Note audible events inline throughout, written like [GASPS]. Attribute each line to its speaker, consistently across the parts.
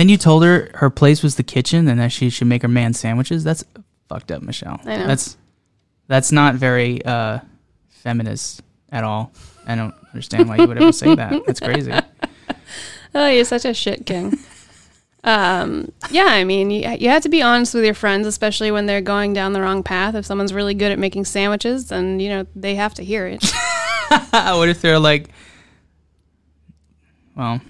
Speaker 1: then you told her her place was the kitchen and that she should make her man sandwiches. That's fucked up, Michelle.
Speaker 2: I know.
Speaker 1: That's that's not very uh, feminist at all. I don't understand why you would ever say that. That's crazy. [LAUGHS]
Speaker 2: Oh, you're such a shit king. um, yeah, I mean, you, you have to be honest with your friends, especially when they're going down the wrong path. If someone's really good at making sandwiches, then you know they have to hear it. [LAUGHS]
Speaker 1: what if they're like, well,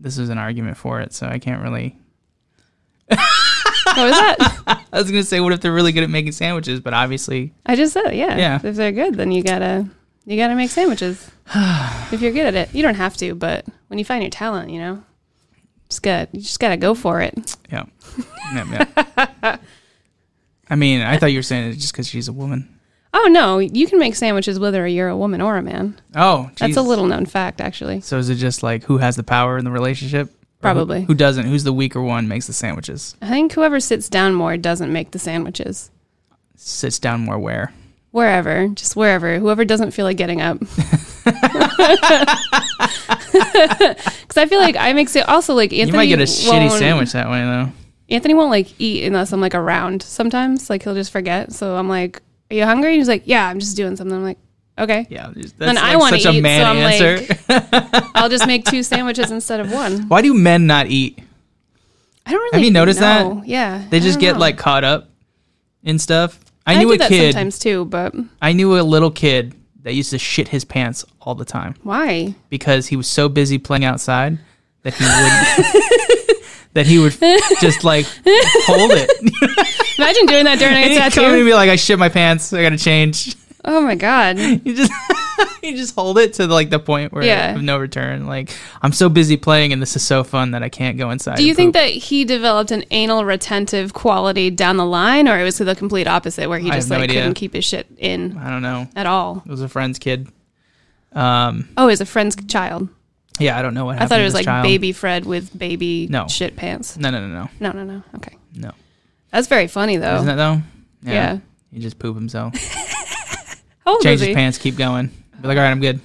Speaker 1: this is an argument for it, so I can't really.
Speaker 2: what was that? [LAUGHS]
Speaker 1: I was gonna say, what if they're really good at making sandwiches, but obviously,
Speaker 2: I just said, yeah.
Speaker 1: Yeah.
Speaker 2: If they're good, then you gotta you gotta make sandwiches. [SIGHS] if you're good at it, you don't have to, but when you find your talent, you know, it's good. you just gotta go for it.
Speaker 1: yeah, yeah, yeah. [LAUGHS] I mean, I thought you were saying it just because she's a woman.
Speaker 2: Oh no, you can make sandwiches whether you're a woman or a man.
Speaker 1: Oh,
Speaker 2: That's a little known fact, actually.
Speaker 1: So is it just like who has the power in the relationship? Or who-
Speaker 2: Probably.
Speaker 1: Who, doesn't? Who's the weaker one makes the sandwiches?
Speaker 2: I think whoever sits down more doesn't make the sandwiches.
Speaker 1: Sits down more where?
Speaker 2: Wherever, just wherever. Whoever doesn't feel like getting up. [LAUGHS] [LAUGHS] Because I feel like I make it also like Anthony.
Speaker 1: you might get a shitty sandwich that way though.
Speaker 2: Anthony won't like eat unless I'm like around. Sometimes like he'll just forget. So I'm like, "Are you hungry?" He's like, "Yeah, I'm just doing something." I'm like, "Okay."
Speaker 1: Yeah, that's
Speaker 2: Then
Speaker 1: like
Speaker 2: I wanna
Speaker 1: such
Speaker 2: eat,
Speaker 1: a man
Speaker 2: so I'm
Speaker 1: answer. [LAUGHS]
Speaker 2: I'll just make two [LAUGHS] sandwiches instead of one.
Speaker 1: Why do men not eat?
Speaker 2: I don't really.
Speaker 1: Have you noticed that?
Speaker 2: Yeah.
Speaker 1: They just get
Speaker 2: know.
Speaker 1: like caught up in stuff. I
Speaker 2: I
Speaker 1: knew a
Speaker 2: that
Speaker 1: kid.
Speaker 2: sometimes too, but
Speaker 1: I knew a little kid that used to shit his pants all the time
Speaker 2: why?
Speaker 1: because he was so busy playing outside that he wouldn't. [LAUGHS] that he would just like hold it. [LAUGHS]
Speaker 2: Imagine doing that during a
Speaker 1: And he'd come and be like, "I shit my pants. I gotta change."
Speaker 2: Oh my god. [LAUGHS]
Speaker 1: You just [LAUGHS] you just hold it to like the point where
Speaker 2: Yeah.
Speaker 1: of no return. Like I'm so busy playing, and this is so fun that I can't go inside.
Speaker 2: Do you think
Speaker 1: poop.
Speaker 2: that he developed an anal retentive quality down the line, or it was the complete opposite, where he just
Speaker 1: have no
Speaker 2: like couldn't keep his shit in
Speaker 1: I don't know.
Speaker 2: at all?
Speaker 1: It was a friend's kid. Um,
Speaker 2: Oh, as a friend's child.
Speaker 1: Yeah, I don't know what happened.
Speaker 2: I
Speaker 1: thought
Speaker 2: it was like
Speaker 1: child.
Speaker 2: baby Fred with baby
Speaker 1: No.
Speaker 2: shit pants.
Speaker 1: No, no, no, no,
Speaker 2: No, no, no. Okay,
Speaker 1: no.
Speaker 2: that's very funny though.
Speaker 1: Isn't that though?
Speaker 2: Yeah.
Speaker 1: He just poop himself. [LAUGHS]
Speaker 2: How old
Speaker 1: Change his pants. Keep going. Be like, all right, I'm good.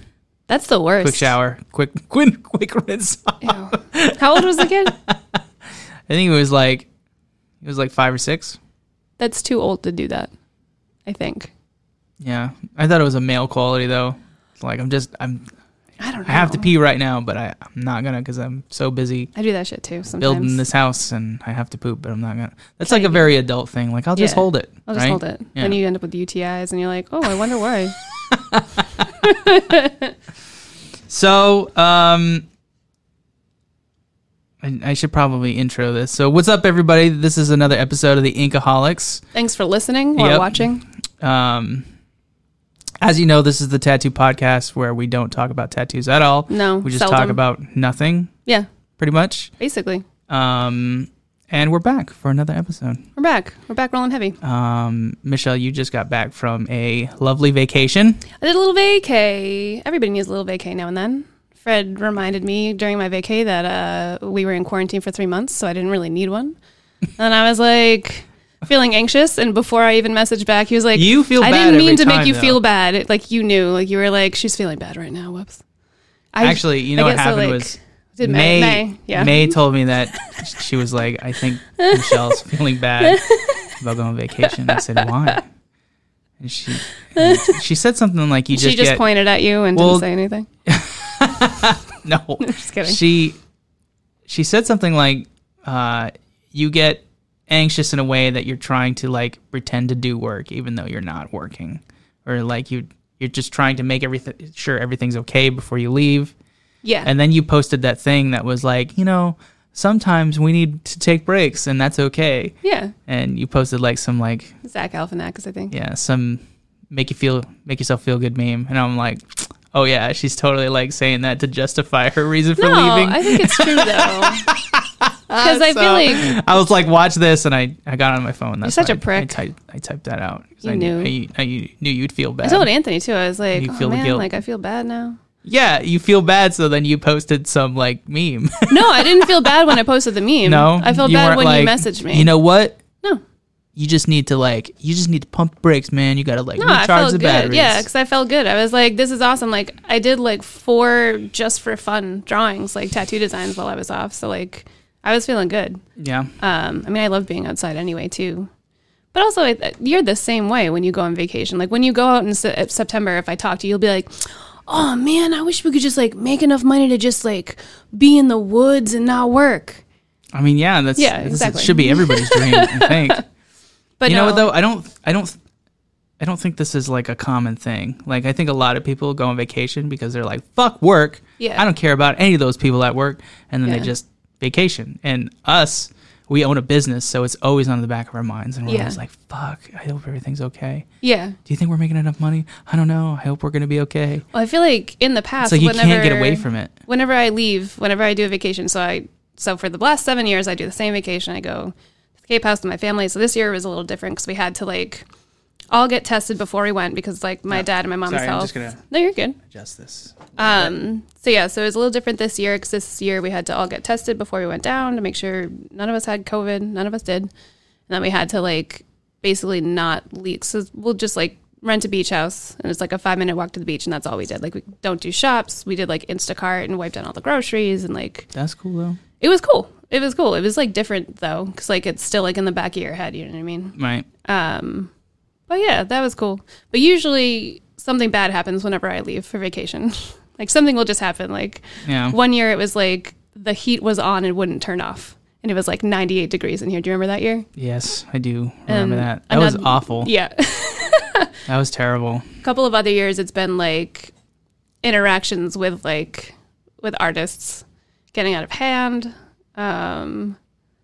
Speaker 2: That's the worst.
Speaker 1: Quick shower. Quick, [LAUGHS] quick, quick rinse.
Speaker 2: How old was the kid? [LAUGHS]
Speaker 1: I think it was like, it was like five or six.
Speaker 2: That's too old to do that. I think.
Speaker 1: Yeah, I thought it was a male quality though. It's like I'm just I'm
Speaker 2: I don't know.
Speaker 1: I have to pee right now, but I, I'm not gonna because I'm so busy
Speaker 2: I do that shit too sometimes.
Speaker 1: building this house and I have to poop, but I'm not gonna. That's like a very adult thing. Like I'll just
Speaker 2: Yeah.
Speaker 1: hold it.
Speaker 2: I'll just
Speaker 1: right?
Speaker 2: hold it.
Speaker 1: Yeah.
Speaker 2: Then you end up with UTIs, and you're like, oh, I wonder why. [LAUGHS] [LAUGHS]
Speaker 1: So, um, I, I should probably intro this. So, what's up, everybody? This is another episode of the Inkaholics.
Speaker 2: Thanks for listening or
Speaker 1: Yep.
Speaker 2: watching.
Speaker 1: Um, as you know, this is the tattoo podcast where we don't talk about tattoos at all.
Speaker 2: No,
Speaker 1: We just
Speaker 2: seldom.
Speaker 1: talk about nothing,
Speaker 2: Yeah,
Speaker 1: pretty much.
Speaker 2: basically.
Speaker 1: Um, and we're back for another episode.
Speaker 2: We're back. We're back rolling heavy.
Speaker 1: Um, Michelle, you just got back from a lovely vacation.
Speaker 2: I did a little vacay. Everybody needs a little vacay now and then. Fred reminded me during my vacay that uh, we were in quarantine for three months, so I didn't really need one. [LAUGHS] and I was like feeling anxious. And before I even messaged back, he was like,
Speaker 1: You feel
Speaker 2: I didn't mean to make you
Speaker 1: though.
Speaker 2: feel bad. It- like you knew, like you were like, she's feeling bad right now. Whoops. I
Speaker 1: Actually, you know what happened
Speaker 2: like,
Speaker 1: was
Speaker 2: did
Speaker 1: May,
Speaker 2: May, May, yeah.
Speaker 1: May told me that [LAUGHS] she was like, I think Michelle's [LAUGHS] feeling bad about going on vacation. I said, why? And she and she said something like, you just
Speaker 2: she
Speaker 1: just,
Speaker 2: just
Speaker 1: get
Speaker 2: pointed at you and
Speaker 1: Well-
Speaker 2: didn't say anything. [LAUGHS]
Speaker 1: no.
Speaker 2: Just kidding.
Speaker 1: She she said something like, uh, you get anxious in a way that you're trying to like pretend to do work even though you're not working, or like you you're just trying to make everything sure everything's okay before you leave.
Speaker 2: yeah.
Speaker 1: And then you posted that thing that was like, you know, sometimes we need to take breaks and that's okay.
Speaker 2: yeah.
Speaker 1: And you posted like some like
Speaker 2: Zach Galifianakis, I think.
Speaker 1: yeah, some make you feel make yourself feel good meme. And I'm like, oh yeah, she's totally like saying that to justify her reason for
Speaker 2: No,
Speaker 1: leaving.
Speaker 2: I think it's true though. [LAUGHS] Because I
Speaker 1: So,
Speaker 2: feel like
Speaker 1: I was like, watch this, and I, I got on my phone. That's
Speaker 2: such
Speaker 1: why
Speaker 2: a prick.
Speaker 1: I, I, typed, I typed that out.
Speaker 2: You
Speaker 1: I
Speaker 2: knew.
Speaker 1: I, I knew you'd feel bad.
Speaker 2: I told Anthony too. I was like,
Speaker 1: You
Speaker 2: oh,
Speaker 1: feel
Speaker 2: man,
Speaker 1: guilt.
Speaker 2: like I feel bad now.
Speaker 1: Yeah, you feel bad, so then you posted some like meme.
Speaker 2: No, I [LAUGHS] didn't feel bad when I posted the meme.
Speaker 1: no,
Speaker 2: I felt bad when you messaged me.
Speaker 1: You know what? You just need to like, you just need to pump brakes, man. You gotta like
Speaker 2: no, I
Speaker 1: recharge
Speaker 2: felt
Speaker 1: the
Speaker 2: good.
Speaker 1: batteries.
Speaker 2: Yeah, because I felt good. I was like, this is awesome. Like I did like four just for fun drawings, like tattoo designs while I was off. So like I was feeling good.
Speaker 1: Yeah.
Speaker 2: Um, I mean, I love being outside anyway too. But also, it- you're the same way when you go on vacation. Like when you go out in Se- September, if I talk to you, you'll be like, "Oh man, I wish we could just like make enough money to just like be in the woods and not work."
Speaker 1: I mean, yeah, that's
Speaker 2: Yeah, exactly.
Speaker 1: should be everybody's dream, I [LAUGHS] think.
Speaker 2: But
Speaker 1: you know what though? I don't I don't I don't think this is like a common thing. Like I think a lot of people go on vacation because they're like, fuck work.
Speaker 2: Yeah.
Speaker 1: I don't care about any of those people at work and then
Speaker 2: Yeah.
Speaker 1: they just vacation. And us, we own a business, so it's always on the back of our minds and we're
Speaker 2: Yeah.
Speaker 1: always like, fuck, I hope everything's okay.
Speaker 2: Yeah.
Speaker 1: Do you think we're making enough money? I don't know. I hope we're gonna be okay.
Speaker 2: Well, I feel like in the past,
Speaker 1: like you
Speaker 2: whenever,
Speaker 1: can't get away from it.
Speaker 2: whenever I leave, whenever I do a vacation, so I so for the last seven years I do the same vacation. I go Cape House with my family. So this year was a little different because we had to like all get tested before we went because like my dad and my mom's
Speaker 1: Sorry, I'm just gonna-
Speaker 2: No, you're good.
Speaker 1: Adjust this.
Speaker 2: Um. So yeah, so it was a little different this year because this year we had to all get tested before we went down to make sure none of us had COVID. None of us did, and then we had to like basically not leak. So we'll just like rent a beach house, and it's like a five minute walk to the beach, and that's all we did. Like we don't do shops. We did like Instacart and wiped down all the groceries, and like
Speaker 1: That's cool though.
Speaker 2: it was cool. It was cool. It was like different though, because like it's still like in the back of your head. You know what I mean?
Speaker 1: Right.
Speaker 2: Um, but yeah, that was cool. But usually something bad happens whenever I leave for vacation. [LAUGHS] like something will just happen. Like
Speaker 1: Yeah.
Speaker 2: one year it was like the heat was on and wouldn't turn off. And it was like 98 degrees in here. Do you remember that year?
Speaker 1: Yes, I do remember
Speaker 2: Um,
Speaker 1: that. That was awful.
Speaker 2: Yeah. [LAUGHS]
Speaker 1: That was terrible.
Speaker 2: A couple of other years it's been like interactions with like with artists getting out of hand. Um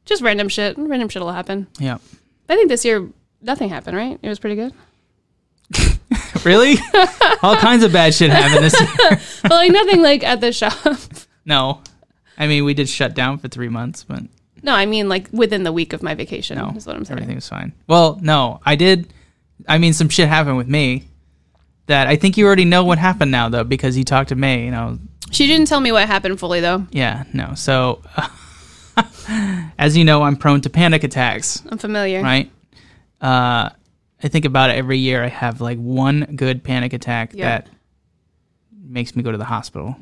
Speaker 2: just random shit. Random shit will happen.
Speaker 1: Yeah.
Speaker 2: I think this year nothing happened, right? It was pretty good. [LAUGHS]
Speaker 1: Really? [LAUGHS] All kinds of bad shit happened this year. [LAUGHS]
Speaker 2: but like nothing like at the shop.
Speaker 1: No. I mean, we did shut down for three months, but
Speaker 2: No, I mean like within the week of my vacation.
Speaker 1: no.
Speaker 2: is what I'm saying.
Speaker 1: Everything was fine. Well, no, I did. I mean, some shit happened with me that I think you already know what happened now, though, because you talked to May. You know,
Speaker 2: She didn't tell me what happened fully though.
Speaker 1: yeah, no. So, [LAUGHS] as you know, I'm prone to panic attacks,
Speaker 2: I'm familiar.
Speaker 1: right? Uh, I think about it every year. I have like one good panic attack
Speaker 2: Yeah.
Speaker 1: that makes me go to the hospital.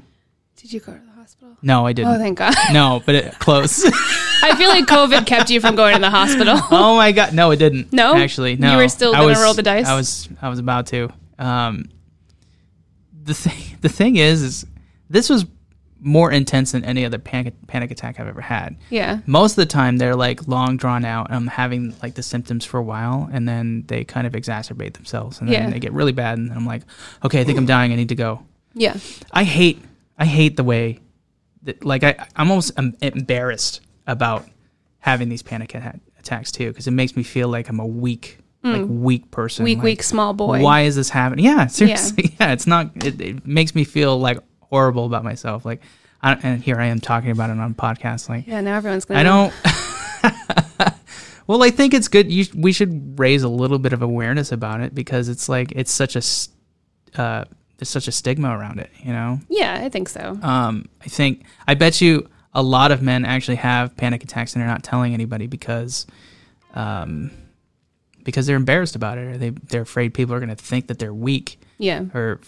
Speaker 2: Did you go to the hospital?
Speaker 1: No, I didn't.
Speaker 2: Oh, thank God. [LAUGHS]
Speaker 1: no, but it, close. [LAUGHS]
Speaker 2: I feel like COVID kept you from going to the hospital.
Speaker 1: oh my god, no, it didn't.
Speaker 2: No?
Speaker 1: actually, no.
Speaker 2: You were still
Speaker 1: I
Speaker 2: gonna
Speaker 1: was-
Speaker 2: roll the dice?
Speaker 1: I was, I was about to. Um, the thing, the thing is, is this was more intense than any other panic panic attack I've ever had.
Speaker 2: Yeah.
Speaker 1: Most of the time, they're like long drawn out. I'm having like the symptoms for a while, and then they kind of exacerbate themselves, and then
Speaker 2: Yeah.
Speaker 1: they get really bad, and I'm like, okay, I think I'm [CLEARS THROAT] dying. I need to go.
Speaker 2: Yeah.
Speaker 1: I hate I hate the way that like I I'm almost em- embarrassed about having these panic a- attacks too because it makes me feel like I'm a weak like weak person.
Speaker 2: Mm. Weak,
Speaker 1: like,
Speaker 2: weak, small boy.
Speaker 1: Why is this happening? Yeah, seriously. [LAUGHS] Yeah, it's not. It, it makes me feel like horrible about myself. Like, I, and here I am talking about it on a podcast. Like,
Speaker 2: Yeah, now everyone's gonna
Speaker 1: I don't. [LAUGHS] well, I think it's good. You, we should raise a little bit of awareness about it because it's like it's such a uh, there's such a stigma around it. You know.
Speaker 2: Yeah, I think so.
Speaker 1: Um, I think I bet you a lot of men actually have panic attacks and they're not telling anybody because, um, because they're embarrassed about it or they they're afraid people are going to think that they're weak
Speaker 2: Yeah.
Speaker 1: or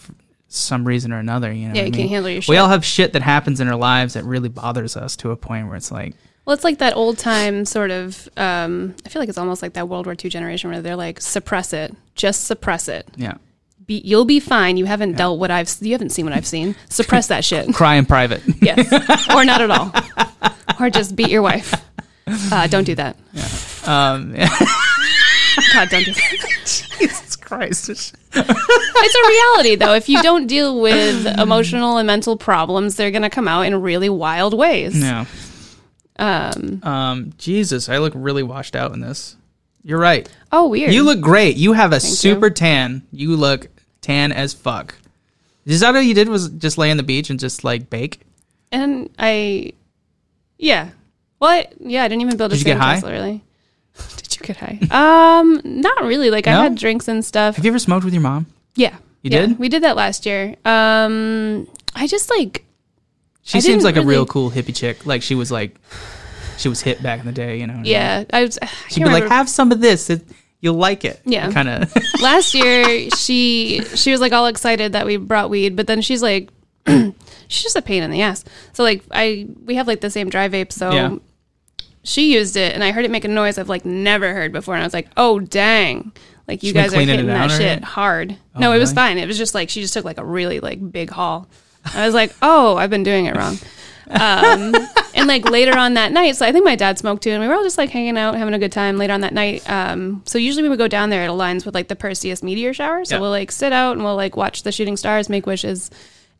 Speaker 1: some reason or another. You know.
Speaker 2: Yeah,
Speaker 1: I
Speaker 2: you
Speaker 1: mean?
Speaker 2: can't handle your shit.
Speaker 1: We all have shit that happens in our lives that really bothers us to a point where it's like,
Speaker 2: Well, it's like that old time sort of. Um, I feel like it's almost like that World War II generation where they're like, suppress it, just suppress it.
Speaker 1: yeah,
Speaker 2: Be, you'll be fine. You haven't dealt what I've. You haven't seen what I've seen. Suppress that shit. [LAUGHS]
Speaker 1: cry in private.
Speaker 2: Yes, [LAUGHS] or not at all, or just beat your wife. Uh, don't do that.
Speaker 1: um, [LAUGHS]
Speaker 2: God, don't do that.
Speaker 1: Jesus Christ. [LAUGHS]
Speaker 2: It's a reality, though. If you don't deal with [CLEARS THROAT] emotional and mental problems, they're going to come out in really wild ways.
Speaker 1: No.
Speaker 2: Um,
Speaker 1: Um, Jesus, I look really washed out in this. You're right.
Speaker 2: oh, weird.
Speaker 1: You look great. You have a
Speaker 2: Thank
Speaker 1: super tan. You look tan as fuck. Is that all you did was just lay on the beach and just like bake?
Speaker 2: and I, yeah. What? Yeah, I didn't even build a
Speaker 1: Did you get high?
Speaker 2: sandcastle, really. [LAUGHS] Did you get high? Um, not really. Like I had drinks and stuff.
Speaker 1: Have you ever smoked with your mom?
Speaker 2: yeah,
Speaker 1: You
Speaker 2: yeah,
Speaker 1: did?
Speaker 2: We did that last year. Um, I just like
Speaker 1: She
Speaker 2: I
Speaker 1: seems
Speaker 2: didn't
Speaker 1: like a real
Speaker 2: really-
Speaker 1: cool hippie chick. Like she was like, she was hit back in the day. You know?
Speaker 2: yeah. I was. [SIGHS] I
Speaker 1: She'd
Speaker 2: can't
Speaker 1: be like,
Speaker 2: remember.
Speaker 1: have some of this. It, you'll like it.
Speaker 2: Yeah.
Speaker 1: Kind of. [LAUGHS]
Speaker 2: last year she she was like all excited that we brought weed but then she's like [CLEARS THROAT] she's just a pain in the ass so like i we have like the same dry vape so
Speaker 1: Yeah.
Speaker 2: She used it, and I heard it make a noise I've like never heard before, and I was like, oh dang. Like you
Speaker 1: She
Speaker 2: guys are hitting that shit hard.
Speaker 1: Oh,
Speaker 2: no, it was
Speaker 1: really?
Speaker 2: fine. It was just like she just took like a really like big haul. I was like, oh, I've been doing it wrong. Um, [LAUGHS] and like later on that night, so I think my dad smoked too, and we were all just like hanging out, having a good time later on that night. Um, so usually we would go down there. It aligns with like the Perseus meteor shower, so
Speaker 1: Yeah.
Speaker 2: we'll like sit out and we'll like watch the shooting stars, make wishes.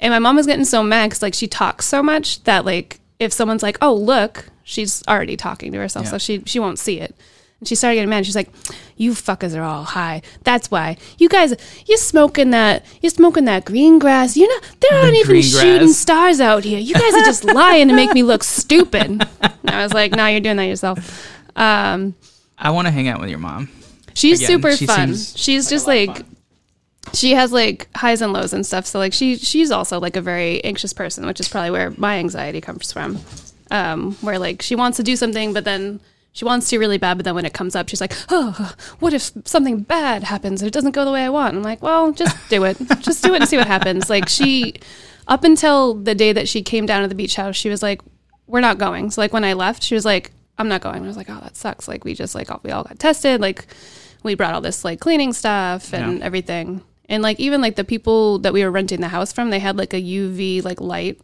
Speaker 2: And my mom was getting so mad because like she talks so much that like if someone's like, oh look, she's already talking to herself,
Speaker 1: Yeah.
Speaker 2: so she she won't see it. And she started getting mad. She's like, "You fuckers are all high. That's why you guys you're smoking that you're smoking that green grass. You're not. There aren't even
Speaker 1: green
Speaker 2: shooting
Speaker 1: grass.
Speaker 2: stars out here. You guys are just [LAUGHS] lying to make me look stupid." And I was like, "No, you're doing that yourself." Um,
Speaker 1: I want to hang out with your mom.
Speaker 2: she's
Speaker 1: Again,
Speaker 2: super
Speaker 1: she
Speaker 2: fun. She's just like she has like highs and lows and stuff. So like she she's also like a very anxious person, which is probably where my anxiety comes from. Um, where like she wants to do something, but then she wants to really bad, but then when it comes up, she's like, "Oh, what if something bad happens and it doesn't go the way I want?" I'm like, "Well, just do it. just do it and see what happens." Like she, up until the day that she came down to the beach house, she was like, "We're not going." So like when I left, she was like, "I'm not going." I was like, "Oh, that sucks." Like we just like all, we all got tested. Like we brought all this like cleaning stuff and
Speaker 1: Yeah.
Speaker 2: everything. And like even like the people that we were renting the house from, they had like a UV like light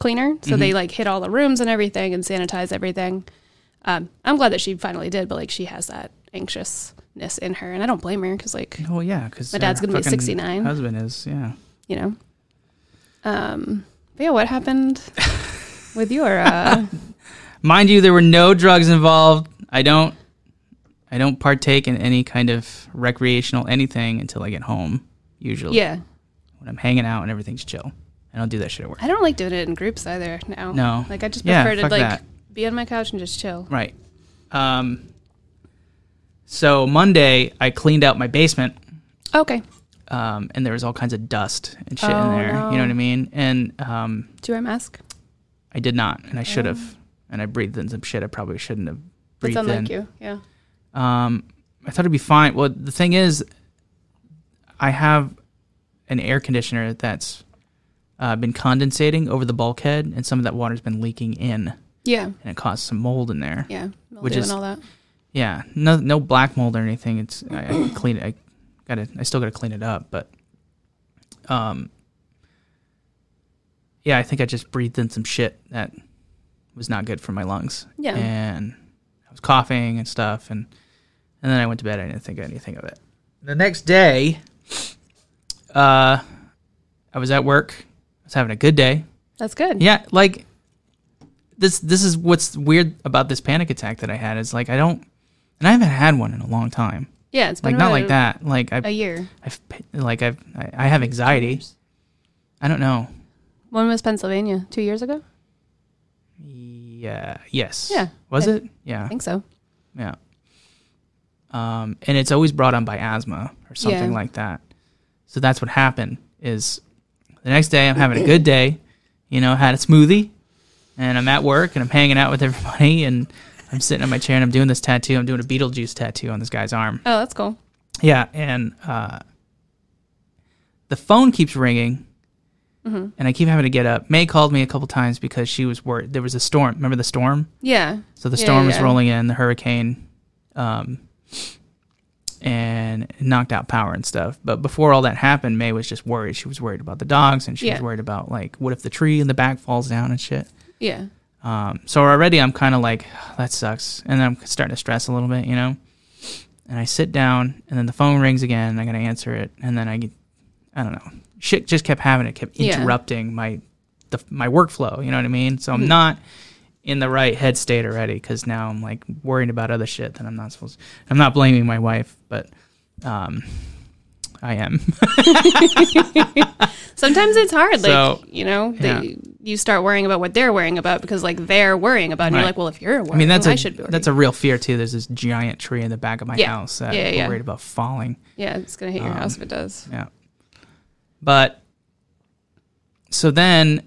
Speaker 2: cleaner, so
Speaker 1: Mm-hmm.
Speaker 2: they like hit all the rooms and everything and sanitize everything. Um, I'm glad that she finally did, but like she has that anxiousness in her, and I don't blame her because like
Speaker 1: Oh yeah, because
Speaker 2: My dad's gonna be 69.
Speaker 1: Husband is yeah.
Speaker 2: you know. Um, but yeah, what happened with your? Uh, [LAUGHS]
Speaker 1: Mind you, there were no drugs involved. I don't. I don't partake in any kind of recreational anything until I get home. Usually,
Speaker 2: yeah,
Speaker 1: when I'm hanging out and everything's chill. I don't do that shit at work.
Speaker 2: I don't like doing it in groups either. Now,
Speaker 1: No.
Speaker 2: like I just
Speaker 1: Yeah,
Speaker 2: prefer to like
Speaker 1: that.
Speaker 2: be on my couch and just chill.
Speaker 1: Right. Um. So Monday, I cleaned out my basement,
Speaker 2: Okay,
Speaker 1: um, and there was all kinds of dust and shit
Speaker 2: Oh,
Speaker 1: in there. You know what I mean? And um,
Speaker 2: do you wear a mask?
Speaker 1: I did not, and I should have. And I breathed in some shit I probably shouldn't have
Speaker 2: That's
Speaker 1: breathed in.
Speaker 2: unlike you. Yeah.
Speaker 1: Um, I thought it'd be fine. Well, the thing is, I have an air conditioner that's uh, been condensating over the bulkhead, and some of that water's been leaking in,
Speaker 2: Yeah.
Speaker 1: and it caused some mold in there.
Speaker 2: Yeah.
Speaker 1: Which
Speaker 2: Which
Speaker 1: is-
Speaker 2: is all that.
Speaker 1: Yeah, no, no black mold or anything. It's I, I clean it. I gotta. I still gotta clean it up, but um, yeah, I think I just breathed in some shit that was not good for my lungs.
Speaker 2: Yeah.
Speaker 1: and I was coughing and stuff, and and then I went to bed. I didn't think anything of it. The next day, uh, I was at work. I was having a good day.
Speaker 2: That's good.
Speaker 1: Yeah, like this this is what's weird about this panic attack that I had is like I don't and I haven't had one in a long time.
Speaker 2: Yeah. It's been
Speaker 1: Like not like that. Like
Speaker 2: A year.
Speaker 1: I've like I've I, I have anxiety. I don't know.
Speaker 2: When was Pennsylvania? Two years ago?
Speaker 1: Yeah. Yes.
Speaker 2: Yeah,
Speaker 1: Was
Speaker 2: I-
Speaker 1: it? Yeah.
Speaker 2: I think so.
Speaker 1: Yeah. Um, and it's always brought on by asthma or something
Speaker 2: Yeah.
Speaker 1: like that. So that's what happened. Is the next day I'm having a good day, you know, had a smoothie, and I'm at work and I'm hanging out with everybody, [LAUGHS] and I'm sitting in my chair and I'm doing this tattoo. I'm doing a Beetlejuice tattoo on this guy's arm.
Speaker 2: Oh, that's cool.
Speaker 1: Yeah, and uh, the phone keeps ringing,
Speaker 2: Mm-hmm.
Speaker 1: and I keep having to get up. May called me a couple times because she was worried. There was a storm. Remember the storm?
Speaker 2: Yeah.
Speaker 1: So the
Speaker 2: Yeah,
Speaker 1: storm was
Speaker 2: yeah.
Speaker 1: rolling in, the hurricane, um, and knocked out power and stuff. But before all that happened, May was just worried. She was worried about the dogs, and she was worried about like, what if the tree in the back falls down and shit.
Speaker 2: Yeah.
Speaker 1: Um, so already I'm kind of like, that sucks, and then I'm starting to stress a little bit, you know. And I sit down, and then the phone rings again. And I gotta answer it, and then I get, I don't know, shit just kept happening. It kept
Speaker 2: Yeah.
Speaker 1: interrupting my, the my workflow. You know what I mean? So I'm
Speaker 2: Mhm.
Speaker 1: not in the right head state already because now I'm like worrying about other shit that I'm not supposed. I'm not blaming my wife, but um, I am. [LAUGHS]
Speaker 2: Sometimes it's hard. Like,
Speaker 1: So,
Speaker 2: you know,
Speaker 1: yeah.
Speaker 2: they, you start worrying about what they're worrying about because, like, they're worrying about. And
Speaker 1: Right.
Speaker 2: you're like, well, if you're worrying,
Speaker 1: I mean, that's
Speaker 2: I
Speaker 1: a
Speaker 2: should be worried.
Speaker 1: that's a real fear too. There's this giant tree in the back of my
Speaker 2: Yeah.
Speaker 1: house that
Speaker 2: Yeah,
Speaker 1: I'm
Speaker 2: yeah.
Speaker 1: worried about falling.
Speaker 2: yeah, it's going to hit your
Speaker 1: Um,
Speaker 2: house if it does.
Speaker 1: Yeah. But so then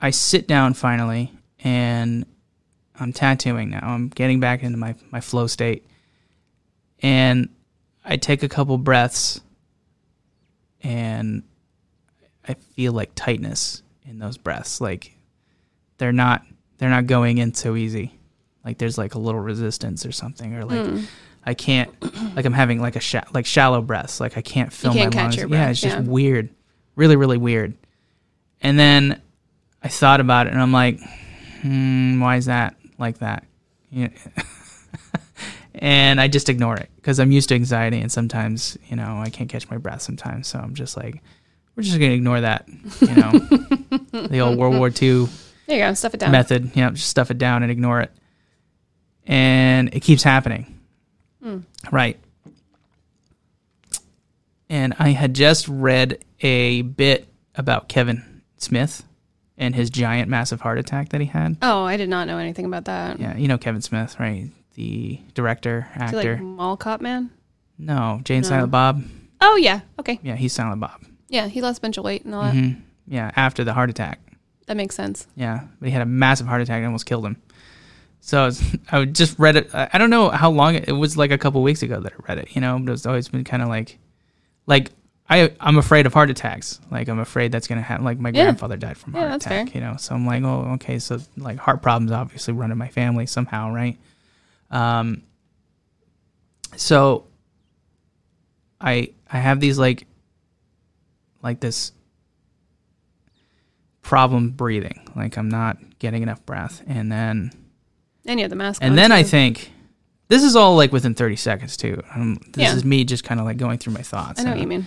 Speaker 1: I sit down finally and I'm tattooing now. I'm getting back into my, my flow state. And I take a couple breaths and I feel like tightness in those breaths. Like they're not they're not going in so easy. like there's like a little resistance or something, or like
Speaker 2: Mm.
Speaker 1: I can't, like I'm having like a sha- like shallow breaths, like I can't fill
Speaker 2: can't
Speaker 1: my lungs.
Speaker 2: your
Speaker 1: yeah,
Speaker 2: breath,
Speaker 1: it's just
Speaker 2: yeah.
Speaker 1: weird, really, really weird. And then I thought about it, and I'm like, hmm, why is that like that? Yeah. [LAUGHS] and I just ignore it because I'm used to anxiety, and sometimes you know I can't catch my breath sometimes, so I'm just like, we're just gonna ignore that, you know, [LAUGHS] the old World War II
Speaker 2: There you go. Stuff it down.
Speaker 1: method. You know, just stuff it down and ignore it. And it keeps happening. Hmm. Right. And I had just read a bit about Kevin Smith and his giant massive heart attack that he had.
Speaker 2: Oh, I did not know anything about that.
Speaker 1: Yeah, you know Kevin Smith, right? The director,
Speaker 2: Is he
Speaker 1: actor.
Speaker 2: like Mall Cop Man?
Speaker 1: no, Jay and
Speaker 2: No.
Speaker 1: Silent Bob.
Speaker 2: Oh yeah. Okay.
Speaker 1: Yeah, he's Silent Bob.
Speaker 2: Yeah, he lost a bunch of weight and all that.
Speaker 1: hmm Yeah, after the heart attack.
Speaker 2: That makes sense.
Speaker 1: Yeah, but he had a massive heart attack and almost killed him. So I, was, [LAUGHS] I just read it. I I don't know how long it, it was. Like a couple weeks ago that I read it. You know, but it's always been kind of like, like I I'm afraid of heart attacks. Like I'm afraid that's gonna happen. Like my
Speaker 2: Yeah.
Speaker 1: grandfather died from
Speaker 2: Yeah,
Speaker 1: heart attack. You know, so I'm like, oh, okay. So like heart problems obviously run in my family somehow, right? Um. So. I I have these like. Like this problem breathing. Like I'm not getting enough breath. And then
Speaker 2: And have the mask.
Speaker 1: and then I think this is all like within 30 seconds too. Um, this
Speaker 2: Yeah.
Speaker 1: is me just kind of like going through my thoughts.
Speaker 2: I know what you mean.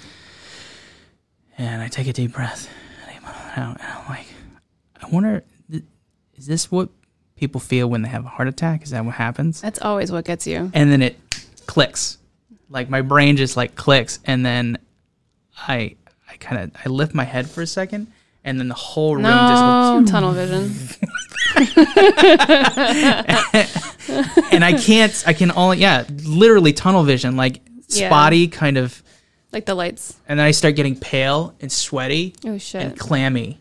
Speaker 1: And I take a deep breath. And I'm and I'm like, I wonder, is this what people feel when they have a heart attack? Is that what happens?
Speaker 2: That's always what gets you.
Speaker 1: And then it clicks. Like my brain just like clicks. And then I, I kind of, I lift my head for a second. And then the whole room just goes,
Speaker 2: No tunnel vision. [LAUGHS]
Speaker 1: and I can't. I can only yeah, literally tunnel vision, like
Speaker 2: Yeah.
Speaker 1: spotty kind of,
Speaker 2: Like the lights.
Speaker 1: and then I start getting pale and sweaty
Speaker 2: Oh
Speaker 1: and
Speaker 2: shit.
Speaker 1: clammy.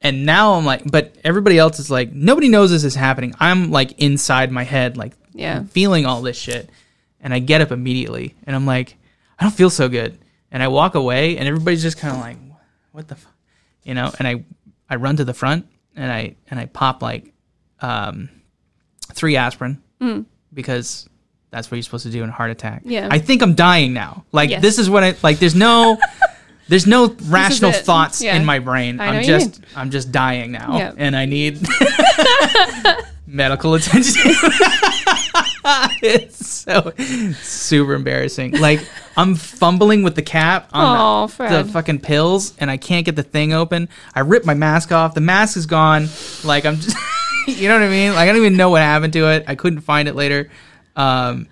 Speaker 1: And now I'm like, but everybody else is like, nobody knows this is happening. I'm like inside my head, like
Speaker 2: Yeah.
Speaker 1: feeling all this shit. And I get up immediately, and I'm like, I don't feel so good. And I walk away, and everybody's just kind of like, what the, f-? you know? And I, I run to the front, and I and I pop like, um, three aspirin because that's what you're supposed to do in a heart attack.
Speaker 2: Yeah.
Speaker 1: I think I'm dying now. Like
Speaker 2: Yes.
Speaker 1: this is what I like. There's no. [LAUGHS] There's no rational thoughts
Speaker 2: Yeah.
Speaker 1: in my brain. I'm just I'm just dying now
Speaker 2: Yep.
Speaker 1: and I need [LAUGHS] medical attention. [LAUGHS] it's so super embarrassing. Like I'm fumbling with the cap on the- the, fucking pills and I can't get the thing open. I rip my mask off. The mask is gone. Like I'm just you know what I mean? Like I don't even know what happened to it. I couldn't find it later. Um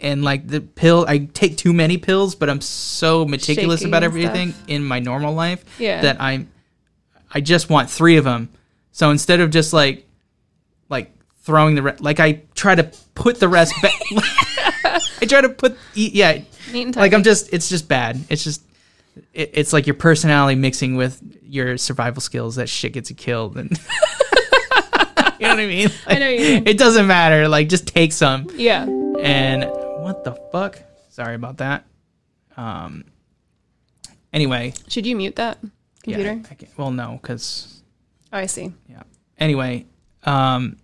Speaker 1: and like the pill I take too many pills, but I'm so meticulous
Speaker 2: Shaking
Speaker 1: about everything in my normal life
Speaker 2: Yeah.
Speaker 1: that I'm I just want 3 of them. So instead of just like like throwing the re- like I try to put the rest back [LAUGHS] I try to put yeah like I'm just it's just bad. It's just it, it's like your personality mixing with your survival skills. That shit gets you killed, and [LAUGHS] know what I mean. [LAUGHS]
Speaker 2: I know you mean.
Speaker 1: It doesn't matter. Like just take some.
Speaker 2: Yeah.
Speaker 1: And what the fuck? Sorry about that. Um. Anyway,
Speaker 2: Should you mute that computer?
Speaker 1: yeah. I can, well, no, because
Speaker 2: Oh, I see.
Speaker 1: yeah. Anyway, um,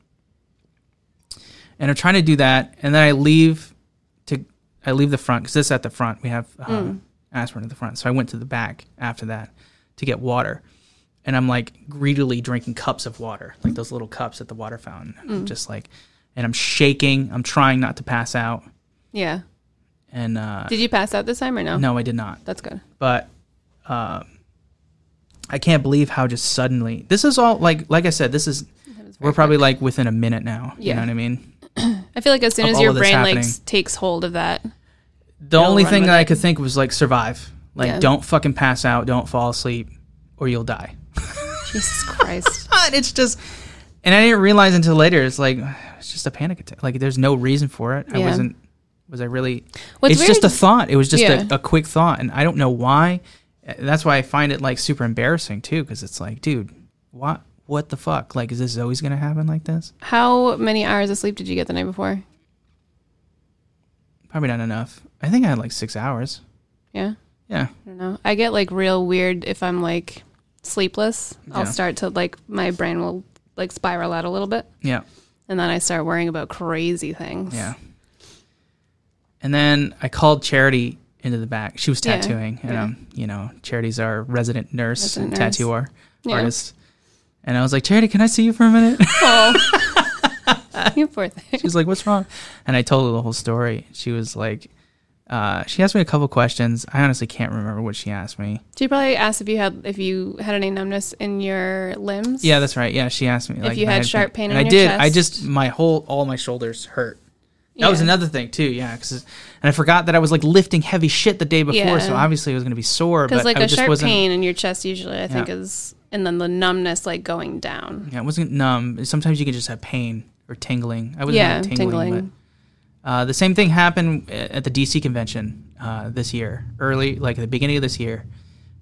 Speaker 1: and I'm trying to do that, and then I leave to I leave the front because this is at the front. We have uh, aspirin at the front, so I went to the back after that to get water, and I'm like greedily drinking cups of water, like those little cups at the water fountain, I'm just like, and I'm shaking. I'm trying not to pass out,
Speaker 2: Yeah.
Speaker 1: and uh,
Speaker 2: Did you pass out this time or no?
Speaker 1: no, I did not
Speaker 2: That's good.
Speaker 1: but um, I can't believe how just suddenly this is all like like I said this is we're probably like within a minute now.
Speaker 2: Yeah.
Speaker 1: You know what I mean? [CLEARS THROAT]
Speaker 2: I feel like as soon as your brain like
Speaker 1: happening.
Speaker 2: takes hold of that,
Speaker 1: The only thing that I could think was like survive. Like
Speaker 2: Yeah.
Speaker 1: don't fucking pass out, don't fall asleep, or you'll die.
Speaker 2: Jesus Christ. [LAUGHS]
Speaker 1: It's just and I didn't realize until later it's like [SIGHS] it's just a panic attack. Like there's no reason for it. I
Speaker 2: Yeah.
Speaker 1: wasn't was I really
Speaker 2: What's
Speaker 1: it's just a
Speaker 2: weird-
Speaker 1: thought. It was just
Speaker 2: Yeah.
Speaker 1: a, a quick thought, and I don't know why. Uh, That's why I find it like super embarrassing too, because it's like, dude, what, what the fuck? Like, is this always gonna happen like this?
Speaker 2: How many hours of sleep did you get the night before?
Speaker 1: Probably not enough. I think I had like six hours.
Speaker 2: Yeah.
Speaker 1: Yeah,
Speaker 2: I don't know. I get like real weird if I'm like sleepless. I'll
Speaker 1: Yeah.
Speaker 2: start to like my brain will like spiral out a little bit.
Speaker 1: yeah,
Speaker 2: And then I start worrying about crazy things.
Speaker 1: Yeah. And then I called Charity into the back. She was
Speaker 2: Yeah,
Speaker 1: tattooing, and
Speaker 2: yeah.
Speaker 1: um, you know, Charity's our resident nurse
Speaker 2: Resident
Speaker 1: and
Speaker 2: nurse.
Speaker 1: tattooer
Speaker 2: Yeah.
Speaker 1: artist. And I was like, Charity, can I see you for a minute? [LAUGHS]
Speaker 2: Oh, [LAUGHS] you poor thing.
Speaker 1: she was like, "What's wrong?" And I told her the whole story. She was like, uh, she asked me a couple questions. I honestly can't remember what she asked me.
Speaker 2: She probably asked if you had if you had any numbness in your limbs.
Speaker 1: Yeah, that's right. Yeah, she asked me like
Speaker 2: you
Speaker 1: if I
Speaker 2: had sharp pain
Speaker 1: and
Speaker 2: in
Speaker 1: I did. I just my whole all my shoulders hurt. That was another thing too. Yeah, cause, and I forgot that I was like lifting heavy shit the day before, so obviously it was going to be sore.
Speaker 2: Because like
Speaker 1: I
Speaker 2: a
Speaker 1: just
Speaker 2: sharp
Speaker 1: wasn't.
Speaker 2: pain in your chest usually I think
Speaker 1: Yeah.
Speaker 2: is and then the numbness like going down.
Speaker 1: Yeah, it wasn't numb. Sometimes you can just have pain or tingling. I wasn't
Speaker 2: Yeah,
Speaker 1: tingling,
Speaker 2: tingling.
Speaker 1: Uh, the same thing happened at the DC convention uh, this year, early, like at the beginning of this year.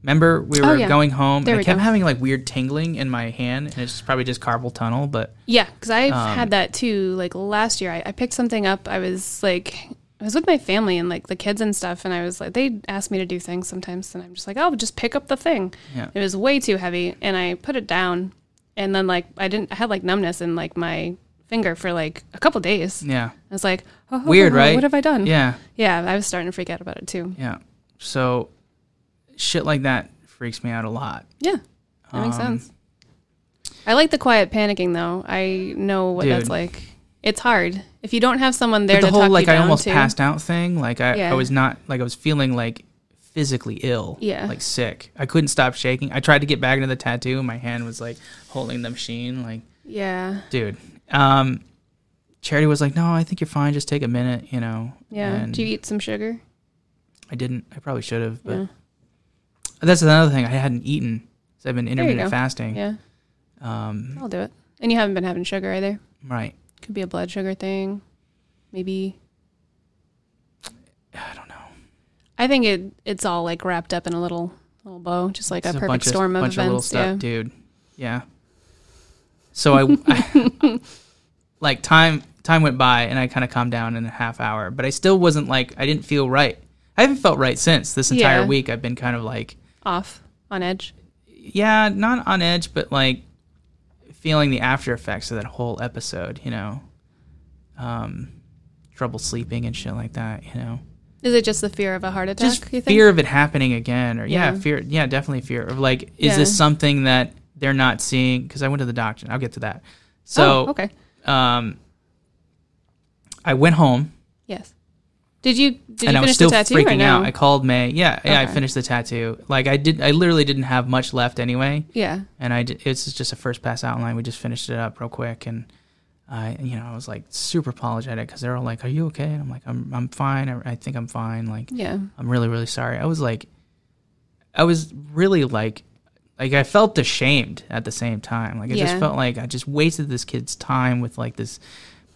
Speaker 1: Remember, we were
Speaker 2: Oh, yeah.
Speaker 1: going home.
Speaker 2: There
Speaker 1: and I kept
Speaker 2: go.
Speaker 1: having like weird tingling in my hand, and it's probably just carpal tunnel. But
Speaker 2: Yeah, because I've
Speaker 1: Um,
Speaker 2: had that too. Like last year, I, I picked something up. I was like, I was with my family and like the kids and stuff, and I was like, they ask me to do things sometimes, and I'm just like, oh, just pick up the thing.
Speaker 1: Yeah.
Speaker 2: It was way too heavy, and I put it down, and then like I didn't, I had like numbness in like my finger for like a couple days.
Speaker 1: yeah,
Speaker 2: I was like, oh,
Speaker 1: Weird, right?
Speaker 2: What have I done?
Speaker 1: yeah,
Speaker 2: yeah. I was starting to freak out about it too.
Speaker 1: yeah. So shit like that freaks me out a lot.
Speaker 2: Yeah, that makes
Speaker 1: Um,
Speaker 2: sense. I like the quiet panicking though. I know what that's like. It's hard if you don't have someone there
Speaker 1: the
Speaker 2: to
Speaker 1: whole like I almost
Speaker 2: to.
Speaker 1: passed out thing, like I, I was not like I was feeling like physically ill,
Speaker 2: Yeah.
Speaker 1: like sick. I couldn't stop shaking. I tried to get back into the tattoo, and my hand was like holding the machine, like
Speaker 2: Yeah,
Speaker 1: dude. Um, Charity was like, "No, I think you're fine. Just take a minute, you know."
Speaker 2: yeah.
Speaker 1: And
Speaker 2: Do you eat some sugar?
Speaker 1: I didn't. I probably should have, but
Speaker 2: Yeah.
Speaker 1: that's another thing. I hadn't eaten. So I've been intermittent fasting.
Speaker 2: Yeah,
Speaker 1: Um,
Speaker 2: I'll do it. And you haven't been having sugar either.
Speaker 1: right.
Speaker 2: Could be a blood sugar thing. Maybe.
Speaker 1: I don't know.
Speaker 2: I think it it's all like wrapped up in a little little bow, just like
Speaker 1: It's
Speaker 2: a perfect
Speaker 1: bunch
Speaker 2: storm
Speaker 1: of,
Speaker 2: of
Speaker 1: bunch
Speaker 2: events.
Speaker 1: of little stuff,
Speaker 2: yeah.
Speaker 1: dude. Yeah. So I, I- [LAUGHS] like time time went by and I kind of calmed down in a half hour, but I still wasn't like I didn't feel right. I haven't felt right since this entire
Speaker 2: Yeah.
Speaker 1: week. I've been kind of like
Speaker 2: Off on edge.
Speaker 1: yeah, not on edge, but like feeling the after effects of that whole episode. You know, um, trouble sleeping and shit like that. You know.
Speaker 2: Is it just the fear of a heart attack?
Speaker 1: just
Speaker 2: you think?
Speaker 1: fear of it happening again or yeah,
Speaker 2: Yeah.
Speaker 1: fear yeah definitely fear of like is
Speaker 2: Yeah.
Speaker 1: this something that they're not seeing because i went to the doctor i'll get to that so
Speaker 2: oh, okay.
Speaker 1: um i went home
Speaker 2: Yes. Did you did
Speaker 1: and
Speaker 2: you
Speaker 1: i was
Speaker 2: finish
Speaker 1: still
Speaker 2: the tattoo
Speaker 1: freaking
Speaker 2: no?
Speaker 1: out i called may yeah yeah i finished the tattoo like i did i literally didn't have much left anyway
Speaker 2: yeah.
Speaker 1: and i did, it's just a first pass out line we just finished it up real quick and I, you know, I was like super apologetic because they're all like, "Are you okay?" And I'm like, "I'm, I'm fine. I, I think I'm fine." Like,
Speaker 2: Yeah.
Speaker 1: I'm really, really sorry. I was like, I was really like, like I felt ashamed at the same time. Like I just felt like I just wasted this kid's time with like this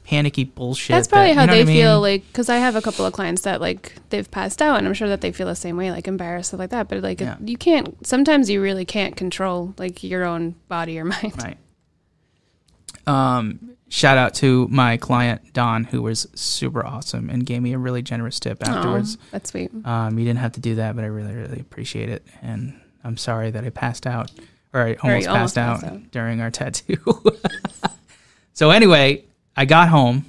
Speaker 1: panicky bullshit.
Speaker 2: That's probably
Speaker 1: that-
Speaker 2: how they
Speaker 1: I mean?
Speaker 2: feel like because I have a couple of clients that like they've passed out and I'm sure that they feel the same way like embarrassed stuff like that but like
Speaker 1: Yeah.
Speaker 2: you can't sometimes you really can't control like your own body or [LAUGHS] mind
Speaker 1: Right. Um, shout out to my client Don, who was super awesome and gave me a really generous tip afterwards.
Speaker 2: that's sweet
Speaker 1: Um, you didn't have to do that, but I really, really appreciate it. And I'm sorry that I passed out, or I almost, passed,
Speaker 2: almost
Speaker 1: out,
Speaker 2: passed out.
Speaker 1: during our tattoo. [LAUGHS] so anyway, I got home,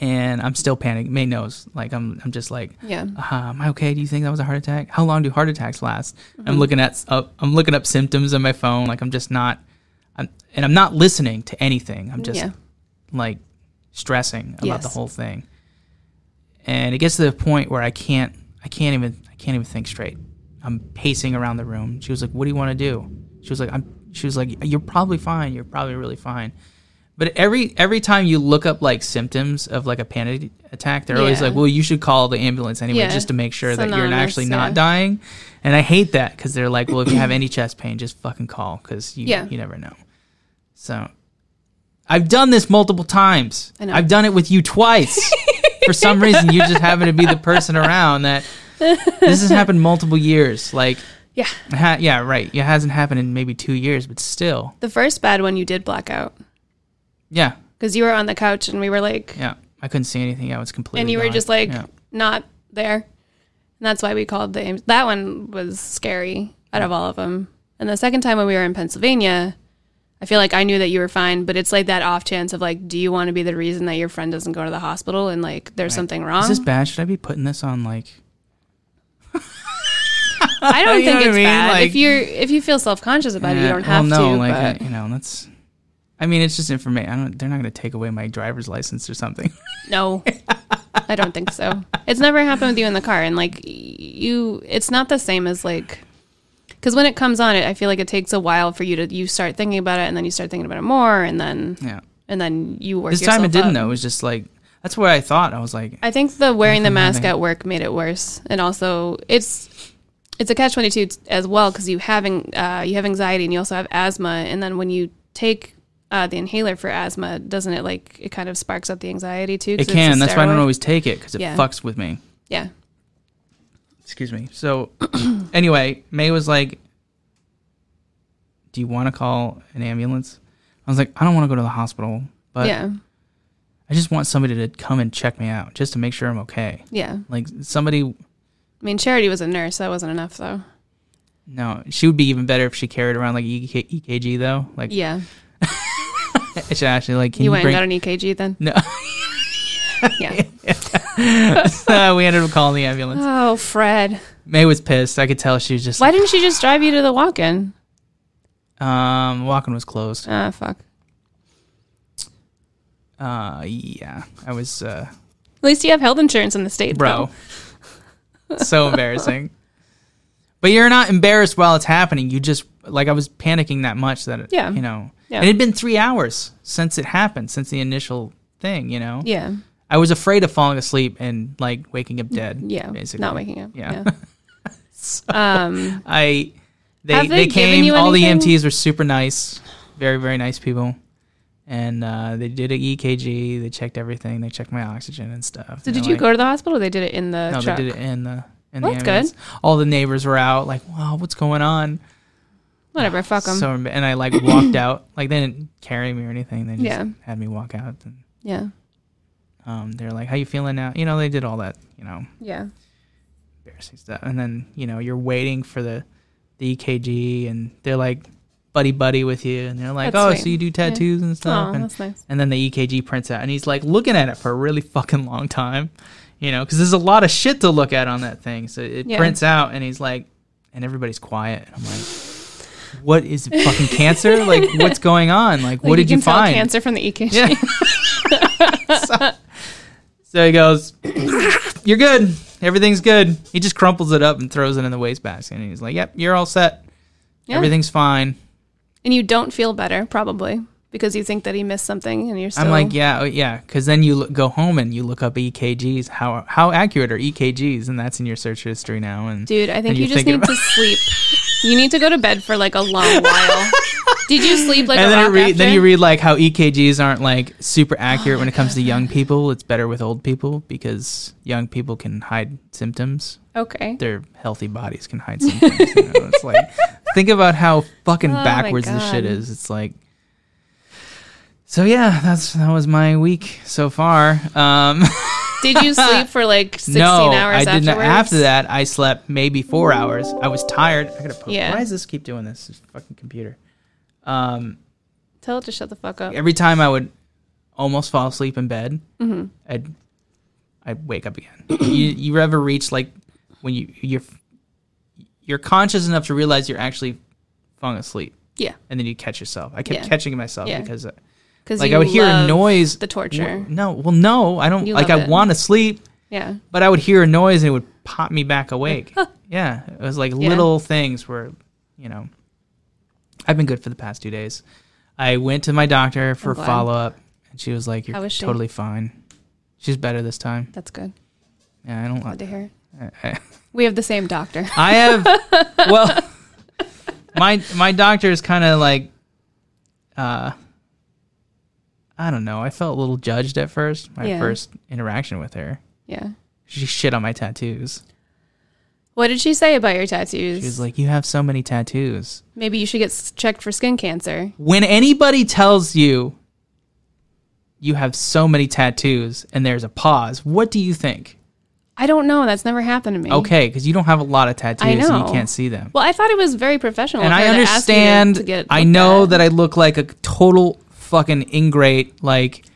Speaker 1: and I'm still panicking. May knows, like I'm, I'm just like,
Speaker 2: yeah
Speaker 1: uh, am I okay? Do you think that was a heart attack? How long do heart attacks last?
Speaker 2: Mm-hmm.
Speaker 1: I'm looking at, up, I'm looking up symptoms on my phone. Like I'm just not, I'm, and I'm not listening to anything. I'm just
Speaker 2: yeah
Speaker 1: like stressing about the whole thing. And it gets to the point where I can't I can't even I can't even think straight. I'm pacing around the room. She was like, "What do you want to do?" She was like, "I'm." She was like, "You're probably fine. You're probably really fine." But every every time you look up like symptoms of like a panic attack, they're always like, "Well, you should call the ambulance anyway,
Speaker 2: Yeah.
Speaker 1: just to make sure that you're
Speaker 2: Synonymous,
Speaker 1: actually not dying." And I hate that because they're like, "Well, if you have any chest pain, just fucking call because you
Speaker 2: Yeah.
Speaker 1: you never know." So I've done this multiple times. I've done it with you twice. [LAUGHS] For some reason, you just happen to be the person around that. This has happened multiple years. Like,
Speaker 2: yeah
Speaker 1: ha- yeah, right. It hasn't happened in maybe two years, but still,
Speaker 2: the first bad one you did black out
Speaker 1: yeah,
Speaker 2: because you were on the couch and we were like
Speaker 1: yeah. I couldn't see anything. I was completely.
Speaker 2: and you were just like
Speaker 1: Yeah.
Speaker 2: not there and that's why we called the that one was scary out of all of them and the second time when we were in pennsylvania I feel like I knew that you were fine, but it's like that off chance of like, do you want to be the reason that your friend doesn't go to the hospital and like there's something wrong?
Speaker 1: Is this bad? Should I be putting this on like? [LAUGHS]
Speaker 2: I don't
Speaker 1: You
Speaker 2: think
Speaker 1: what I
Speaker 2: it's
Speaker 1: mean?
Speaker 2: bad.
Speaker 1: Like-
Speaker 2: if you're if you feel self conscious about it, you don't have
Speaker 1: well, no,
Speaker 2: to.
Speaker 1: like
Speaker 2: but
Speaker 1: you know, that's. I mean, it's just information. I don't. They're not going to take away my driver's license or something. [LAUGHS]
Speaker 2: no, I don't think so. It's never happened with you in the car, and like you, it's not the same as like. Because when it comes on, it I feel like it takes a while for you to you start thinking about it, and then you start thinking about it more, and then
Speaker 1: yeah.
Speaker 2: and then you work.
Speaker 1: This time it didn't
Speaker 2: up.
Speaker 1: though. It was just like that's what I thought. I was like,
Speaker 2: I think the wearing the mask at work made it worse, and also it's it's a catch twenty two as well because you having uh, you have anxiety and you also have asthma, and then when you take uh, the inhaler for asthma, doesn't it like it kind of sparks up the anxiety too?
Speaker 1: it can. That's why I don't always take it because it
Speaker 2: Yeah.
Speaker 1: fucks with me.
Speaker 2: Yeah,
Speaker 1: Excuse me. So [CLEARS THROAT] anyway, May was like, "Do you want to call an ambulance?" I was like, "I don't want to go to the hospital, but
Speaker 2: yeah,
Speaker 1: I just want somebody to come and check me out just to make sure I'm okay."
Speaker 2: yeah.
Speaker 1: Like somebody.
Speaker 2: I mean, Charity was a nurse. That wasn't enough though.
Speaker 1: No, she would be even better if she carried around like EK, EKG though. Like,
Speaker 2: Yeah, [LAUGHS]
Speaker 1: she actually like, can
Speaker 2: you
Speaker 1: you,
Speaker 2: went
Speaker 1: bring?
Speaker 2: and got an EKG then.
Speaker 1: no, [LAUGHS]
Speaker 2: Yeah. [LAUGHS]
Speaker 1: Uh, we ended up calling the ambulance.
Speaker 2: Oh, Fred,
Speaker 1: May was pissed. I could tell she was just.
Speaker 2: why didn't she just drive you to the walk-in?
Speaker 1: Um, walking was closed.
Speaker 2: Ah, fuck.
Speaker 1: Uh, yeah, I was. uh
Speaker 2: At least you have health insurance in the state,
Speaker 1: bro. so embarrassing. But you're not embarrassed while it's happening. You just like I was panicking that much that it,
Speaker 2: Yeah.
Speaker 1: you know.
Speaker 2: Yeah.
Speaker 1: And it had been three hours since it happened, since the initial thing. You know,
Speaker 2: Yeah,
Speaker 1: I was afraid of falling asleep and like waking up dead.
Speaker 2: yeah.
Speaker 1: basically
Speaker 2: Not waking up.
Speaker 1: Yeah.
Speaker 2: Yeah. [LAUGHS] um.
Speaker 1: I they they,
Speaker 2: they
Speaker 1: came. All the? EMTs were super nice, very very nice people, and uh, they did an EKG. They checked everything. They checked my oxygen and stuff.
Speaker 2: So
Speaker 1: They're
Speaker 2: did you
Speaker 1: like-
Speaker 2: go to the hospital? or They did it in the
Speaker 1: No,
Speaker 2: truck.
Speaker 1: they did it in the in
Speaker 2: Well,
Speaker 1: the
Speaker 2: that's good.
Speaker 1: All the neighbors were out, like, "Wow, what's going on?"
Speaker 2: Whatever. Fuck them.
Speaker 1: So and I like walked out. Like they didn't carry me or anything. They just
Speaker 2: Yeah.
Speaker 1: had me walk out. And
Speaker 2: yeah.
Speaker 1: um, they're like, "How you feeling now?" You know, they did all that. You know,
Speaker 2: Yeah.
Speaker 1: embarrassing stuff. And then you know you're waiting for the the EKG, and they're like buddy buddy with you, and they're like,
Speaker 2: That's
Speaker 1: "Oh,
Speaker 2: sweet.
Speaker 1: so you do tattoos and stuff?"
Speaker 2: Oh,
Speaker 1: and,
Speaker 2: that's nice.
Speaker 1: and then the EKG prints out, and he's like looking at it for a really fucking long time, you know, because there's a lot of shit to look at on that thing. So it
Speaker 2: Yeah.
Speaker 1: prints out, and he's like, and everybody's quiet. And I'm like, what is it, fucking cancer? like, [LAUGHS] what's going on? Like, what
Speaker 2: Like,
Speaker 1: did you, find?
Speaker 2: Cancer from the EKG.
Speaker 1: Yeah. [LAUGHS] [LAUGHS] so, so he goes, "You're good. Everything's good." He just crumples it up and throws it in the wastebasket, and he's like, "Yep, you're all set.
Speaker 2: Yeah.
Speaker 1: Everything's fine."
Speaker 2: And you don't feel better, probably, because you think that he missed something, and you're still.
Speaker 1: I'm like, yeah, oh, yeah, because then you look, go home and you look up EKGs. How how accurate are EKGs? And that's in your search history now. And
Speaker 2: dude, I think you
Speaker 1: you're
Speaker 2: just need to sleep. You need to go to bed for like a long while. [LAUGHS] Did you sleep like
Speaker 1: and
Speaker 2: a
Speaker 1: then, read, then you read like how EKGs aren't like super accurate when it comes to young people. It's better with old people because young people can hide symptoms.
Speaker 2: Okay.
Speaker 1: Their healthy bodies can hide symptoms. you know? It's like [LAUGHS] think about how fucking
Speaker 2: Oh
Speaker 1: backwards this shit is. It's like. So yeah, that's that was my week so far. Um, [LAUGHS]
Speaker 2: Did you sleep for like 16
Speaker 1: no,
Speaker 2: hours
Speaker 1: I didn't. After that, I slept maybe four hours. I was tired. I gotta.
Speaker 2: Yeah.
Speaker 1: Why does this keep doing this? This fucking computer. Um,
Speaker 2: Tell it to shut the fuck up.
Speaker 1: every time I would almost fall asleep in bed,
Speaker 2: Mm-hmm.
Speaker 1: I'd I'd wake up again. [CLEARS THROAT] you you ever reach like when you you're you're conscious enough to realize you're actually falling asleep,
Speaker 2: Yeah.
Speaker 1: and then you catch yourself. I kept
Speaker 2: Yeah.
Speaker 1: catching myself
Speaker 2: Yeah.
Speaker 1: because uh,
Speaker 2: Because
Speaker 1: like I would hear a noise.
Speaker 2: The torture.
Speaker 1: No, well, no, I don't.
Speaker 2: You
Speaker 1: like
Speaker 2: love
Speaker 1: I
Speaker 2: it.
Speaker 1: want to sleep,
Speaker 2: Yeah.
Speaker 1: but I would hear a noise and it would pop me back [LAUGHS] awake. yeah, it was like little things where, you know, I've been good for the past two days. I went to my doctor for
Speaker 2: glad.
Speaker 1: follow up, and she was like, "You're
Speaker 2: How is she?
Speaker 1: totally fine." She's better this time.
Speaker 2: That's good.
Speaker 1: Yeah, I don't.
Speaker 2: Glad to hear.
Speaker 1: I, I, [LAUGHS]
Speaker 2: We have the same doctor. [LAUGHS]
Speaker 1: I have well, [LAUGHS] my my doctor is kind of like, uh, I don't know. I felt a little judged at first. My
Speaker 2: Yeah.
Speaker 1: first interaction with her,
Speaker 2: Yeah.
Speaker 1: she shit on my tattoos.
Speaker 2: What did she say about your tattoos?
Speaker 1: She was like, "You have so many tattoos."
Speaker 2: Maybe you should get s- checked for skin cancer.
Speaker 1: When anybody tells you you have so many tattoos and there's a pause, what do you think?
Speaker 2: I don't know. That's never happened to me.
Speaker 1: Okay, because you don't have a lot of tattoos, so
Speaker 2: know.
Speaker 1: you can't see them.
Speaker 2: Well, I thought it was very professional.
Speaker 1: and
Speaker 2: of
Speaker 1: I
Speaker 2: her to ask you
Speaker 1: understand.
Speaker 2: to get
Speaker 1: I
Speaker 2: looked
Speaker 1: know
Speaker 2: at.
Speaker 1: that I look like a total fucking ingrate, like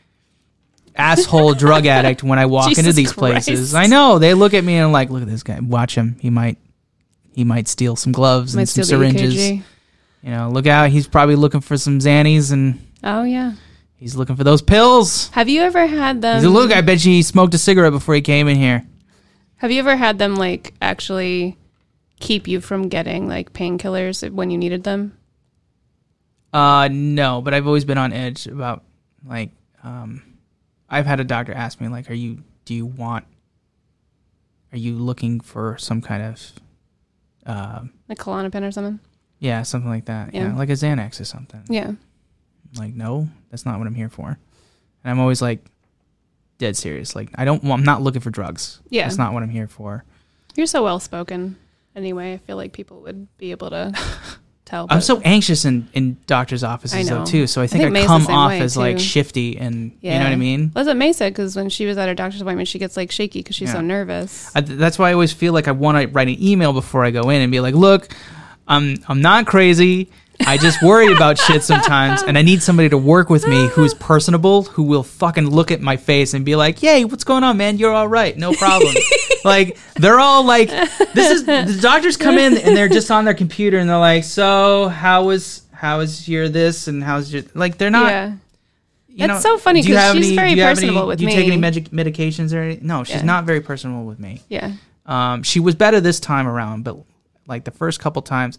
Speaker 1: asshole drug [LAUGHS] addict when I walk into these
Speaker 2: Christ.
Speaker 1: places. I know they look at me and like, look at this guy. Watch him. He might, he might steal some gloves
Speaker 2: Might
Speaker 1: and some syringes.
Speaker 2: EKG.
Speaker 1: You know, look out. He's probably looking for some Xannies and
Speaker 2: Oh yeah.
Speaker 1: he's looking for those pills.
Speaker 2: Have you ever had them?
Speaker 1: He's a look. I bet you he smoked a cigarette before he came in here.
Speaker 2: Have you ever had them like actually keep you from getting like painkillers when you needed them?
Speaker 1: Uh, no, but I've always been on edge about like, um, I've had a doctor ask me like, "Are you? Do you want? Are you looking for some kind of, uh,
Speaker 2: Like Klonopin or something?
Speaker 1: yeah, something like that? Yeah,
Speaker 2: Yeah.
Speaker 1: like a Xanax or something."
Speaker 2: Yeah.
Speaker 1: Like, no, that's not what I'm here for. And I'm always like, dead serious. Like, I don't. Well, I'm not looking for drugs.
Speaker 2: Yeah.
Speaker 1: that's not what I'm here for.
Speaker 2: You're so well spoken. Anyway, I feel like people would be able to [LAUGHS] tell.
Speaker 1: I'm so anxious in in doctors' offices though too. So I think I,
Speaker 2: think the
Speaker 1: come off as like shifty and you know what I mean.
Speaker 2: That's what May said because when she was at her doctor's appointment, she gets like shaky because she's
Speaker 1: Yeah.
Speaker 2: so nervous.
Speaker 1: I, that's why I always feel like I want to write an email before I go in and be like, "Look, I'm I'm not crazy. I just worry about [LAUGHS] shit sometimes, and I need somebody to work with me who's personable, who will fucking look at my face and be like, "Yay, what's going on, man? You're all right, no problem." [LAUGHS] like they're all like, "This is the doctors come in and they're just on their computer and they're like, "So how was how was your this and how's your like?" They're not.
Speaker 2: yeah.
Speaker 1: You
Speaker 2: It's so funny
Speaker 1: do you
Speaker 2: 'cause
Speaker 1: have
Speaker 2: she's
Speaker 1: any-
Speaker 2: very
Speaker 1: do you have
Speaker 2: personable
Speaker 1: any-
Speaker 2: with
Speaker 1: Do you take any
Speaker 2: me.
Speaker 1: medic- medications or anything? No, she's
Speaker 2: Yeah.
Speaker 1: not very personable with me.
Speaker 2: Yeah.
Speaker 1: Um, she was better this time around, but like the first couple times,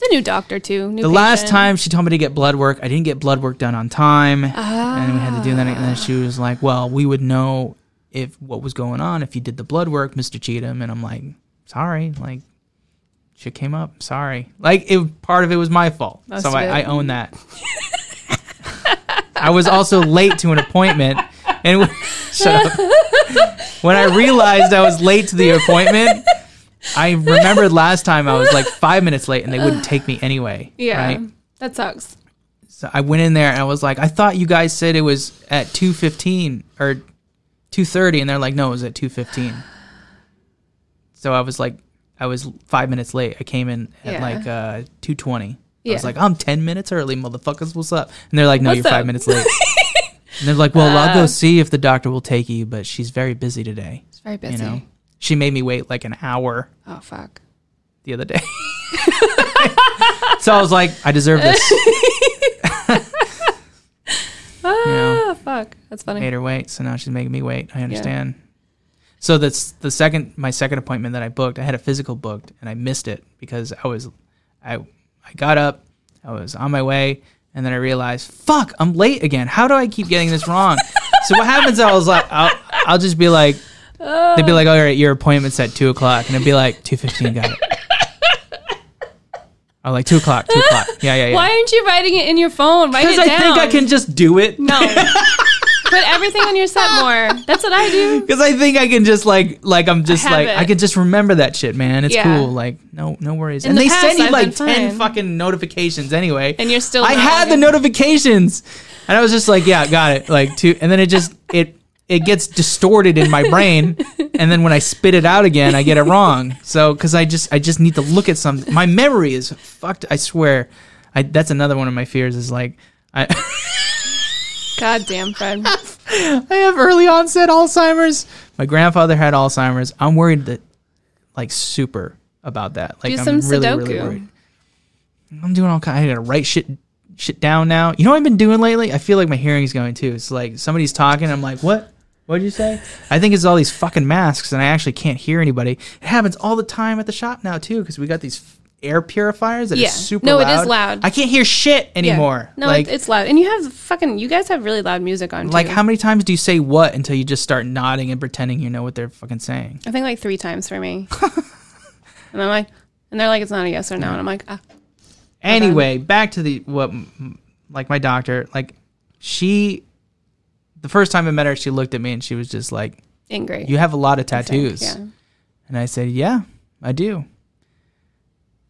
Speaker 2: The new doctor too. New
Speaker 1: the last time she told me to get blood work, I didn't get blood work done on time, and we had to do that. And then she was like, "Well, we would know if what was going on if you did the blood work, Mister Cheatham." And I'm like, "Sorry, like." Shit came up. Sorry. Like it, part of it was my fault,
Speaker 2: Most
Speaker 1: so I. I own that. I was also late to an appointment, and [LAUGHS] shut up. When I realized I was late to the appointment, I remembered last time I was like five minutes late, and they wouldn't take me anyway.
Speaker 2: Yeah.
Speaker 1: Right?
Speaker 2: That sucks.
Speaker 1: So I went in there and I was like, I thought you guys said it was at two fifteen or two thirty, and they're like, no, it was at two fifteen. So I was like, I was five minutes late. I came in at
Speaker 2: Yeah.
Speaker 1: like uh, two twenty. I was like, I'm ten minutes early, motherfuckers. What's up? And they're like, No,
Speaker 2: What's
Speaker 1: you're five minutes late. [LAUGHS] and they're like, Well, I'll go
Speaker 2: Uh.
Speaker 1: see if the doctor will take you, but she's very busy today.
Speaker 2: It's very busy.
Speaker 1: You know, she made me wait like an hour
Speaker 2: Oh fuck.
Speaker 1: the other day. [LAUGHS] so I was like, I deserve this. [LAUGHS]
Speaker 2: Ah,
Speaker 1: know.
Speaker 2: Fuck. That's funny.
Speaker 1: made her wait, so now she's making me wait. I understand. So that's the second my second appointment that I booked. I had a physical booked and I missed it because I was I I got up, I was on my way, and then I realized, fuck, I'm late again. How do I keep getting this wrong? [LAUGHS] so what happens? I was like, I'll, I'll just be like, they'd be like, oh. oh, all right, your appointment's at two o'clock, and I'd be like, two fifteen, got it. I'm like two o'clock, two o'clock. [LAUGHS] Yeah, yeah, yeah.
Speaker 2: Why aren't you writing it in your phone? Write it
Speaker 1: Because
Speaker 2: down.
Speaker 1: I think I can just do it.
Speaker 2: No. [LAUGHS] Put everything on your set more. That's what I do.
Speaker 1: Because I think I can just like like I'm just
Speaker 2: have
Speaker 1: like
Speaker 2: it.
Speaker 1: I can just remember that shit, man. It's
Speaker 2: Yeah.
Speaker 1: cool. Like no no worries.
Speaker 2: In
Speaker 1: and
Speaker 2: the
Speaker 1: they
Speaker 2: past,
Speaker 1: send you
Speaker 2: I've
Speaker 1: like
Speaker 2: been
Speaker 1: ten
Speaker 2: fine.
Speaker 1: fucking notifications anyway.
Speaker 2: And you're still.
Speaker 1: I
Speaker 2: not
Speaker 1: had the
Speaker 2: logging.
Speaker 1: notifications, and I was just like, yeah, got it. Like two, and then it just it it gets distorted in my brain, [LAUGHS] and then when I spit it out again, I get it wrong. So because I just I just need to look at something. My memory is fucked. I swear. I that's another one of my fears is like I. [LAUGHS]
Speaker 2: God damn, Fred.
Speaker 1: I have early onset Alzheimer's. My grandfather had Alzheimer's. I'm worried that, like, super about that. Like,
Speaker 2: Do
Speaker 1: I'm
Speaker 2: some
Speaker 1: really,
Speaker 2: Sudoku.
Speaker 1: really worried. I'm doing all kind. I gotta write shit, shit down now. You know what I've been doing lately? I feel like my hearing's going too. It's like somebody's talking. I'm like, what? What'd you say? I think it's all these fucking masks, and I actually can't hear anybody. It happens all the time at the shop now too, because we got these f- air purifiers that
Speaker 2: Yeah.
Speaker 1: are super loud.
Speaker 2: No, it
Speaker 1: loud.
Speaker 2: is loud.
Speaker 1: I can't hear shit anymore.
Speaker 2: Yeah. No,
Speaker 1: like,
Speaker 2: it's loud, and you have fucking. You guys have really loud music on.
Speaker 1: like how many times do you say what until you just start nodding and pretending you know what they're fucking saying?
Speaker 2: I think like three times for me. [LAUGHS] and I'm like, and they're like, it's not a yes or no, and I'm like, ah,
Speaker 1: Anyway, back to the what like my doctor, like she the first time I met her, she looked at me and she was just like,
Speaker 2: angry.
Speaker 1: "You have a lot of
Speaker 2: I think,
Speaker 1: tattoos."
Speaker 2: Yeah.
Speaker 1: And I said, "Yeah, I do."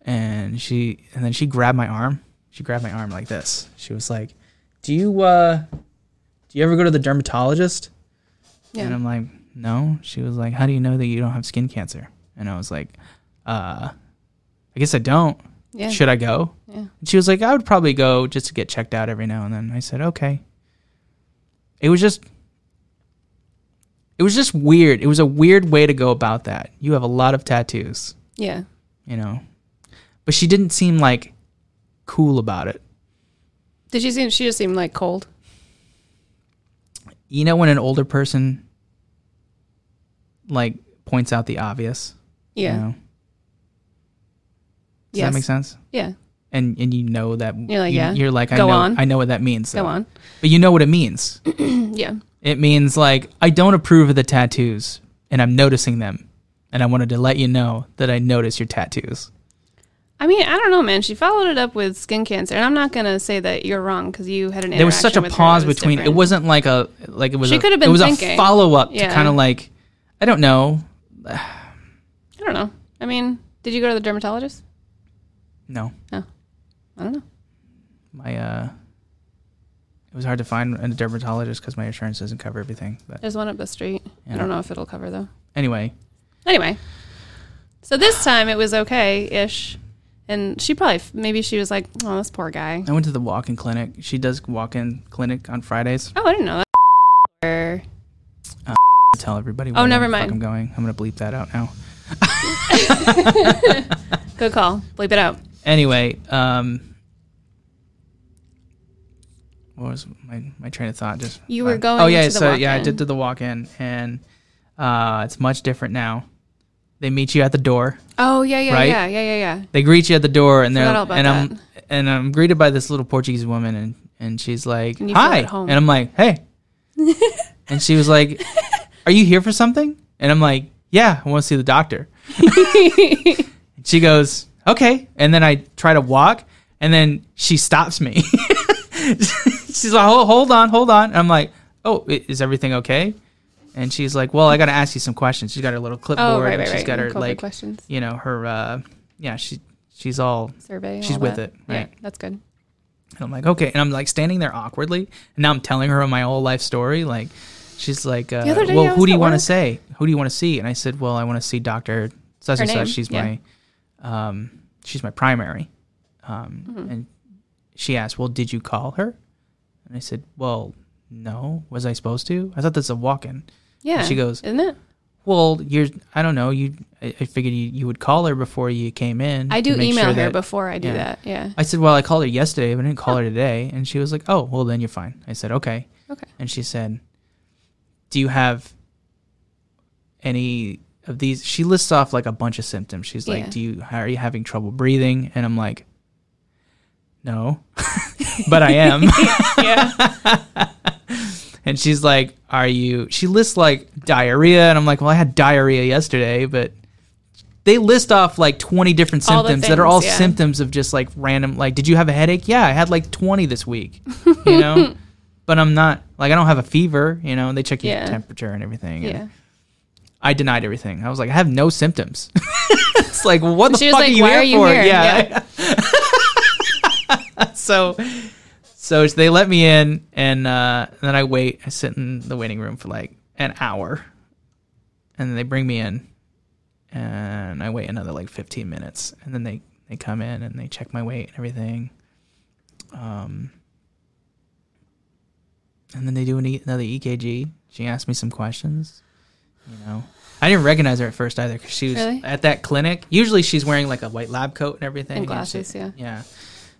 Speaker 1: And she and then she grabbed my arm. She grabbed my arm like this. She was like, "Do you uh do you ever go to the dermatologist?"
Speaker 2: Yeah.
Speaker 1: And I'm like, no. She was like, how do you know that you don't have skin cancer? And I was like, uh, I guess I don't.
Speaker 2: Yeah.
Speaker 1: Should I go?
Speaker 2: Yeah.
Speaker 1: And she was like, I would probably go just to get checked out every now and then. I said, okay. It was just, it was just weird. It was a weird way to go about that. You have a lot of tattoos,
Speaker 2: Yeah.
Speaker 1: you know, but she didn't seem like cool about it.
Speaker 2: Did she seem? She just seemed like cold.
Speaker 1: You know, when an older person like points out the obvious. you
Speaker 2: Yeah.
Speaker 1: know? Does
Speaker 2: Yes.
Speaker 1: that make sense?
Speaker 2: Yeah.
Speaker 1: And and you know that
Speaker 2: You're like,
Speaker 1: you,
Speaker 2: yeah.
Speaker 1: You're like, I
Speaker 2: Go
Speaker 1: know,
Speaker 2: on.
Speaker 1: I know what that means.
Speaker 2: Go on.
Speaker 1: But you know what it means. [CLEARS THROAT]
Speaker 2: Yeah.
Speaker 1: It means like I don't approve of the tattoos, and I'm noticing them, and I wanted to let you know that I notice your tattoos.
Speaker 2: I mean, I don't know, man. She followed it up with skin cancer, and I'm not gonna say that you're wrong because you had an.
Speaker 1: There was such a pause between. It wasn't like a like it was.
Speaker 2: She could have been.
Speaker 1: It was
Speaker 2: thinking.
Speaker 1: a follow up to kind of like I don't know.
Speaker 2: I don't know. I mean, did you go to the dermatologist?
Speaker 1: No.
Speaker 2: No, I don't know.
Speaker 1: my uh, it was hard to find a dermatologist because my insurance doesn't cover everything. But
Speaker 2: There's one up the street.
Speaker 1: Yeah.
Speaker 2: I don't know if it'll cover though.
Speaker 1: anyway,
Speaker 2: Anyway, so this time it was okay ish, and she probably maybe she was like, "Oh, this poor guy."
Speaker 1: I went to the walk-in clinic. She does walk-in clinic on Fridays.
Speaker 2: Oh, I didn't know that. Or-
Speaker 1: Tell everybody.
Speaker 2: Oh, never mind.
Speaker 1: I'm going. I'm gonna bleep that out now. [LAUGHS] [LAUGHS]
Speaker 2: Good call. Bleep it out.
Speaker 1: Anyway, um, what was my my train of thought? Just
Speaker 2: You were
Speaker 1: uh,
Speaker 2: going
Speaker 1: Oh yeah, so yeah, I did do the walk-in, and uh, it's much different now. They meet you at the door.
Speaker 2: Oh yeah, yeah,
Speaker 1: Right?
Speaker 2: yeah, yeah, yeah, yeah.
Speaker 1: They greet you at the door, and they're and I'm and I'm greeted by this little Portuguese woman, and and she's like,
Speaker 2: And
Speaker 1: "Hi," and I'm like, "Hey," [LAUGHS] and she was like, "Are you here for something?" And I'm like, "Yeah, I want to see the doctor." [LAUGHS] She goes, "Okay," and then I try to walk, and then she stops me. [LAUGHS] she's like, "Hold, hold on, hold on." And I'm like, "Oh, is everything okay?" And she's like, "Well, I got to ask you some questions." She's got her little clipboard.
Speaker 2: Oh, right,
Speaker 1: and
Speaker 2: right,
Speaker 1: she's
Speaker 2: right.
Speaker 1: got her
Speaker 2: COVID
Speaker 1: like,
Speaker 2: questions.
Speaker 1: you know, her uh, yeah, she she's all
Speaker 2: Survey.
Speaker 1: she's
Speaker 2: all
Speaker 1: with
Speaker 2: that.
Speaker 1: it,
Speaker 2: Yeah,
Speaker 1: right.
Speaker 2: that's good.
Speaker 1: and I'm like, okay. And I'm like standing there awkwardly. And now I'm telling her my whole life story. Like, she's like, uh,
Speaker 2: The other day
Speaker 1: well, who do you want to say? Who do you want to see? And I said, well, I want to see Dr. Such
Speaker 2: Her
Speaker 1: and
Speaker 2: name,
Speaker 1: such. She's
Speaker 2: yeah.
Speaker 1: my, um, she's my primary. Um,
Speaker 2: Mm-hmm.
Speaker 1: and she asked, well, did you call her? And I said, well, no. Was I supposed to? I thought this was a walk-in.
Speaker 2: Yeah.
Speaker 1: she goes-
Speaker 2: isn't it?
Speaker 1: Well, you're, I don't know. You, I, I figured you, you would call her before you came in.
Speaker 2: I do email
Speaker 1: sure
Speaker 2: her before I do
Speaker 1: yeah.
Speaker 2: that. Yeah.
Speaker 1: I said, well, I called her yesterday, but I didn't call her today. And she was like, oh, well, then you're fine. I said, okay.
Speaker 2: Okay.
Speaker 1: And she said, do you have any of these? She lists off like a bunch of symptoms. She's like,
Speaker 2: Yeah.
Speaker 1: do you, are you having trouble breathing? And I'm like, no, [LAUGHS] but I am. [LAUGHS]
Speaker 2: yeah.
Speaker 1: and she's like, are you, she lists like diarrhea. And I'm like, well, I had diarrhea yesterday, but they list off like 20 different symptoms that are all
Speaker 2: yeah.
Speaker 1: symptoms of just like random like did you have a headache yeah i had like 20 this week you know [LAUGHS] but i'm not like i don't have a fever you know and they check your
Speaker 2: Yeah.
Speaker 1: temperature and everything and
Speaker 2: Yeah.
Speaker 1: I denied everything i was like i have no symptoms [LAUGHS] it's like what the
Speaker 2: She
Speaker 1: fuck
Speaker 2: like,
Speaker 1: are you
Speaker 2: "Why
Speaker 1: here
Speaker 2: are you
Speaker 1: for
Speaker 2: here?"
Speaker 1: yeah, [LAUGHS] so so they let me in and uh and then i wait i sit in the waiting room for like an hour and then they bring me in and I wait another like 15 minutes, and then they they come in and they check my weight and everything. Um, and then they do an e- another EKG. She asked me some questions. You know, I didn't recognize her at first either because she was
Speaker 2: Really?
Speaker 1: at that clinic. Usually, she's wearing like a white lab coat and everything,
Speaker 2: And
Speaker 1: she-
Speaker 2: glasses, yeah.
Speaker 1: yeah,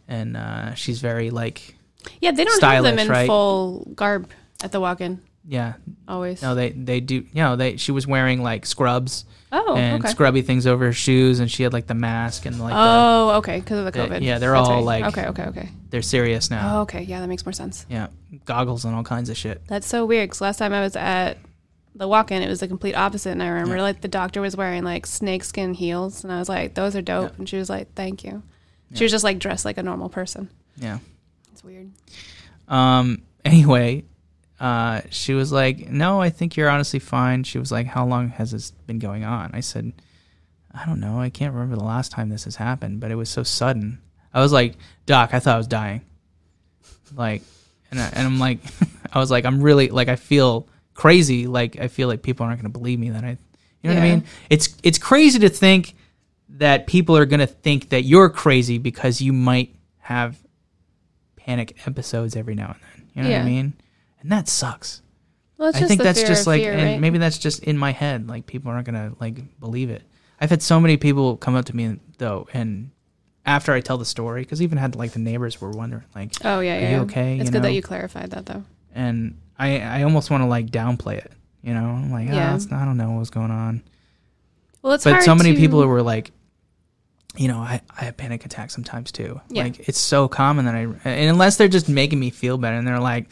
Speaker 1: and uh, she's very like
Speaker 2: Yeah, they don't have them in
Speaker 1: right?
Speaker 2: full garb at the walk-in.
Speaker 1: yeah.
Speaker 2: Always.
Speaker 1: No, they they do. You know, they she was wearing like scrubs
Speaker 2: oh,
Speaker 1: and
Speaker 2: okay.
Speaker 1: scrubby things over her shoes, and she had like the mask and like the,
Speaker 2: oh, okay, because of the COVID.
Speaker 1: yeah, they're
Speaker 2: That's
Speaker 1: all,
Speaker 2: right.
Speaker 1: like-
Speaker 2: Okay, okay, okay.
Speaker 1: they're serious now.
Speaker 2: Oh, okay. Yeah, that makes more sense.
Speaker 1: Yeah, goggles and all kinds of shit.
Speaker 2: That's so weird. Because last time I was at the walk-in, it was the complete opposite, and I remember
Speaker 1: Yeah.
Speaker 2: like the doctor was wearing like snakeskin heels, and I was like, "Those are dope,"
Speaker 1: Yeah.
Speaker 2: and she was like, "Thank you." She was just like dressed like a normal person.
Speaker 1: Yeah.
Speaker 2: It's weird.
Speaker 1: Um. [LAUGHS] Anyway, uh, she was like, "No, I think you're honestly fine." She was like, "How long has this been going on?" I said, "I don't know. I can't remember the last time this has happened, but it was so sudden." I was like, "Doc, I thought I was dying." Like, and I, and I'm like, [LAUGHS] I was like, I'm really like, I feel crazy, like I feel like people aren't going to believe me that I, you know what I mean? It's it's crazy to think that people are going to think that you're crazy because you might have panic episodes every now and then. You know what I mean? And that sucks.
Speaker 2: Well,
Speaker 1: I think that's just like,
Speaker 2: fear,
Speaker 1: and
Speaker 2: right?
Speaker 1: maybe that's just in my head. Like people aren't gonna like believe it. I've had so many people come up to me though, and after I tell the story, because even had like the neighbors were wondering, like,
Speaker 2: Oh yeah,
Speaker 1: Are
Speaker 2: yeah.
Speaker 1: you okay?
Speaker 2: It's
Speaker 1: You
Speaker 2: good
Speaker 1: know?
Speaker 2: that you clarified that though.
Speaker 1: and I I almost want to like downplay it. You know, I'm like,
Speaker 2: Yeah.
Speaker 1: oh, it's, I don't know what's going on.
Speaker 2: Well, it's
Speaker 1: but so many
Speaker 2: to-
Speaker 1: people were like, you know, I, I have panic attacks sometimes too.
Speaker 2: Yeah.
Speaker 1: Like it's so common that I, and unless they're just making me feel better, and they're like,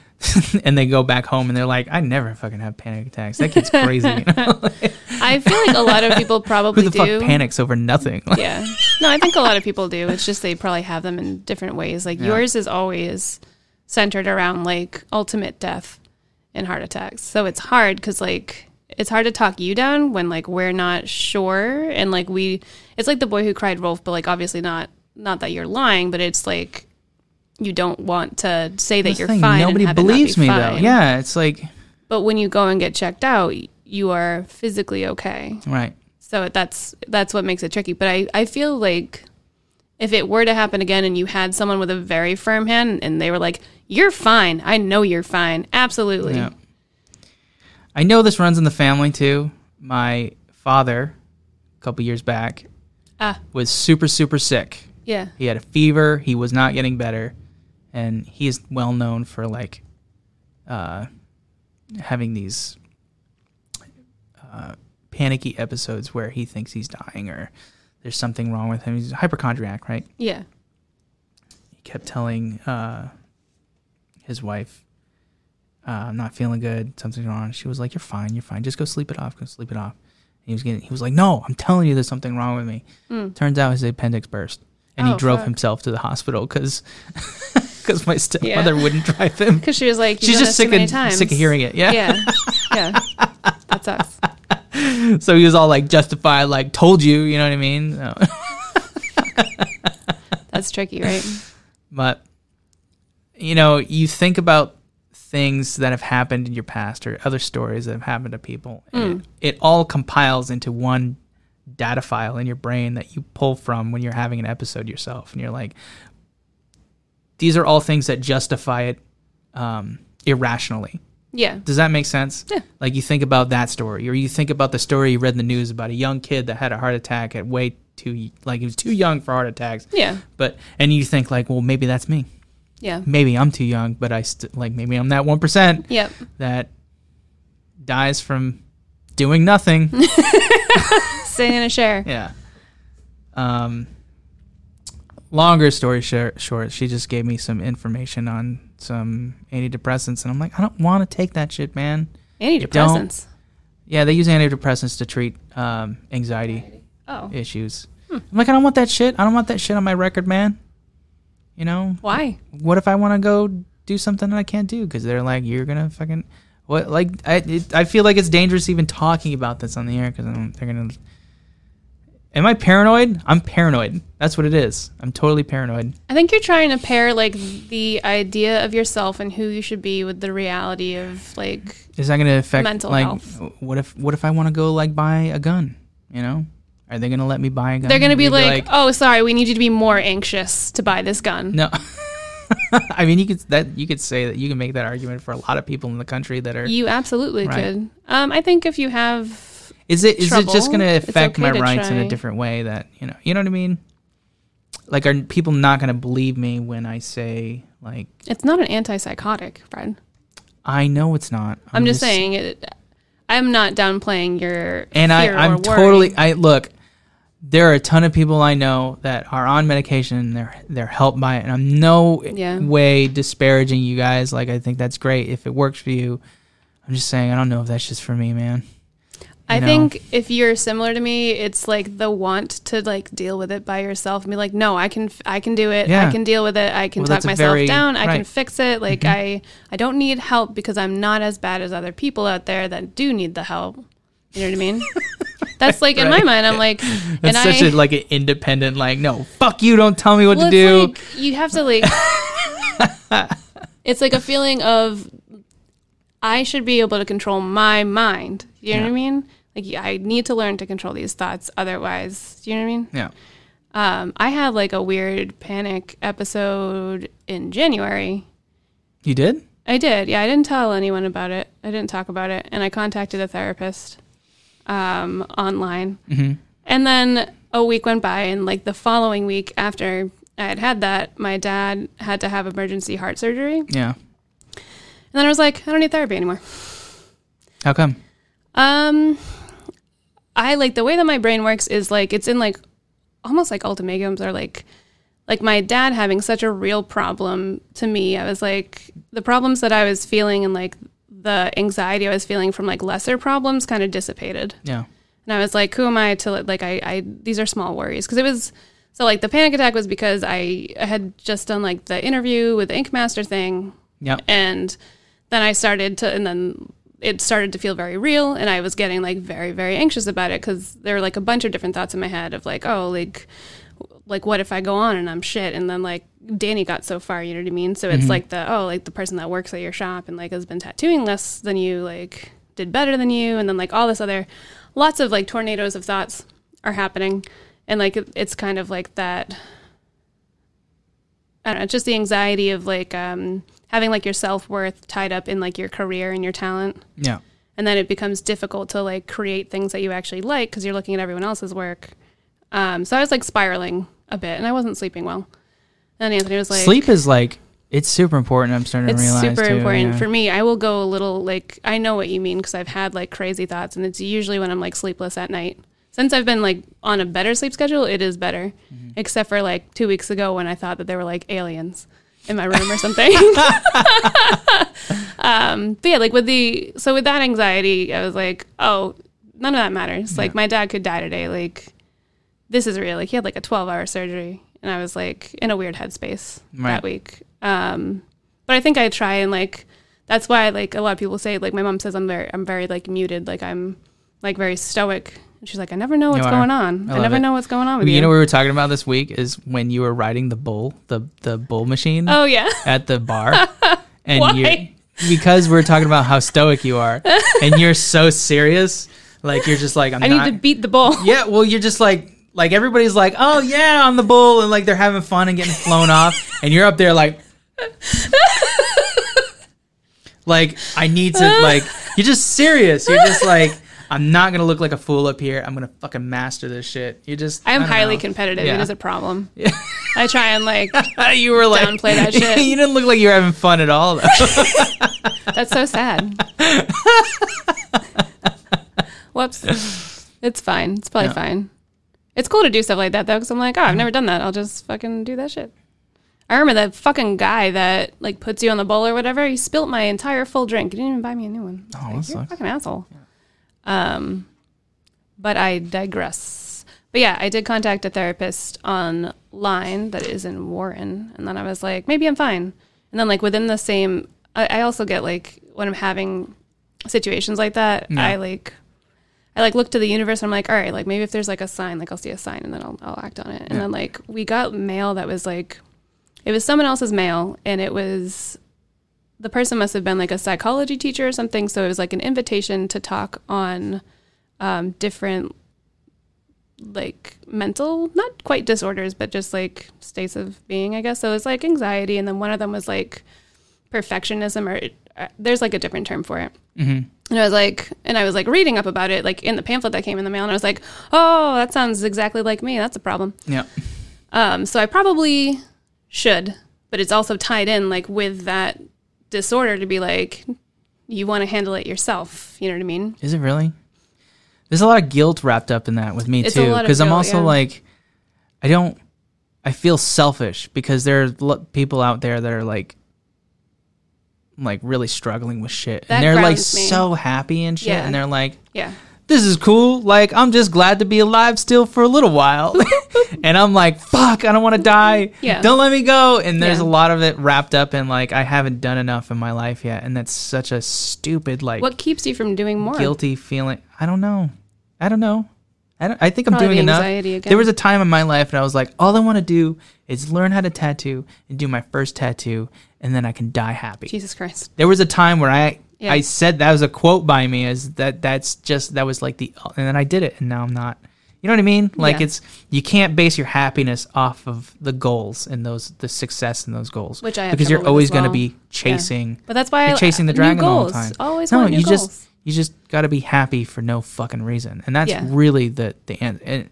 Speaker 1: [LAUGHS] and they go back home and they're like, I never fucking have panic attacks. That kid's crazy. You know? [LAUGHS]
Speaker 2: I feel like a lot of people [LAUGHS]
Speaker 1: Who
Speaker 2: probably
Speaker 1: the
Speaker 2: do.
Speaker 1: fuck panics over nothing?
Speaker 2: Yeah. No, I think a lot of people do. It's just they probably have them in different ways. Like
Speaker 1: Yeah.
Speaker 2: yours is always centered around like ultimate death and heart attacks. So it's hard because like it's hard to talk you down when like we're not sure and like we it's like the boy who cried wolf, but like obviously not not that you're lying, but it's like you don't want to say that
Speaker 1: That's
Speaker 2: you're
Speaker 1: thing,
Speaker 2: fine.
Speaker 1: Nobody
Speaker 2: have it not
Speaker 1: believes
Speaker 2: be
Speaker 1: me though. Yeah, it's like
Speaker 2: But when you go and get checked out, you are physically okay.
Speaker 1: right.
Speaker 2: So that's that's what makes it tricky. But I, I feel like if it were to happen again and you had someone with a very firm hand and they were like, You're fine. I know you're fine. Absolutely.
Speaker 1: Yeah. I know this runs in the family too. My father, a couple years back,
Speaker 2: Ah.
Speaker 1: was super super sick.
Speaker 2: Yeah.
Speaker 1: He had a fever. He was not getting better, and he is well known for like uh, having these uh, panicky episodes where he thinks he's dying or there's something wrong with him. He's a hypochondriac, right?
Speaker 2: Yeah.
Speaker 1: He kept telling uh, his wife, uh, "I'm not feeling good. Something's wrong." She was like, "You're fine. You're fine. Just go sleep it off. Go sleep it off." And he was getting. He was like, "No, I'm telling you, there's something wrong with me." Turns out his appendix burst, and he.
Speaker 2: Oh,
Speaker 1: drove
Speaker 2: fuck.
Speaker 1: himself to the hospital because because [LAUGHS] my stepmother wouldn't drive him. [LAUGHS]
Speaker 2: Because she was like,
Speaker 1: She's just sick of
Speaker 2: times.
Speaker 1: sick of hearing it. Yeah.
Speaker 2: Yeah. Yeah. that sucks. [LAUGHS] [LAUGHS]
Speaker 1: So he was all like justified, like told you. You know what I mean? So- [LAUGHS]
Speaker 2: That's tricky, right?
Speaker 1: But you know, you think about things that have happened in your past or other stories that have happened to people. And it, it all compiles into one data file in your brain that you pull from when you're having an episode yourself, and you're like, these are all things that justify it um, irrationally.
Speaker 2: Yeah.
Speaker 1: Does that make sense?
Speaker 2: Yeah.
Speaker 1: Like you think about that story, or you think about the story you read in the news about a young kid that had a heart attack at way too, like he was too young for heart attacks.
Speaker 2: Yeah.
Speaker 1: But and you think like, well, maybe that's me.
Speaker 2: Yeah.
Speaker 1: Maybe I'm too young, but I st- like maybe I'm that one percent
Speaker 2: Yep.
Speaker 1: that dies from doing nothing. [LAUGHS]
Speaker 2: Sitting in a chair. [LAUGHS]
Speaker 1: yeah. Um. Longer story short, short, she just gave me some information on some antidepressants, and I'm like, I don't want to take that shit, man.
Speaker 2: Antidepressants.
Speaker 1: Yeah, they use antidepressants to treat um, anxiety
Speaker 2: Oh.
Speaker 1: issues. I'm like, I don't want that shit. I don't want that shit on my record, man. You know,
Speaker 2: Why?
Speaker 1: what if I want to go do something that I can't do because they're like, you're gonna fucking what? Like, I it, I feel like it's dangerous even talking about this on the air because they're gonna. Am I paranoid? I'm paranoid. That's what it is. I'm totally paranoid.
Speaker 2: I think you're trying to pair like the idea of yourself and who you should be with the reality of like
Speaker 1: Is that gonna affect
Speaker 2: Mental
Speaker 1: like
Speaker 2: health.
Speaker 1: what if what if I want to go like buy a gun? You know, are they gonna let me buy a gun?
Speaker 2: they're going to be
Speaker 1: They'd
Speaker 2: like, "Oh, sorry, we need you to be more anxious to buy this gun."
Speaker 1: No. [LAUGHS] I mean, you could that you could say that you can make that argument for a lot of people in the country that are.
Speaker 2: You absolutely
Speaker 1: Right.
Speaker 2: could. Um, I think if you have,
Speaker 1: Is it is it just going to affect
Speaker 2: okay
Speaker 1: my
Speaker 2: to
Speaker 1: rights in a different way that you know you know what I mean? Like, are people not going to believe me when I say like
Speaker 2: it's not an antipsychotic, Fred.
Speaker 1: I know it's not?
Speaker 2: I'm, just, saying it. I'm not downplaying your
Speaker 1: and I, I'm totally. I look. There are a ton of people I know that are on medication. And they're they're helped by it, and I'm no
Speaker 2: Yeah.
Speaker 1: way disparaging you guys. Like I think that's great if it works for you. I'm just saying I don't know if that's just for me, man.
Speaker 2: I
Speaker 1: know?
Speaker 2: think if you're similar to me, it's like the want to like deal with it by yourself and be like, no, I can, I can do it.
Speaker 1: Yeah.
Speaker 2: I can deal with it. I can
Speaker 1: Well,
Speaker 2: talk myself
Speaker 1: very-
Speaker 2: down. I can
Speaker 1: right. Mm-hmm.
Speaker 2: fix it. Like I, I don't need help because I'm not as bad as other people out there that do need the help. You know what I mean? [LAUGHS] That's like in my mind, I'm like, and
Speaker 1: That's
Speaker 2: I,
Speaker 1: such a like an independent. Like no, fuck you. Don't tell me what
Speaker 2: well,
Speaker 1: to do.
Speaker 2: like you have to like, [LAUGHS] it's like a feeling of I should be able to control my mind. You know
Speaker 1: Yeah.
Speaker 2: what I mean? Like I need to learn to control these thoughts. Otherwise, do you know what I mean?
Speaker 1: Yeah.
Speaker 2: Um, I had like a weird panic episode in January.
Speaker 1: You did?
Speaker 2: I did. Yeah, I didn't tell anyone about it. I didn't talk about it, and I contacted a therapist um, online.
Speaker 1: Mm-hmm.
Speaker 2: And then a week went by, and like the following week after I had had that, my dad had to have emergency heart surgery.
Speaker 1: Yeah.
Speaker 2: And then I was like, I don't need therapy anymore.
Speaker 1: How come?
Speaker 2: Um, I like the way that my brain works is like it's in like almost like ultimatums or like like my dad having such a real problem to me. I was like the problems that I was feeling and like the anxiety I was feeling from like lesser problems kind of dissipated.
Speaker 1: Yeah.
Speaker 2: And I was like, who am I to like I, I these are small worries because it was so like the panic attack was because I, I had just done like the interview with the Ink Master thing
Speaker 1: Yep.
Speaker 2: and then I started to and then it started to feel very real and I was getting like very very anxious about it because there were like a bunch of different thoughts in my head of like oh like like what if I go on and I'm shit? And then like Danny got so far you know what I mean? So it's like the oh like the person that works at your shop and like has been tattooing less than you like did better than you and then like all this other lots of like tornadoes of thoughts are happening and like it- it's kind of like that I don't know, it's just the anxiety of like um, having like your self worth tied up in like your career and your talent,
Speaker 1: Yeah.
Speaker 2: and then it becomes difficult to like create things that you actually like because you're looking at everyone else's work. Um, so I was like spiraling a bit, and I wasn't sleeping well. And Anthony was like,
Speaker 1: Sleep is like it's super important. I'm starting to realize it's
Speaker 2: super
Speaker 1: too,
Speaker 2: important
Speaker 1: yeah.
Speaker 2: for me. I will go a little like I know what you mean because I've had like crazy thoughts, and it's usually when I'm like sleepless at night. Since I've been like on a better sleep schedule, it is better.
Speaker 1: Mm-hmm.
Speaker 2: Except for like two weeks ago when I thought that there were like aliens in my room or something. [LAUGHS] um, but yeah, like with the so with that anxiety, I was like, oh, none of that matters. Like my dad could die today. Like this is real. Like he had like a 12 hour surgery, and I was like in a weird headspace
Speaker 1: Right.
Speaker 2: that week. Um, but I think I try and like that's why like a lot of people say like my mom says I'm very I'm very like muted like I'm like very stoic and she's like I never know what's going on
Speaker 1: I
Speaker 2: I, never
Speaker 1: it.
Speaker 2: know what's going on with
Speaker 1: you
Speaker 2: you.
Speaker 1: know what we were talking about this week is when you were riding the bull, the the bull machine
Speaker 2: oh yeah
Speaker 1: at the bar, [LAUGHS] and
Speaker 2: Why?
Speaker 1: you because we're talking about how stoic you are, [LAUGHS] and you're so serious, like you're just like I'm
Speaker 2: I
Speaker 1: not.
Speaker 2: need to beat the bull. [LAUGHS]
Speaker 1: yeah, well, you're just like like everybody's like, oh yeah, on the bull, and like they're having fun and getting flown off, and you're up there like. Like I need to like you're just serious. You're just like I'm not gonna look like a fool up here. I'm gonna fucking master this shit. You just
Speaker 2: I am
Speaker 1: don't
Speaker 2: highly
Speaker 1: know.
Speaker 2: competitive.
Speaker 1: Yeah.
Speaker 2: It is a problem. Yeah. I try and like [LAUGHS]
Speaker 1: you were like
Speaker 2: downplay that shit. [LAUGHS]
Speaker 1: you didn't look like you were having fun at all though. [LAUGHS]
Speaker 2: that's so sad. Whoops. It's fine. It's probably
Speaker 1: Yeah.
Speaker 2: fine. It's cool to do stuff like that though, because I'm like, oh, I've mm-hmm. never done that. I'll just fucking do that shit. I remember that fucking guy that like puts you on the bowl or whatever. He spilt my entire full drink. He didn't even buy me a new one.
Speaker 1: Oh,
Speaker 2: like, You're a fucking asshole. Um, but I digress. But yeah, I did contact a therapist online that is in Warren, and then I was like, maybe I'm fine. And then like within the same, I, I also get like when I'm having situations like that,
Speaker 1: Yeah.
Speaker 2: I like. I like look to the universe and I'm like, all right, like maybe if there's like a sign, like I'll see a sign and then I'll, I'll act on it. And
Speaker 1: Yeah.
Speaker 2: then like we got mail that was like, it was someone else's mail and it was, the person must have been like a psychology teacher or something. So it was like an invitation to talk on um, different like mental, not quite disorders, but just like states of being, I guess. So it was like anxiety. And then one of them was like perfectionism or uh, there's like a different term for it.
Speaker 1: Mhm.
Speaker 2: And I was like, and I was like reading up about it, like in the pamphlet that came in the mail, and I was like, oh, that sounds exactly like me. That's a problem.
Speaker 1: Yeah.
Speaker 2: Um, so I probably should, but it's also tied in like with that disorder to be like, you want to handle it yourself. You know what I mean?
Speaker 1: Is it really? There's a lot of guilt wrapped up in that with me
Speaker 2: It's
Speaker 1: too, because I'm also
Speaker 2: yeah.
Speaker 1: like, I don't, I feel selfish because there are people out there that are like, like really struggling with shit,
Speaker 2: That
Speaker 1: and they're like
Speaker 2: me.
Speaker 1: so happy and shit,
Speaker 2: Yeah.
Speaker 1: and they're like,
Speaker 2: Yeah.
Speaker 1: This is cool. Like, I'm just glad to be alive still for a little while. [LAUGHS] and I'm like, fuck, I don't want to die.
Speaker 2: Yeah.
Speaker 1: Don't let me go. And there's
Speaker 2: Yeah.
Speaker 1: a lot of it wrapped up in like, I haven't done enough in my life yet. And that's such a stupid, like,
Speaker 2: What keeps you from doing more?
Speaker 1: guilty feeling. I don't know. I don't know. I, don't, I think I'm doing enough.
Speaker 2: again.
Speaker 1: There was a time in my life and I was like, all I want to do is learn how to tattoo and do my first tattoo, and then I can die happy.
Speaker 2: Jesus Christ.
Speaker 1: There was a time where I
Speaker 2: Yeah.
Speaker 1: I said that was a quote by me Is that that's just that was like the and then I did it and now I'm not. You know what I mean? Like
Speaker 2: Yeah.
Speaker 1: it's you can't base your happiness off of the goals and those the success in those goals.
Speaker 2: Which I have
Speaker 1: because you're always
Speaker 2: as
Speaker 1: going to be chasing
Speaker 2: But that's why
Speaker 1: you're
Speaker 2: I
Speaker 1: chasing the dragon all the time.
Speaker 2: Always
Speaker 1: no, you
Speaker 2: goals.
Speaker 1: just you just got to be happy for no fucking reason, and that's
Speaker 2: Yeah.
Speaker 1: really the the end. And,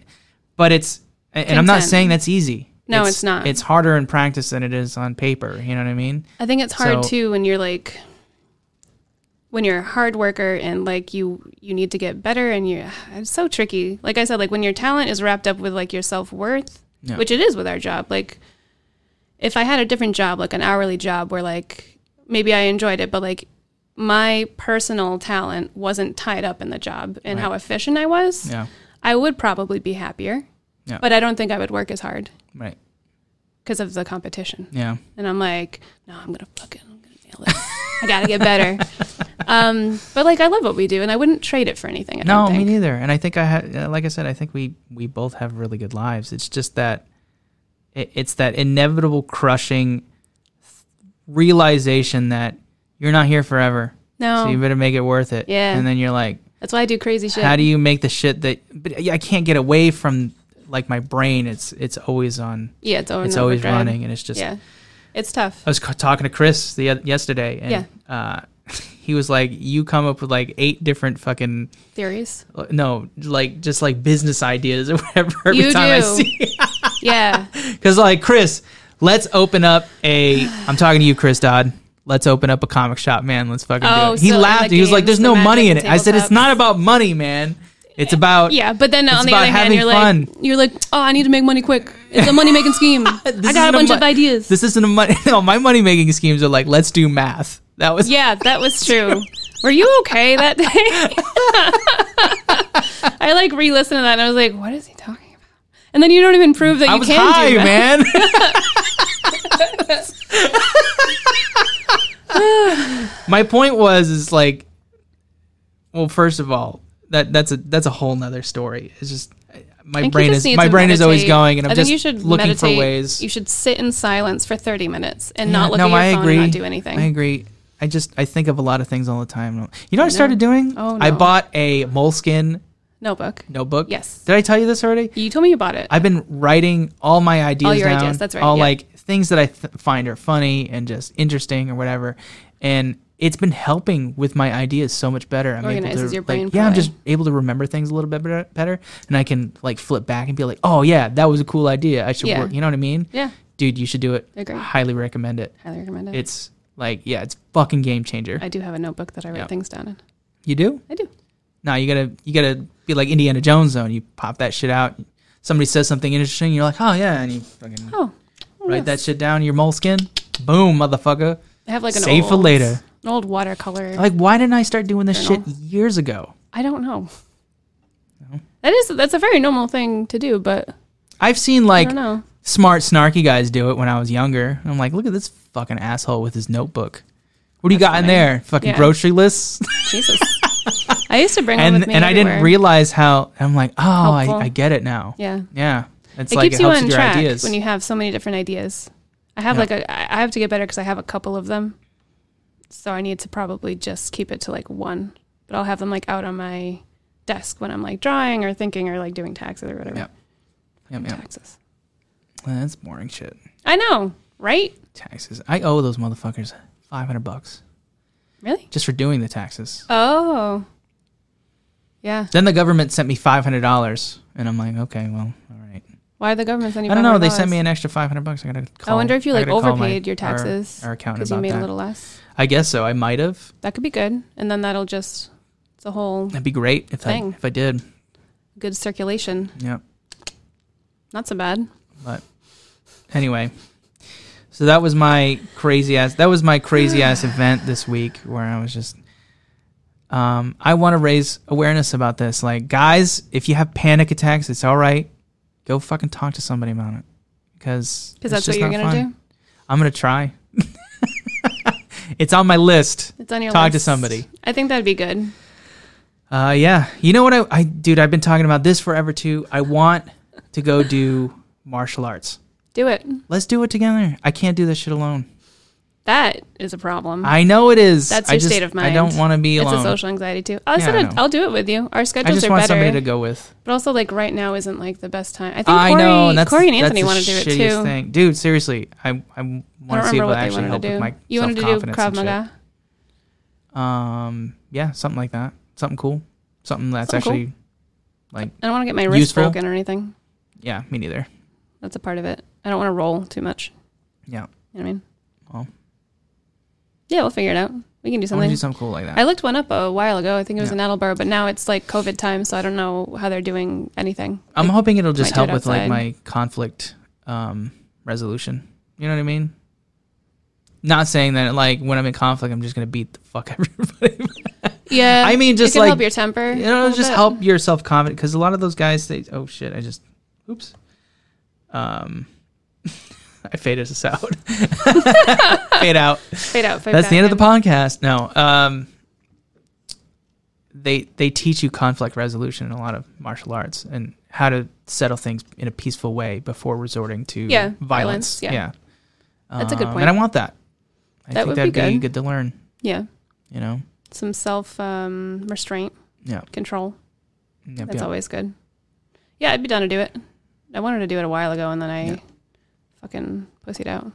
Speaker 1: but it's and and I'm not saying that's easy.
Speaker 2: No, it's not.
Speaker 1: It's harder in practice than it is on paper. You know what I mean?
Speaker 2: I think it's hard
Speaker 1: So-
Speaker 2: too when you're like when you're a hard worker and like you you need to get better and you it's so tricky. Like I said, like when your talent is wrapped up with like your self worth,
Speaker 1: Yeah.
Speaker 2: which it is with our job. Like if I had a different job, like an hourly job where like maybe I enjoyed it, but like my personal talent wasn't tied up in the job and
Speaker 1: Right.
Speaker 2: how efficient I was,
Speaker 1: Yeah.
Speaker 2: I would probably be happier.
Speaker 1: Yeah.
Speaker 2: But I don't think I would work as hard
Speaker 1: Right.
Speaker 2: because of the competition.
Speaker 1: Yeah.
Speaker 2: And I'm like, no, I'm gonna fucking, I'm gonna nail it. I gotta get better. um, but like, I love what we do, and I wouldn't trade it for anything. I
Speaker 1: No, me neither. And I think I had, uh, like I said, I think we we both have really good lives. It's just that it, it's that inevitable crushing realization that you're not here forever.
Speaker 2: No,
Speaker 1: So you better make it worth it.
Speaker 2: Yeah.
Speaker 1: And then you're like,
Speaker 2: that's why I do crazy shit.
Speaker 1: how do you make the shit that? But I can't get away from like my brain. It's it's always on.
Speaker 2: yeah, it's,
Speaker 1: It's always running, and it's just.
Speaker 2: Yeah, it's tough.
Speaker 1: I was talking to Chris the yesterday, and uh, [LAUGHS] he was like, "You come up with like eight different fucking
Speaker 2: Theories.
Speaker 1: no, like just like business ideas or [LAUGHS] whatever every
Speaker 2: You
Speaker 1: time I see." [LAUGHS]
Speaker 2: Yeah,
Speaker 1: Because like Chris, let's open up a. I'm talking to you, Chris Dodd. Let's open up a comic shop, man. Let's fucking
Speaker 2: Oh,
Speaker 1: do it. He
Speaker 2: so
Speaker 1: laughed. He was like, "There's no money in it." I said, "It's not about money, man. It's about
Speaker 2: yeah. But then on the other hand, you're
Speaker 1: fun.
Speaker 2: like, you're like, oh, I need to make money quick. It's a money making scheme. [LAUGHS] I got a bunch
Speaker 1: mo-
Speaker 2: of ideas.
Speaker 1: This isn't a money. [LAUGHS] No, my money making schemes are like, let's do math. That was
Speaker 2: yeah, that was [LAUGHS] true. Were you okay that day? I like re-listened to that and I was like, what is he talking about? And then you don't even prove that
Speaker 1: I
Speaker 2: you can
Speaker 1: high,
Speaker 2: do that.
Speaker 1: man. My point was is like, well, first of all, that that's a that's a whole nother story. It's just my
Speaker 2: I think you
Speaker 1: brain is my brain is always going, and I'm just
Speaker 2: you should
Speaker 1: looking
Speaker 2: meditate.
Speaker 1: for ways.
Speaker 2: You should sit in silence for 30 minutes and
Speaker 1: Yeah,
Speaker 2: not look
Speaker 1: no,
Speaker 2: at your
Speaker 1: I
Speaker 2: phone
Speaker 1: agree.
Speaker 2: and not do anything.
Speaker 1: I agree. I just I think of a lot of things all the time. You know what I started doing?
Speaker 2: Oh, no.
Speaker 1: I bought a moleskin
Speaker 2: Notebook.
Speaker 1: notebook.
Speaker 2: Yes.
Speaker 1: Did I tell you this already?
Speaker 2: You told me you bought it.
Speaker 1: I've been writing all my ideas All
Speaker 2: your
Speaker 1: down.
Speaker 2: ideas, that's right,
Speaker 1: All
Speaker 2: yeah.
Speaker 1: like things that I th- find are funny and just interesting or whatever. And it's been helping with my ideas so much better. I'm able
Speaker 2: Organizes
Speaker 1: to,
Speaker 2: your brain
Speaker 1: like, yeah, I'm just able to remember things a little bit better, better, and I can like flip back and be like, oh yeah, that was a cool idea. I should
Speaker 2: Yeah.
Speaker 1: work. You know what I mean?
Speaker 2: yeah,
Speaker 1: Dude, you should do it.
Speaker 2: Agree.
Speaker 1: Highly recommend it.
Speaker 2: highly recommend it.
Speaker 1: It's like yeah, it's fucking game changer.
Speaker 2: I do have a notebook that I write
Speaker 1: Yeah.
Speaker 2: things down in.
Speaker 1: you do?
Speaker 2: I do.
Speaker 1: No, you gotta you gotta be like Indiana Jones. And you pop that shit out. Somebody says something interesting, you're like, oh yeah, and you fucking
Speaker 2: Oh, oh
Speaker 1: write
Speaker 2: yes.
Speaker 1: that shit down in your moleskin. Boom, motherfucker.
Speaker 2: I have like an
Speaker 1: Save
Speaker 2: old,
Speaker 1: for later.
Speaker 2: An old watercolor.
Speaker 1: Like, why didn't I start doing this
Speaker 2: Journal.
Speaker 1: shit years ago?
Speaker 2: I don't know. That is that's a very normal thing to do, but
Speaker 1: I've seen like smart, snarky guys do it when I was younger. I'm like, look at this fucking asshole with his notebook. What do you got in there? Fucking
Speaker 2: Yeah.
Speaker 1: grocery lists?
Speaker 2: Jesus. I used to bring
Speaker 1: and
Speaker 2: with me
Speaker 1: and I didn't realize how. I'm like, oh, I, I get it now.
Speaker 2: Yeah.
Speaker 1: Yeah, it's
Speaker 2: it
Speaker 1: like
Speaker 2: keeps
Speaker 1: it
Speaker 2: you on track
Speaker 1: ideas.
Speaker 2: when you have so many different ideas. I have
Speaker 1: Yeah.
Speaker 2: like a I I have to get better because I have a couple of them. So I need to probably just keep it to like one. But I'll have them like out on my desk when I'm like drawing or thinking or like doing taxes or whatever.
Speaker 1: Yep. Yep, yep.
Speaker 2: Taxes.
Speaker 1: That's boring shit.
Speaker 2: I know, right?
Speaker 1: Taxes. I owe those motherfuckers five hundred bucks
Speaker 2: Really?
Speaker 1: just for doing the taxes.
Speaker 2: Oh. Yeah.
Speaker 1: Then the government sent me five hundred dollars, and I'm like, okay, well, all right.
Speaker 2: Why the government send you
Speaker 1: I don't know. They sent me an extra five hundred bucks. I gotta. Call,
Speaker 2: I wonder if you like
Speaker 1: gotta my-
Speaker 2: overpaid your
Speaker 1: our-
Speaker 2: taxes
Speaker 1: Our, accountant
Speaker 2: because you made
Speaker 1: that.
Speaker 2: a little less.
Speaker 1: I guess so. I might have.
Speaker 2: That could be good, and then that'll just it's a whole
Speaker 1: That'd be great if I if I did.
Speaker 2: good circulation.
Speaker 1: Yep.
Speaker 2: Not so bad.
Speaker 1: But anyway, so that was my crazy ass. That was my crazy [SIGHS] ass event this week where I was just. Um, I want to raise awareness about this. Like, guys, if you have panic attacks, it's all right. Go fucking talk to somebody about it, because
Speaker 2: Because that's what you're gonna do.
Speaker 1: I'm gonna try. [LAUGHS] it's on my list.
Speaker 2: It's on your list.
Speaker 1: Talk to somebody.
Speaker 2: I think that'd be good.
Speaker 1: Uh, yeah. You know what I, I, dude, I've been talking about this forever too. I want to go do martial arts.
Speaker 2: Do it.
Speaker 1: Let's do it together. I can't do this shit alone.
Speaker 2: That is a problem.
Speaker 1: I know it is.
Speaker 2: That's
Speaker 1: I
Speaker 2: your
Speaker 1: just,
Speaker 2: state of mind.
Speaker 1: I don't want to be alone.
Speaker 2: it's a social anxiety too. I
Speaker 1: Yeah,
Speaker 2: said
Speaker 1: I
Speaker 2: I'd-
Speaker 1: know.
Speaker 2: I'll do it with you. Our schedules I
Speaker 1: just
Speaker 2: are
Speaker 1: want
Speaker 2: better,
Speaker 1: somebody to go with.
Speaker 2: but also like right now isn't like the best time. I think
Speaker 1: I
Speaker 2: Corey,
Speaker 1: know, and that's
Speaker 2: Corey and
Speaker 1: that's
Speaker 2: Anthony
Speaker 1: the
Speaker 2: want to do it
Speaker 1: shittiest
Speaker 2: too.
Speaker 1: Thing. Dude, seriously, I I
Speaker 2: I
Speaker 1: want
Speaker 2: don't
Speaker 1: to see
Speaker 2: remember
Speaker 1: if
Speaker 2: what they
Speaker 1: actually
Speaker 2: wanted
Speaker 1: help
Speaker 2: to
Speaker 1: with
Speaker 2: do.
Speaker 1: my
Speaker 2: You wanted to do
Speaker 1: self-confidence
Speaker 2: Krav
Speaker 1: and shit.
Speaker 2: Maga.
Speaker 1: Um, yeah, something like that. Something cool. Something that's
Speaker 2: Something cool.
Speaker 1: actually like
Speaker 2: I don't want to get my wrist
Speaker 1: Useful.
Speaker 2: broken or anything.
Speaker 1: yeah, me neither.
Speaker 2: That's a part of it. I don't want to roll too much.
Speaker 1: Yeah,
Speaker 2: You know what I mean?
Speaker 1: Well.
Speaker 2: Yeah, we'll figure it out. We can do
Speaker 1: I want to
Speaker 2: something.
Speaker 1: do something cool like that.
Speaker 2: I looked one up a while ago. I think it was
Speaker 1: Yeah.
Speaker 2: in Attleboro, but now it's like COVID time, so I don't know how they're doing anything.
Speaker 1: I'm
Speaker 2: Like,
Speaker 1: hoping it'll just
Speaker 2: might do it
Speaker 1: help with like
Speaker 2: outside.
Speaker 1: my conflict um resolution. You know what I mean? Not saying that like when I'm in conflict, I'm just gonna beat the fuck [LAUGHS] everybody.
Speaker 2: yeah,
Speaker 1: I mean, just
Speaker 2: it can
Speaker 1: like
Speaker 2: help your temper.
Speaker 1: you
Speaker 2: a
Speaker 1: know,
Speaker 2: little
Speaker 1: just
Speaker 2: bit.
Speaker 1: help your self confidence because a lot of those guys they oh shit I just oops um [LAUGHS] [LAUGHS] I faded us out [LAUGHS] fade out
Speaker 2: Fade out. Fade
Speaker 1: that's the end of the podcast no um they they teach you conflict resolution in a lot of martial arts and how to settle things in a peaceful way before resorting to
Speaker 2: Yeah,
Speaker 1: violence,
Speaker 2: violence, yeah. That's a good
Speaker 1: Um,
Speaker 2: point.
Speaker 1: and I want that I
Speaker 2: That
Speaker 1: think
Speaker 2: would
Speaker 1: that'd
Speaker 2: be
Speaker 1: be
Speaker 2: good.
Speaker 1: good to learn
Speaker 2: Yeah,
Speaker 1: you know
Speaker 2: some self um, restraint,
Speaker 1: yeah
Speaker 2: control.
Speaker 1: Yep,
Speaker 2: That's
Speaker 1: yep.
Speaker 2: always good. Yeah, I'd be down to do it. I wanted to do it a while ago, and then I
Speaker 1: Yeah.
Speaker 2: Fucking pussied out.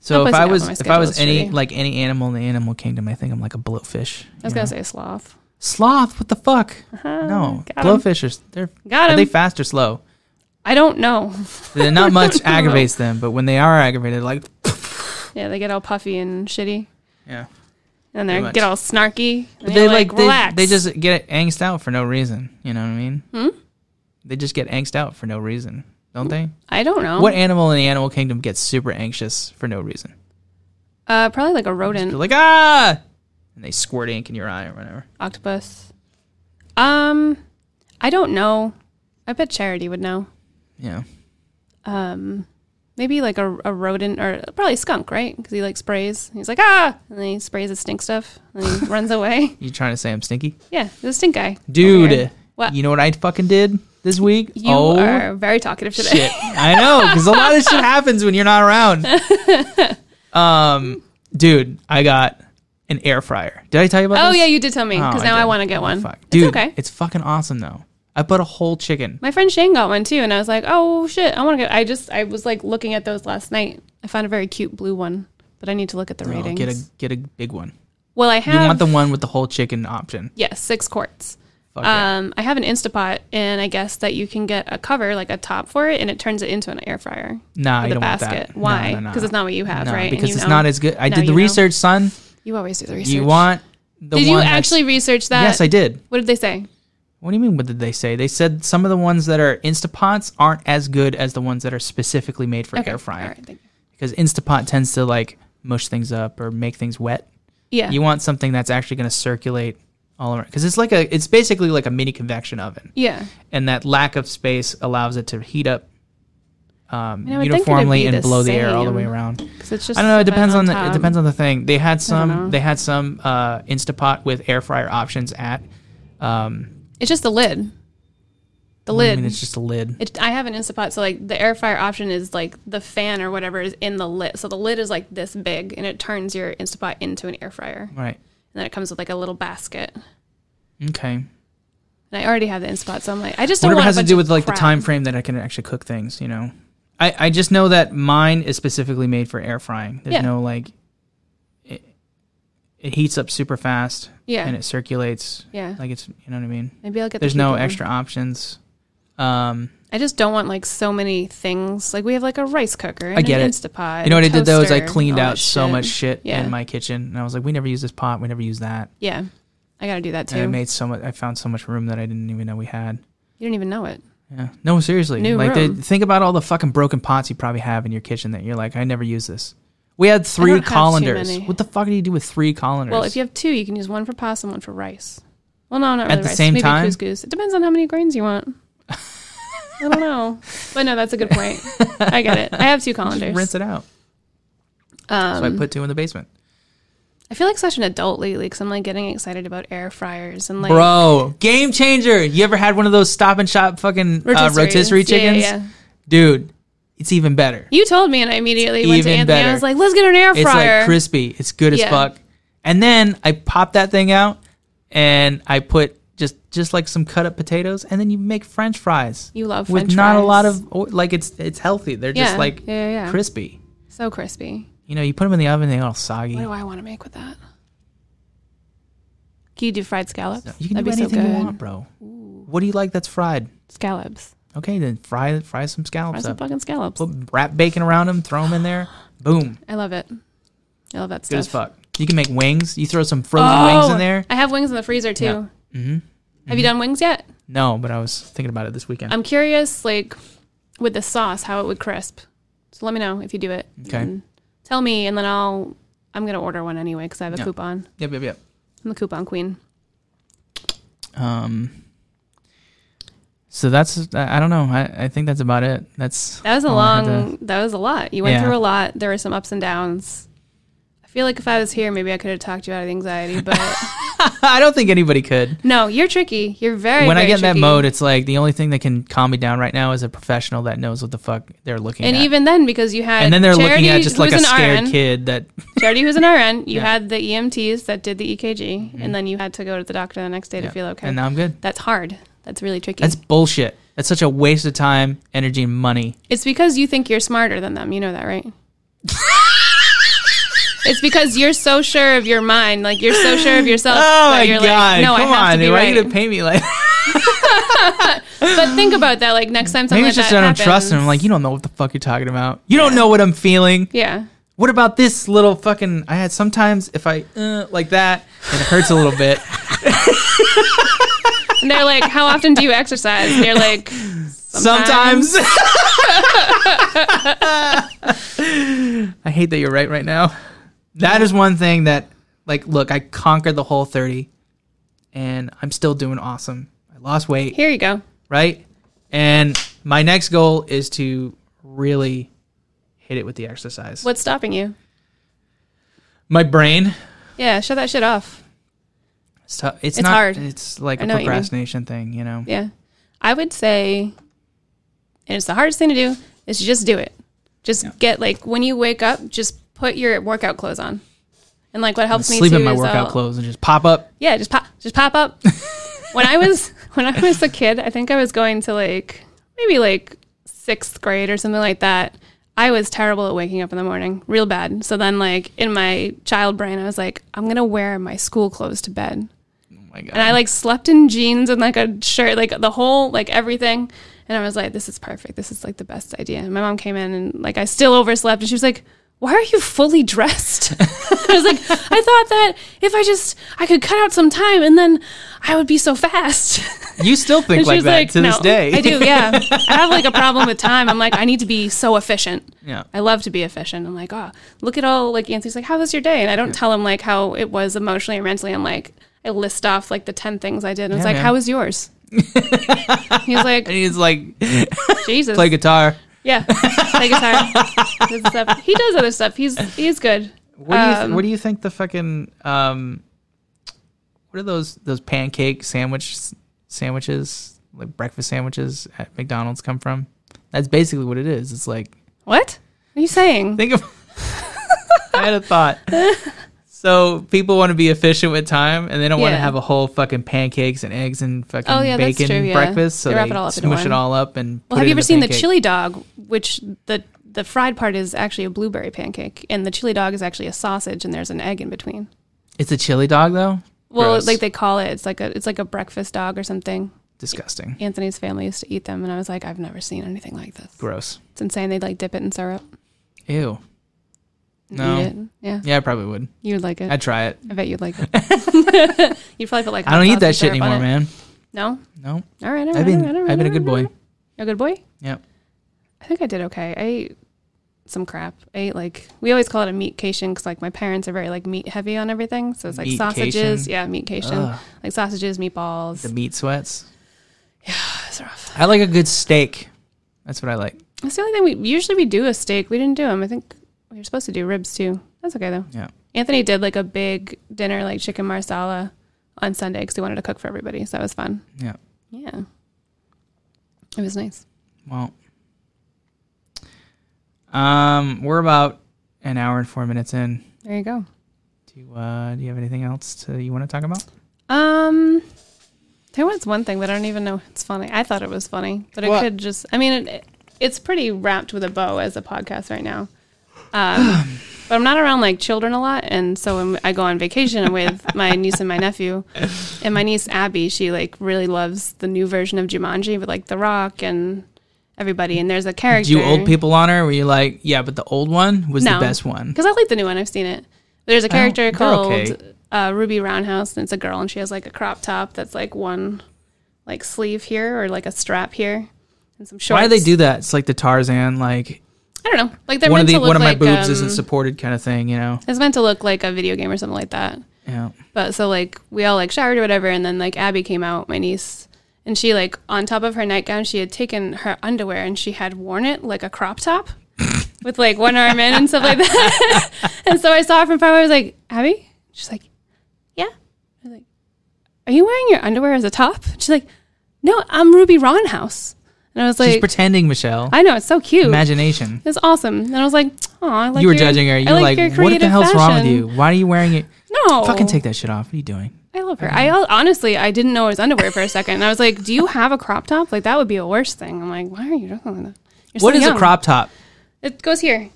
Speaker 1: So if I was if I was any
Speaker 2: shitty.
Speaker 1: like any animal in the animal kingdom, I think I'm like a blowfish.
Speaker 2: I was gonna
Speaker 1: know?
Speaker 2: say sloth.
Speaker 1: sloth. What the fuck? No,
Speaker 2: Got 'em.
Speaker 1: blowfish are they're
Speaker 2: Got
Speaker 1: are they fast or slow?
Speaker 2: I don't know. [LAUGHS]
Speaker 1: They're not much [LAUGHS] aggravates them, but when they are aggravated, like
Speaker 2: Yeah, they get all puffy and shitty,
Speaker 1: yeah,
Speaker 2: and they get all snarky.
Speaker 1: They like,
Speaker 2: like,
Speaker 1: they,
Speaker 2: relax.
Speaker 1: they just get angst out for no reason. You know what I mean?
Speaker 2: Hmm?
Speaker 1: They just get angst out for no reason, don't they?
Speaker 2: I don't know.
Speaker 1: What animal in the animal kingdom gets super anxious for no reason?
Speaker 2: Uh, probably like a
Speaker 1: They're
Speaker 2: rodent,
Speaker 1: like ah, and they squirt ink in your eye or whatever.
Speaker 2: octopus. Um, I don't know. I bet Charity would know.
Speaker 1: Yeah,
Speaker 2: Um, maybe like a, a rodent or probably a skunk, right? Because he like sprays. He's like ah, and then he sprays the stink stuff, and he [LAUGHS] runs away.
Speaker 1: you trying to say I'm stinky,
Speaker 2: Yeah, the stink guy,
Speaker 1: dude?
Speaker 2: What?
Speaker 1: You know what I fucking did this week?
Speaker 2: You
Speaker 1: oh
Speaker 2: are very talkative today.
Speaker 1: shit! I know because a lot of shit [LAUGHS] happens when you're not around. um, dude, I got an air fryer. Did I tell you about
Speaker 2: Oh
Speaker 1: this?
Speaker 2: yeah, you did tell me because
Speaker 1: Oh,
Speaker 2: now I
Speaker 1: did.
Speaker 2: want to get one.
Speaker 1: fuck.
Speaker 2: It's
Speaker 1: Dude,
Speaker 2: okay.
Speaker 1: it's fucking awesome though. I put a whole chicken.
Speaker 2: My friend Shane got one too, and I was like, "Oh shit, I want to get." I just, I was like looking at those last night. I found a very cute blue one, but I need to look at the
Speaker 1: Oh,
Speaker 2: ratings.
Speaker 1: get a get a big one.
Speaker 2: well, I have.
Speaker 1: You want the one with the whole chicken option?
Speaker 2: yes, six quarts.
Speaker 1: Fuck yeah.
Speaker 2: Um, I have an Instapot, and I guess that you can get a cover, like a top for it, and it turns it into an air fryer
Speaker 1: Nah,
Speaker 2: with
Speaker 1: you
Speaker 2: a
Speaker 1: don't want
Speaker 2: basket.
Speaker 1: that. No,
Speaker 2: Why?
Speaker 1: no, no.
Speaker 2: Because it's not what you have,
Speaker 1: No,
Speaker 2: right? And
Speaker 1: because
Speaker 2: you
Speaker 1: it's
Speaker 2: know.
Speaker 1: not as good. I
Speaker 2: Now
Speaker 1: did the
Speaker 2: you know.
Speaker 1: research, son.
Speaker 2: You always do the research.
Speaker 1: You want the
Speaker 2: Did
Speaker 1: one
Speaker 2: you
Speaker 1: that's-
Speaker 2: actually research that?
Speaker 1: Yes, I did.
Speaker 2: What did they say?
Speaker 1: What do you mean? What did they say? They said some of the ones that are Instapots aren't as good as the ones that are specifically made for air frying.
Speaker 2: all right, thank you.
Speaker 1: Because Instapot tends to like mush things up or make things wet.
Speaker 2: Yeah,
Speaker 1: You want something that's actually going to circulate all around. Because it's like a, it's basically like a mini convection oven,
Speaker 2: yeah.
Speaker 1: and that lack of space allows it to heat up um,
Speaker 2: I think it'd
Speaker 1: uniformly and
Speaker 2: the
Speaker 1: blow the air all the way around.
Speaker 2: It's just.
Speaker 1: I don't know. It depends on the. It depends on the thing. They had some. They had some uh, Instapot with air fryer options at. Um,
Speaker 2: It's just the lid. The lid.
Speaker 1: I mean, it's just a lid.
Speaker 2: It, I have an Instapot, so like the air fryer option is like the fan or whatever is in the lid. So the lid is like this big, and it turns your Instapot into an air fryer.
Speaker 1: Right.
Speaker 2: Then it comes with like a little basket.
Speaker 1: Okay.
Speaker 2: And I already have the Instapot, so I'm like, I just don't
Speaker 1: Whatever
Speaker 2: want
Speaker 1: has to do with like the time frame that I can actually cook things. You know, I I just know that mine is specifically made for air frying. There's
Speaker 2: Yeah.
Speaker 1: no like. It, it heats up super fast.
Speaker 2: Yeah.
Speaker 1: And it circulates.
Speaker 2: Yeah,
Speaker 1: Like it's you know what I mean.
Speaker 2: maybe I'll get.
Speaker 1: There's
Speaker 2: the
Speaker 1: no extra options. Um.
Speaker 2: I just don't want like so many things. Like we have like a rice cooker. And
Speaker 1: I get
Speaker 2: an
Speaker 1: it.
Speaker 2: Instapot.
Speaker 1: You know what I did though is I cleaned out so much shit
Speaker 2: Yeah.
Speaker 1: in my kitchen, and I was like, we never use this pot, we never use that,
Speaker 2: Yeah, I got to do that
Speaker 1: and I
Speaker 2: too.
Speaker 1: made so much. I found so much room that I didn't even know we had.
Speaker 2: you didn't even know it.
Speaker 1: Yeah. No, seriously.
Speaker 2: New
Speaker 1: like, they-
Speaker 2: room.
Speaker 1: think about all the fucking broken pots you probably have in your kitchen that you're like, I never use this. We had three
Speaker 2: too
Speaker 1: colanders. What the fuck do you do with three colanders?
Speaker 2: Well, if you have two, you can use one for pasta and one for rice. Well, no, not really At
Speaker 1: the
Speaker 2: rice.
Speaker 1: same
Speaker 2: Maybe
Speaker 1: time?
Speaker 2: couscous. It depends on how many grains you want. I don't know, but no, that's a good point. I get it. I have two [LAUGHS] colanders.
Speaker 1: rinse it out.
Speaker 2: Um,
Speaker 1: So I put two in the basement.
Speaker 2: I feel like such an adult lately because I'm like getting excited about air fryers and like
Speaker 1: Bro, game changer. You ever had one of those stop and shop fucking uh, rotisserie
Speaker 2: Yeah, yeah,
Speaker 1: chickens?
Speaker 2: yeah.
Speaker 1: Dude, it's even better.
Speaker 2: You told me, and I immediately went to Anthony.
Speaker 1: better.
Speaker 2: I was like, "Let's get an air fryer."
Speaker 1: It's like crispy. It's good as fuck. And then I pop that thing out and I put just just like some cut up potatoes and then you make French fries
Speaker 2: you love French fries.
Speaker 1: with
Speaker 2: French
Speaker 1: not a lot of like it's it's healthy. They're
Speaker 2: yeah,
Speaker 1: just like
Speaker 2: yeah, yeah, yeah.
Speaker 1: crispy.
Speaker 2: so crispy.
Speaker 1: You know, you put them in the oven, they're all soggy.
Speaker 2: What do I want to make with that? Can you do fried scallops?
Speaker 1: You can do anything you want, bro. What do you like that's fried?
Speaker 2: Scallops.
Speaker 1: Okay, then fry fry some
Speaker 2: Fry
Speaker 1: scallops
Speaker 2: some
Speaker 1: up.
Speaker 2: fucking scallops.
Speaker 1: Put wrap bacon around them, throw them in there. [GASPS] Boom,
Speaker 2: I love it. I love that
Speaker 1: good as fuck. You can make wings. You throw some frozen wings in there.
Speaker 2: I have wings in the freezer too.
Speaker 1: Yeah. Mm-hmm.
Speaker 2: Have you done wings yet?
Speaker 1: No, but I was thinking about it this weekend.
Speaker 2: I'm curious, like with the sauce, how it would crisp. So let me know if you do it.
Speaker 1: Okay.
Speaker 2: And tell me, and then I'll. I'm gonna order one anyway because I have a
Speaker 1: Yeah.
Speaker 2: coupon.
Speaker 1: yep, yep, yep.
Speaker 2: I'm the coupon queen.
Speaker 1: Um. So that's I I don't know. I, I think that's about it. That's
Speaker 2: That was a
Speaker 1: all I had
Speaker 2: long. That was a lot. You went
Speaker 1: Yeah.
Speaker 2: through a lot. There were some ups and downs. I feel like if I was here, maybe I could have talked you out of the anxiety. But [LAUGHS]
Speaker 1: I don't think anybody could.
Speaker 2: no, you're tricky. You're very.
Speaker 1: when I
Speaker 2: very
Speaker 1: get in that
Speaker 2: tricky.
Speaker 1: mode, it's like the only thing that can calm me down right now is a professional that knows what the fuck they're looking
Speaker 2: and
Speaker 1: at.
Speaker 2: even then, because you had
Speaker 1: and then they're
Speaker 2: Charity,
Speaker 1: looking at just like a
Speaker 2: who's an
Speaker 1: scared
Speaker 2: RN,
Speaker 1: kid that
Speaker 2: Charity, who's an RN, you
Speaker 1: Yeah.
Speaker 2: had the EMTs that did the EKG, mm-hmm. and then you had to go to the doctor the next day to feel okay.
Speaker 1: and now I'm good.
Speaker 2: That's hard. That's really tricky.
Speaker 1: That's bullshit. That's such a waste of time, energy, and money.
Speaker 2: it's because you think you're smarter than them. You know that, right? [LAUGHS] it's because you're so sure of your mind, like you're so sure of yourself. [GASPS]
Speaker 1: Oh
Speaker 2: that
Speaker 1: my
Speaker 2: you're
Speaker 1: god!
Speaker 2: Like, no,
Speaker 1: Come
Speaker 2: I have
Speaker 1: on,
Speaker 2: to be
Speaker 1: dude. Why are
Speaker 2: right.
Speaker 1: you gonna paint me like? [LAUGHS] [LAUGHS]
Speaker 2: But think about that. Like next time something
Speaker 1: Maybe
Speaker 2: like
Speaker 1: it's just
Speaker 2: that
Speaker 1: I don't trust him. I'm like, you don't know what the fuck you're talking about. You don't know what I'm feeling.
Speaker 2: yeah.
Speaker 1: What about this little fucking? I had sometimes if I uh, like that, and it hurts a little bit. [LAUGHS]
Speaker 2: And they're like, "How often do you exercise?" And you're like,
Speaker 1: Sometimes. I hate that you're right right now. That is one thing that, like, look, I conquered the whole 30 and I'm still doing awesome. I lost weight,
Speaker 2: "Here you go."
Speaker 1: right? And my next goal is to really hit it with the exercise.
Speaker 2: What's stopping you?
Speaker 1: My brain,
Speaker 2: Yeah, shut that shit off.
Speaker 1: it's, tou- it's,
Speaker 2: It's
Speaker 1: not,
Speaker 2: hard.
Speaker 1: it's like
Speaker 2: I
Speaker 1: a
Speaker 2: what you
Speaker 1: procrastination thing, you know?
Speaker 2: Yeah. I would say, and it's the hardest thing to do, is just do it. Just
Speaker 1: Yeah.
Speaker 2: get, like, when you wake up, just put your workout clothes on. And, like, what helps me
Speaker 1: Sleep
Speaker 2: too
Speaker 1: in my
Speaker 2: is
Speaker 1: workout
Speaker 2: I'll-
Speaker 1: clothes and just pop up.
Speaker 2: Yeah, just pop, just pop up. [LAUGHS] when I was, when I was a kid, I think I was going to, like, maybe, like, sixth grade or something like that. I was terrible at waking up in the morning, real bad. So then, like, in my child brain, I was like, I'm going to wear my school clothes to bed.
Speaker 1: Oh my God.
Speaker 2: And I like slept in jeans and like a shirt, like the whole, like everything. And I was like, this is perfect. This is like the best idea. And my mom came in and like I still overslept and she was like, why are you fully dressed? [LAUGHS] I was like, I thought that if I just, I could cut out some time and then I would be so fast. [LAUGHS]
Speaker 1: you still think like that
Speaker 2: like,
Speaker 1: to this day.
Speaker 2: I do, yeah. I have like a problem with time. I'm like, I need to be so efficient.
Speaker 1: Yeah.
Speaker 2: I love to be efficient. I'm like, oh, look at all like Anthony's like, how was your day? And I don't tell him like how it was emotionally or mentally. I'm like, I list off like the ten things I did, and it's
Speaker 1: Yeah,
Speaker 2: like,
Speaker 1: man.
Speaker 2: how was yours? [LAUGHS] He's like,
Speaker 1: And he's like,
Speaker 2: Jesus,
Speaker 1: play guitar.
Speaker 2: Yeah, play guitar, stuff. He does other stuff. He's he's good.
Speaker 1: What do you th-
Speaker 2: Um,
Speaker 1: what do you think the fucking um what are those those pancake sandwich sandwiches like breakfast sandwiches at McDonald's come from? That's basically what it is. It's like
Speaker 2: What? What are you saying?
Speaker 1: think of [LAUGHS] I had a thought. [LAUGHS] So people want to be efficient with time and they don't want to have a whole fucking pancakes and eggs and fucking
Speaker 2: Oh, yeah, that's
Speaker 1: bacon
Speaker 2: true, yeah.
Speaker 1: breakfast. So
Speaker 2: They
Speaker 1: they,
Speaker 2: wrap it all up into
Speaker 1: smush it all up and
Speaker 2: Well,
Speaker 1: put
Speaker 2: have
Speaker 1: it
Speaker 2: you
Speaker 1: in
Speaker 2: ever seen the chili dog? Which the the fried part is actually a blueberry pancake, and the chili dog is actually a sausage, and there's an egg in between.
Speaker 1: It's a chili dog though.
Speaker 2: Well,
Speaker 1: Gross.
Speaker 2: like they call it, it's like a it's like a breakfast dog or something.
Speaker 1: Disgusting.
Speaker 2: Anthony's family used to eat them, and I was like, I've never seen anything like this.
Speaker 1: Gross.
Speaker 2: It's insane. They like dip it in syrup.
Speaker 1: Ew. No.
Speaker 2: Eat it. Yeah,
Speaker 1: Yeah, I probably would.
Speaker 2: you would like it.
Speaker 1: I'd try it.
Speaker 2: I bet you'd like it. [LAUGHS] [LAUGHS] you'd probably put like
Speaker 1: I don't eat that shit anymore, man.
Speaker 2: No.
Speaker 1: No.
Speaker 2: All right. All right.
Speaker 1: I've been
Speaker 2: all right, all right,
Speaker 1: I've been a good boy.
Speaker 2: A good boy.
Speaker 1: Yep.
Speaker 2: I think I did okay. I ate some crap. I ate like we always call it a meatcation because like my parents are very like meat heavy on everything. So it's like
Speaker 1: Meatcation?
Speaker 2: sausages. Yeah, meatcation.
Speaker 1: Ugh,
Speaker 2: Like sausages, meatballs.
Speaker 1: the meat sweats.
Speaker 2: Yeah, it's rough.
Speaker 1: I like a good steak. That's what I like.
Speaker 2: That's the only thing we usually we do a steak. We didn't do them. I think we were supposed to do ribs too. That's okay though.
Speaker 1: Yeah.
Speaker 2: Anthony did like a big dinner, like chicken marsala, on Sunday because he wanted to cook for everybody. So that was fun.
Speaker 1: Yeah.
Speaker 2: Yeah, it was nice.
Speaker 1: Well, Um, we're about an hour and four minutes in.
Speaker 2: There you go.
Speaker 1: Do you, uh, do you have anything else to, you want to talk about?
Speaker 2: Um, there was one thing, but I don't even know. It's funny. I thought it was funny, but it could just. I mean, it, it's pretty wrapped with a bow as a podcast right now. Um, but I'm not around like children a lot, and so when I go on vacation with my [LAUGHS] niece and my nephew, and my niece Abby, she like really loves the new version of Jumanji with like The Rock and everybody. And there's a character.
Speaker 1: Do you old people on her? Were you like, yeah, but the old one was the best one?
Speaker 2: Because I like the new one. I've seen it. There's a character
Speaker 1: they're
Speaker 2: called
Speaker 1: okay.
Speaker 2: uh, Ruby Roundhouse, and it's a girl, and she has like a crop top that's like one like sleeve here or like a strap here, and some shorts.
Speaker 1: Why do they do that? It's like the Tarzan, like
Speaker 2: I don't know. Like they're
Speaker 1: one of the
Speaker 2: to look
Speaker 1: one of my
Speaker 2: like,
Speaker 1: boobs
Speaker 2: um,
Speaker 1: isn't supported kind of thing, you know?
Speaker 2: It's meant to look like a video game or something like that.
Speaker 1: Yeah.
Speaker 2: But so like we all like showered or whatever, and then like Abby came out, my niece, and she like on top of her nightgown, she had taken her underwear and she had worn it like a crop top. [LAUGHS] With like one arm in and stuff like that, [LAUGHS] and so I saw her from far away. I was like, "Abby," she's like, "Yeah." I was like, "Are you wearing your underwear as a top?" She's like, "No, I'm Ruby Roundhouse." And I was
Speaker 1: She's
Speaker 2: like,
Speaker 1: pretending, Michelle.
Speaker 2: "I know it's so cute.
Speaker 1: Imagination.
Speaker 2: It's awesome." And I was like, "Oh, I like
Speaker 1: you were
Speaker 2: your-
Speaker 1: judging her. You
Speaker 2: I
Speaker 1: were
Speaker 2: like,
Speaker 1: like, what the hell's wrong with you? Why are you wearing it?
Speaker 2: No,
Speaker 1: Fucking take that shit off. What are you doing?
Speaker 2: I love her. I al- honestly, I didn't know it was underwear for a second. And I was like, "Do you have a crop top? Like that would be a worse thing." I'm like, "Why are you doing that?" You're
Speaker 1: What
Speaker 2: so
Speaker 1: is a crop top?
Speaker 2: It goes here,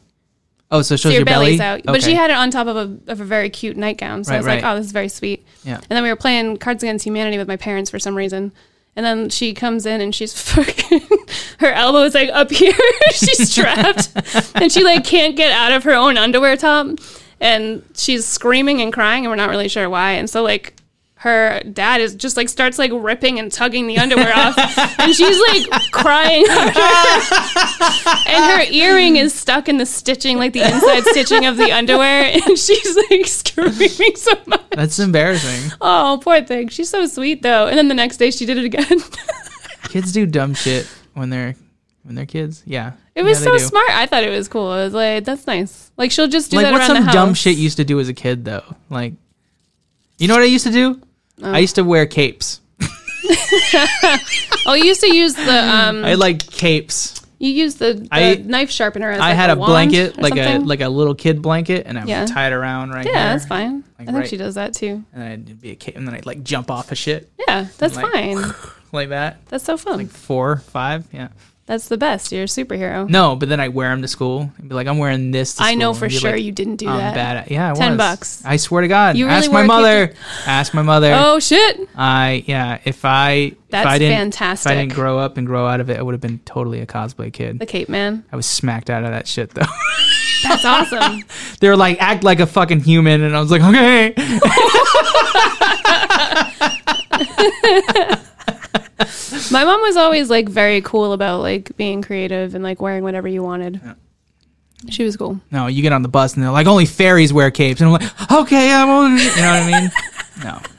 Speaker 1: Oh, so it
Speaker 2: so
Speaker 1: shows
Speaker 2: your,
Speaker 1: your, belly.
Speaker 2: belly's out. But she had it on top of a of a very cute nightgown. So I
Speaker 1: Right,
Speaker 2: was like, "Oh, this is very sweet."
Speaker 1: Yeah.
Speaker 2: And then we were playing Cards Against Humanity with my parents for some reason. And then she comes in and she's [LAUGHS] fucking her elbow is like up [LAUGHS] here. she's strapped and she like can't get out of her own underwear top. And she's screaming and crying and we're not really sure why. And so like her dad is just like starts like ripping and tugging the underwear off and she's like crying [LAUGHS] and her earring is stuck in the stitching like the inside stitching of the underwear [LAUGHS] and she's like screaming so much
Speaker 1: That's embarrassing.
Speaker 2: Oh, poor thing. She's so sweet though. And then the next day she did it again. [LAUGHS]
Speaker 1: kids do dumb shit when they're when they're kids. Yeah.
Speaker 2: it was
Speaker 1: Yeah,
Speaker 2: so
Speaker 1: do.
Speaker 2: smart. I thought it was cool. I was like, that's nice. Like she'll just do
Speaker 1: Like
Speaker 2: that
Speaker 1: what's
Speaker 2: around
Speaker 1: some
Speaker 2: the house.
Speaker 1: dumb shit you used to do as a kid though? Like, you know what I used to do?
Speaker 2: Oh.
Speaker 1: I used to wear capes. [LAUGHS]
Speaker 2: oh, you used to use the um.
Speaker 1: I like capes.
Speaker 2: you used the, the
Speaker 1: I-
Speaker 2: knife sharpener. As
Speaker 1: I
Speaker 2: like
Speaker 1: had a blanket, like a like a little kid blanket, and I
Speaker 2: Yeah.
Speaker 1: would tie it around right
Speaker 2: yeah,
Speaker 1: here.
Speaker 2: that's fine.
Speaker 1: Like
Speaker 2: I think
Speaker 1: right-
Speaker 2: she does that too.
Speaker 1: And then I'd be a cape, and then I'd like jump off of shit
Speaker 2: Yeah, that's
Speaker 1: like-
Speaker 2: fine. [LAUGHS]
Speaker 1: like that.
Speaker 2: That's so fun.
Speaker 1: Like four, five, yeah.
Speaker 2: That's the best. You're a superhero.
Speaker 1: No, but then I wear them to school and be like, I'm wearing this. To
Speaker 2: I know for sure
Speaker 1: like,
Speaker 2: you didn't do
Speaker 1: I'm
Speaker 2: that.
Speaker 1: bad at yeah. I
Speaker 2: 10
Speaker 1: was.
Speaker 2: bucks.
Speaker 1: I swear to God.
Speaker 2: You really
Speaker 1: Ask my mother. Ask my mother.
Speaker 2: Oh shit!
Speaker 1: I yeah. If I
Speaker 2: That's
Speaker 1: if I didn't if I didn't grow up and grow out of it, I would have been totally a cosplay kid.
Speaker 2: The cape man.
Speaker 1: I was smacked out of that shit though.
Speaker 2: That's awesome. [LAUGHS]
Speaker 1: they were like, act like a fucking human, and I was like, okay. [LAUGHS] [LAUGHS]
Speaker 2: My mom was always like very cool about like being creative and like wearing whatever you wanted. She was cool.
Speaker 1: No, you get on the bus and they're like, only fairies wear capes, and I'm like, okay, I'm on. You know what I mean? No. [LAUGHS]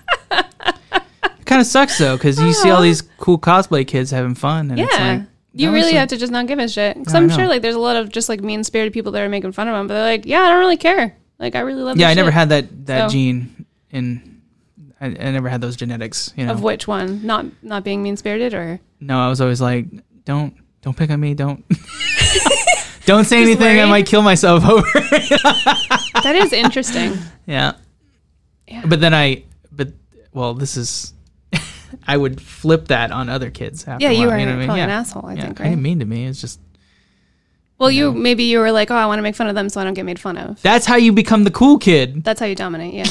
Speaker 1: It kind of sucks though, because you see all these cool cosplay kids having fun, and
Speaker 2: Yeah.
Speaker 1: it's like,
Speaker 2: you really have to just not give a shit. Because
Speaker 1: I
Speaker 2: I'm
Speaker 1: know.
Speaker 2: sure like there's a lot of just like mean spirited people that are making fun of them, but they're like, yeah, I don't really care. Like I really love. This.
Speaker 1: Yeah,
Speaker 2: this
Speaker 1: I never
Speaker 2: shit."
Speaker 1: had that that
Speaker 2: So-
Speaker 1: gene in. I, I never had those genetics, you know.
Speaker 2: Of which one? Not not being mean spirited or
Speaker 1: no, I was always like, don't don't pick on me, don't [LAUGHS] don't say anything. I might kill myself [LAUGHS] over.
Speaker 2: that is interesting.
Speaker 1: yeah.
Speaker 2: Yeah.
Speaker 1: But then I, but well, this is. [LAUGHS] I would flip that on other kids. After
Speaker 2: Yeah, you were
Speaker 1: know what I mean?
Speaker 2: probably
Speaker 1: yeah.
Speaker 2: an asshole. I
Speaker 1: yeah,
Speaker 2: think
Speaker 1: I
Speaker 2: right.
Speaker 1: didn't mean to me. It's just
Speaker 2: well, you maybe you were like, oh, I want to make fun of them so I don't get made fun of.
Speaker 1: that's how you become the cool kid.
Speaker 2: That's how you dominate. Yeah,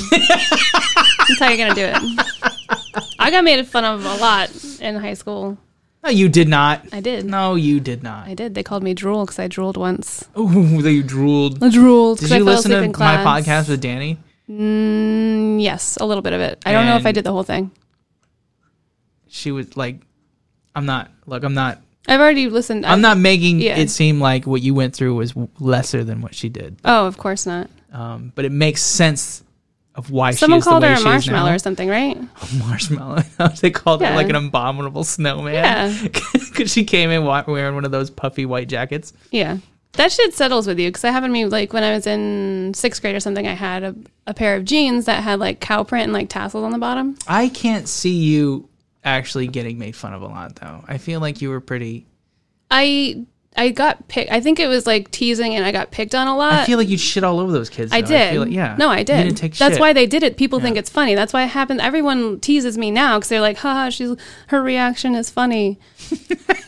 Speaker 2: that's how you're gonna do it. I got made fun of a lot in high school.
Speaker 1: No, you did not.
Speaker 2: I did.
Speaker 1: No, you did not.
Speaker 2: I did. They called me drool because I drooled once.
Speaker 1: Oh, you drooled.
Speaker 2: I drooled.
Speaker 1: Did
Speaker 2: I
Speaker 1: you
Speaker 2: fell
Speaker 1: listen to my podcast with Danny?
Speaker 2: Mm, yes, a little bit of it. I don't know if I did the whole thing.
Speaker 1: She was like, "I'm not. Look, I'm not.
Speaker 2: I've already listened.
Speaker 1: I'm not making
Speaker 2: yeah.
Speaker 1: it seem like what you went through was lesser than what she did.
Speaker 2: Oh, of course not.
Speaker 1: Um, but it makes sense of why
Speaker 2: Someone called her a
Speaker 1: she is now.
Speaker 2: marshmallow or something, right? [LAUGHS]
Speaker 1: A marshmallow. [LAUGHS] they called her like an abominable snowman.
Speaker 2: Yeah. [LAUGHS]
Speaker 1: because she came in wearing one of those puffy white jackets.
Speaker 2: Yeah. That shit settles with you because I to me like when I was in sixth grade or something. I had a, a pair of jeans that had like cow print and like tassels on the bottom.
Speaker 1: I can't see you actually getting made fun of a lot, though. I feel like you were pretty.
Speaker 2: I I got picked. I think it was like teasing, and I got picked on a lot.
Speaker 1: I feel like you shit all over those kids.
Speaker 2: I
Speaker 1: though.
Speaker 2: did.
Speaker 1: feel like- yeah.
Speaker 2: No, I
Speaker 1: You
Speaker 2: did.
Speaker 1: didn't take
Speaker 2: That's
Speaker 1: shit.
Speaker 2: why they did it. People think it's funny. That's why it happened. Everyone teases me now because they're like, haha, she's her reaction is funny. [LAUGHS]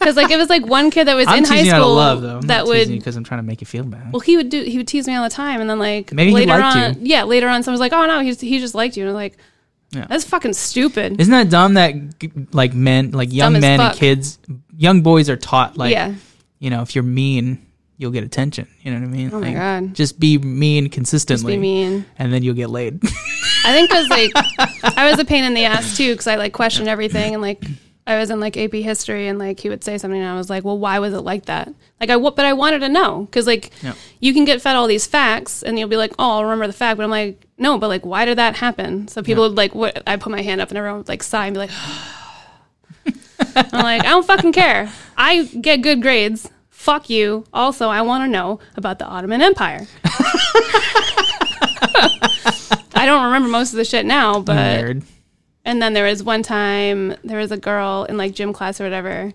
Speaker 2: Because like it was like one kid that was
Speaker 1: I'm
Speaker 2: in high school
Speaker 1: love, though. I'm
Speaker 2: that would.
Speaker 1: because I'm trying to make you feel bad.
Speaker 2: Well, he would do. He would tease me all the time, and then like
Speaker 1: Maybe
Speaker 2: later on,
Speaker 1: you.
Speaker 2: yeah, later on, someone's like, "Oh no, he's he just liked you," and I'm like,
Speaker 1: Yeah.
Speaker 2: "That's fucking stupid."
Speaker 1: Isn't that dumb that like men, like young men and kids, young boys are taught like,
Speaker 2: yeah.
Speaker 1: You know, if you're mean, you'll get attention. You know what I mean?
Speaker 2: Oh my
Speaker 1: Like,
Speaker 2: god.
Speaker 1: Just be mean
Speaker 2: Just
Speaker 1: consistently,
Speaker 2: be mean.
Speaker 1: and then you'll get laid. [LAUGHS]
Speaker 2: I think because like I was a pain in the ass too because I like questioned everything and like I was in like AP history and like he would say something and I was like, well, why was it like that? Like I w- but I wanted to know because like
Speaker 1: Yeah.
Speaker 2: you can get fed all these facts and you'll be like, oh, I'll remember the fact, but I'm like, no, but like why did that happen? So people would like what I put my hand up and everyone would like sigh and be like. [SIGHS] I'm like, I don't fucking care. I get good grades. Fuck you. Also, I want to know about the Ottoman Empire. [LAUGHS] I don't remember most of the shit now, but
Speaker 1: Nerd.
Speaker 2: and then there was one time there was a girl in like gym class or whatever.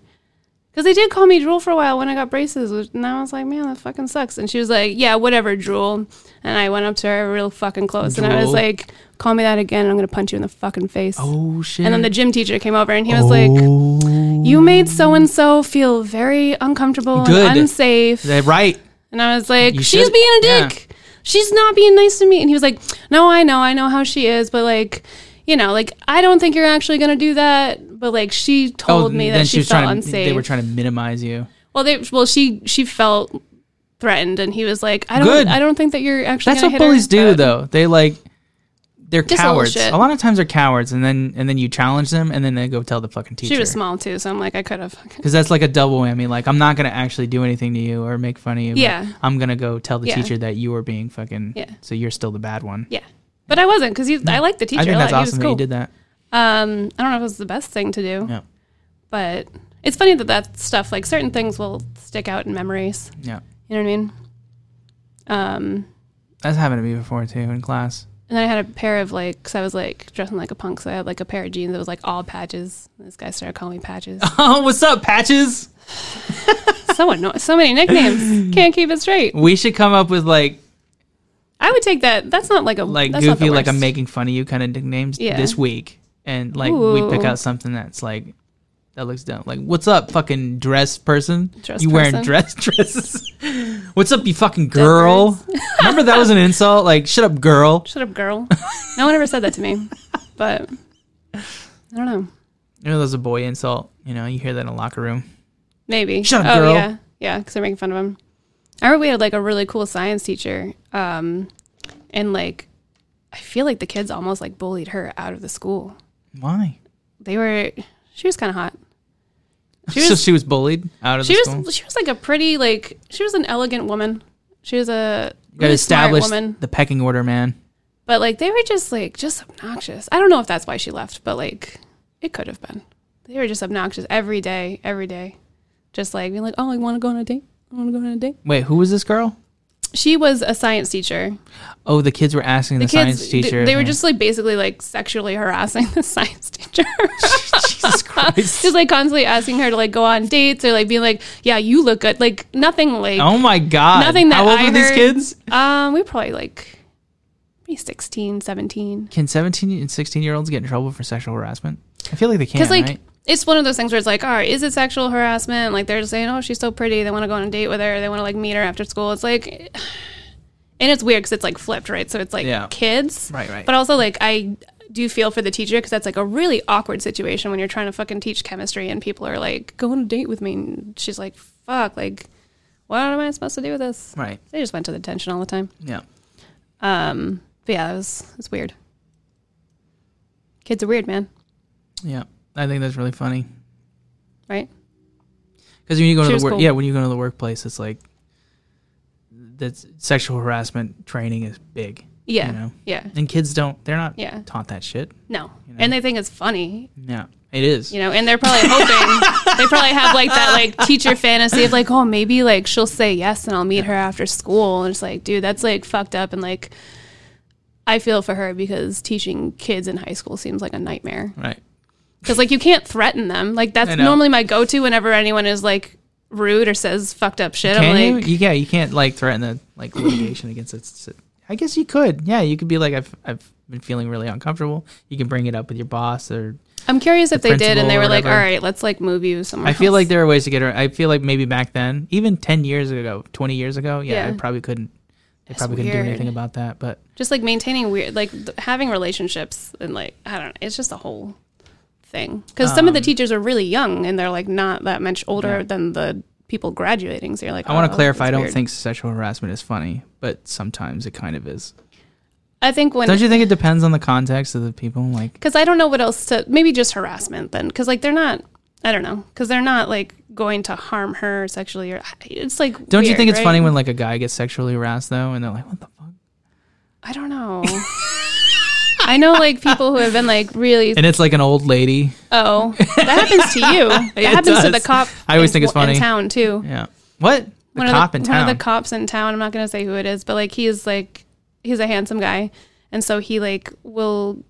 Speaker 2: Because they did call me drool for a while when I got braces, which- and I was like, man, that fucking sucks. And she was like, yeah, whatever, drool. And I went up to her real fucking close, and I was like, call me that again, and I'm gonna punch you in the fucking face.
Speaker 1: Oh shit.
Speaker 2: And then the gym teacher came over, and he was like,
Speaker 1: oh,
Speaker 2: you made so and so feel very uncomfortable
Speaker 1: Good.
Speaker 2: and unsafe.
Speaker 1: They're right.
Speaker 2: And I was like,
Speaker 1: You
Speaker 2: she's
Speaker 1: should-
Speaker 2: being a
Speaker 1: yeah.
Speaker 2: dick. She's not being nice to me. And he was like, no, I know. I know how she is. But like, you know, like, I don't think you're actually going to do that. But like, she oh, told me
Speaker 1: Oh,
Speaker 2: that she,
Speaker 1: was
Speaker 2: felt
Speaker 1: trying
Speaker 2: unsafe.
Speaker 1: to. They were trying to minimize you.
Speaker 2: well, they, well, she, she felt threatened. And he was like, I don't,
Speaker 1: Good.
Speaker 2: I don't think that you're actually
Speaker 1: That's
Speaker 2: gonna
Speaker 1: what
Speaker 2: hit her,
Speaker 1: bullies do,
Speaker 2: but-
Speaker 1: though. They like they're
Speaker 2: Just
Speaker 1: cowards.
Speaker 2: shit.
Speaker 1: A lot of times they're cowards, and then and then you challenge them, and then they go tell the fucking teacher.
Speaker 2: She was small too. So I'm like, I could have.
Speaker 1: Because that's like a double whammy. Like I'm not gonna actually do anything to you or make fun of you. but
Speaker 2: Yeah.
Speaker 1: I'm gonna go tell the
Speaker 2: Yeah.
Speaker 1: teacher that you were being fucking.
Speaker 2: Yeah.
Speaker 1: So you're still the bad one.
Speaker 2: Yeah. But I wasn't because I liked the teacher
Speaker 1: I think
Speaker 2: a
Speaker 1: that's
Speaker 2: lot.
Speaker 1: awesome
Speaker 2: he
Speaker 1: that you did that.
Speaker 2: Um, I don't know if it was the best thing to do,
Speaker 1: Yeah.
Speaker 2: but it's funny that that stuff, like certain things, will stick out in memories.
Speaker 1: Yeah.
Speaker 2: You know what I mean? Um,
Speaker 1: That's happened to me before too in class.
Speaker 2: And then I had a pair of like, because I was like dressing like a punk, so I had like a pair of jeans that was like all patches. And this guy started calling me Patches. [LAUGHS]
Speaker 1: Oh, what's up, patches? [LAUGHS]
Speaker 2: so. So many nicknames. [LAUGHS] Can't keep it straight.
Speaker 1: We should come up with like
Speaker 2: I would take that. That's not like a
Speaker 1: like
Speaker 2: that's not the
Speaker 1: goofy, like I'm making fun of you kind of nicknames
Speaker 2: Yeah.
Speaker 1: this week, and like we pick out something that's like that looks dumb. Like, what's up, fucking dress person?
Speaker 2: Dress
Speaker 1: you wearing
Speaker 2: person.
Speaker 1: dress [LAUGHS] dresses? [LAUGHS] what's up, you fucking girl? [LAUGHS] Remember that was an insult? Like, shut up, girl.
Speaker 2: Shut up, girl. no one ever said that to me, but I don't know.
Speaker 1: You know, that's a boy insult. You know, you hear that in a locker room.
Speaker 2: Maybe.
Speaker 1: Shut up,
Speaker 2: oh,
Speaker 1: girl.
Speaker 2: yeah. Yeah, because they're making fun of him. I remember we had like a really cool science teacher. Um, and like, I feel like the kids almost like bullied her out of the school.
Speaker 1: Why?
Speaker 2: They were, she was kind of hot. [LAUGHS] She
Speaker 1: so
Speaker 2: was,
Speaker 1: she was bullied out of
Speaker 2: she
Speaker 1: the
Speaker 2: was,
Speaker 1: school.
Speaker 2: she was like a pretty, like, she was an elegant woman. She was a
Speaker 1: You got to
Speaker 2: really smart
Speaker 1: establish
Speaker 2: woman.
Speaker 1: the pecking order, man.
Speaker 2: But like, they were just like, just obnoxious. I don't know if that's why she left, but like, it could have been. They were just obnoxious every day, every day. Just like being like, oh, I want to go on a date. I want to go on a date.
Speaker 1: Wait, who was this girl?
Speaker 2: She was a science teacher.
Speaker 1: Oh, the kids were asking the,
Speaker 2: The kids,
Speaker 1: science teacher.
Speaker 2: they, were just like basically like sexually harassing the [LAUGHS] science teacher. [LAUGHS]
Speaker 1: Jesus Christ. [LAUGHS]
Speaker 2: just like constantly asking her to like go on dates or like being like, yeah, you look good. Like nothing like,
Speaker 1: oh my god.
Speaker 2: Nothing that
Speaker 1: How old
Speaker 2: I
Speaker 1: were these kids?
Speaker 2: um, we probably like maybe 16, 17.
Speaker 1: Can 17 and 16 year olds get in trouble for sexual harassment? I feel like they can,
Speaker 2: Because like
Speaker 1: right?
Speaker 2: It's one of those things where it's like, all right, is it sexual harassment? Like they're just saying, oh, she's so pretty. They want to go on a date with her. They want to like meet her after school. It's like, [SIGHS] and it's weird because it's like flipped, right? So it's like
Speaker 1: Yeah.
Speaker 2: kids,
Speaker 1: Right, right.
Speaker 2: But also like I do feel for the teacher because that's like a really awkward situation when you're trying to fucking teach chemistry and people are like, go on a date with me. And she's like, fuck, like, what am I supposed to do with this?
Speaker 1: Right.
Speaker 2: They just went to the detention all the time.
Speaker 1: Yeah.
Speaker 2: Um, but yeah, it was it's weird. Kids are weird, man.
Speaker 1: Yeah. I think that's really funny.
Speaker 2: Right?
Speaker 1: Because when you go
Speaker 2: She
Speaker 1: to the work,
Speaker 2: cool.
Speaker 1: yeah, when you go to the workplace, it's like that sexual harassment training is big.
Speaker 2: Yeah.
Speaker 1: You know?
Speaker 2: Yeah.
Speaker 1: And kids don't, they're not
Speaker 2: Yeah.
Speaker 1: taught that shit.
Speaker 2: No.
Speaker 1: You know?
Speaker 2: And they think it's funny,
Speaker 1: Yeah. It is.
Speaker 2: you know, and they're probably hoping [LAUGHS] they probably have like that like teacher fantasy of like, oh, maybe like she'll say yes and I'll meet her after school. And it's like, dude, that's like fucked up. And like, I feel for her because teaching kids in high school seems like a nightmare.
Speaker 1: Right.
Speaker 2: Because like you can't threaten them. Like that's normally my go to whenever anyone is like rude or says fucked up shit,
Speaker 1: Can
Speaker 2: I'm like,
Speaker 1: you? Yeah, you can't like threaten the like litigation against it. I guess you could. Yeah, you could be like, I've I've been feeling really uncomfortable. You can bring it up with your boss or.
Speaker 2: I'm curious if
Speaker 1: the
Speaker 2: they did, and they were like, all right, let's like move you somewhere.
Speaker 1: I feel
Speaker 2: else."
Speaker 1: like there are ways to get her. I feel like maybe back then, even ten years ago, twenty years ago, yeah, I probably couldn't.
Speaker 2: I
Speaker 1: probably couldn't do anything about that. But
Speaker 2: just like maintaining weird, like th- having relationships and like I don't know, it's just a whole thing. Because some of the
Speaker 1: Um,
Speaker 2: teachers are really young and they're like not that much older
Speaker 1: Yeah.
Speaker 2: than the people graduating. So you're like,
Speaker 1: I want
Speaker 2: oh,
Speaker 1: to clarify. I don't
Speaker 2: weird.
Speaker 1: think sexual harassment is funny, but sometimes it kind of is.
Speaker 2: I think when
Speaker 1: Don't you think it depends on the context of the people? Like,
Speaker 2: because I don't know what else to maybe just harassment then because like they're not I don't know because they're not like going to harm her sexually or it's like
Speaker 1: don't you think it's
Speaker 2: right?
Speaker 1: funny when like a guy gets sexually harassed though, and they're like, "What the fuck?"
Speaker 2: I don't know. [LAUGHS] I know like people who have been like really
Speaker 1: And it's like an old lady.
Speaker 2: oh that happens to you [LAUGHS] that
Speaker 1: It
Speaker 2: happens to the
Speaker 1: does.
Speaker 2: cop
Speaker 1: I always
Speaker 2: in-
Speaker 1: think it's funny.
Speaker 2: in town too
Speaker 1: Yeah. What? The
Speaker 2: one
Speaker 1: cop
Speaker 2: of
Speaker 1: in town.
Speaker 2: One of the cops in town. I'm not gonna say who it is, but like he's like he's a handsome guy, and so he like will.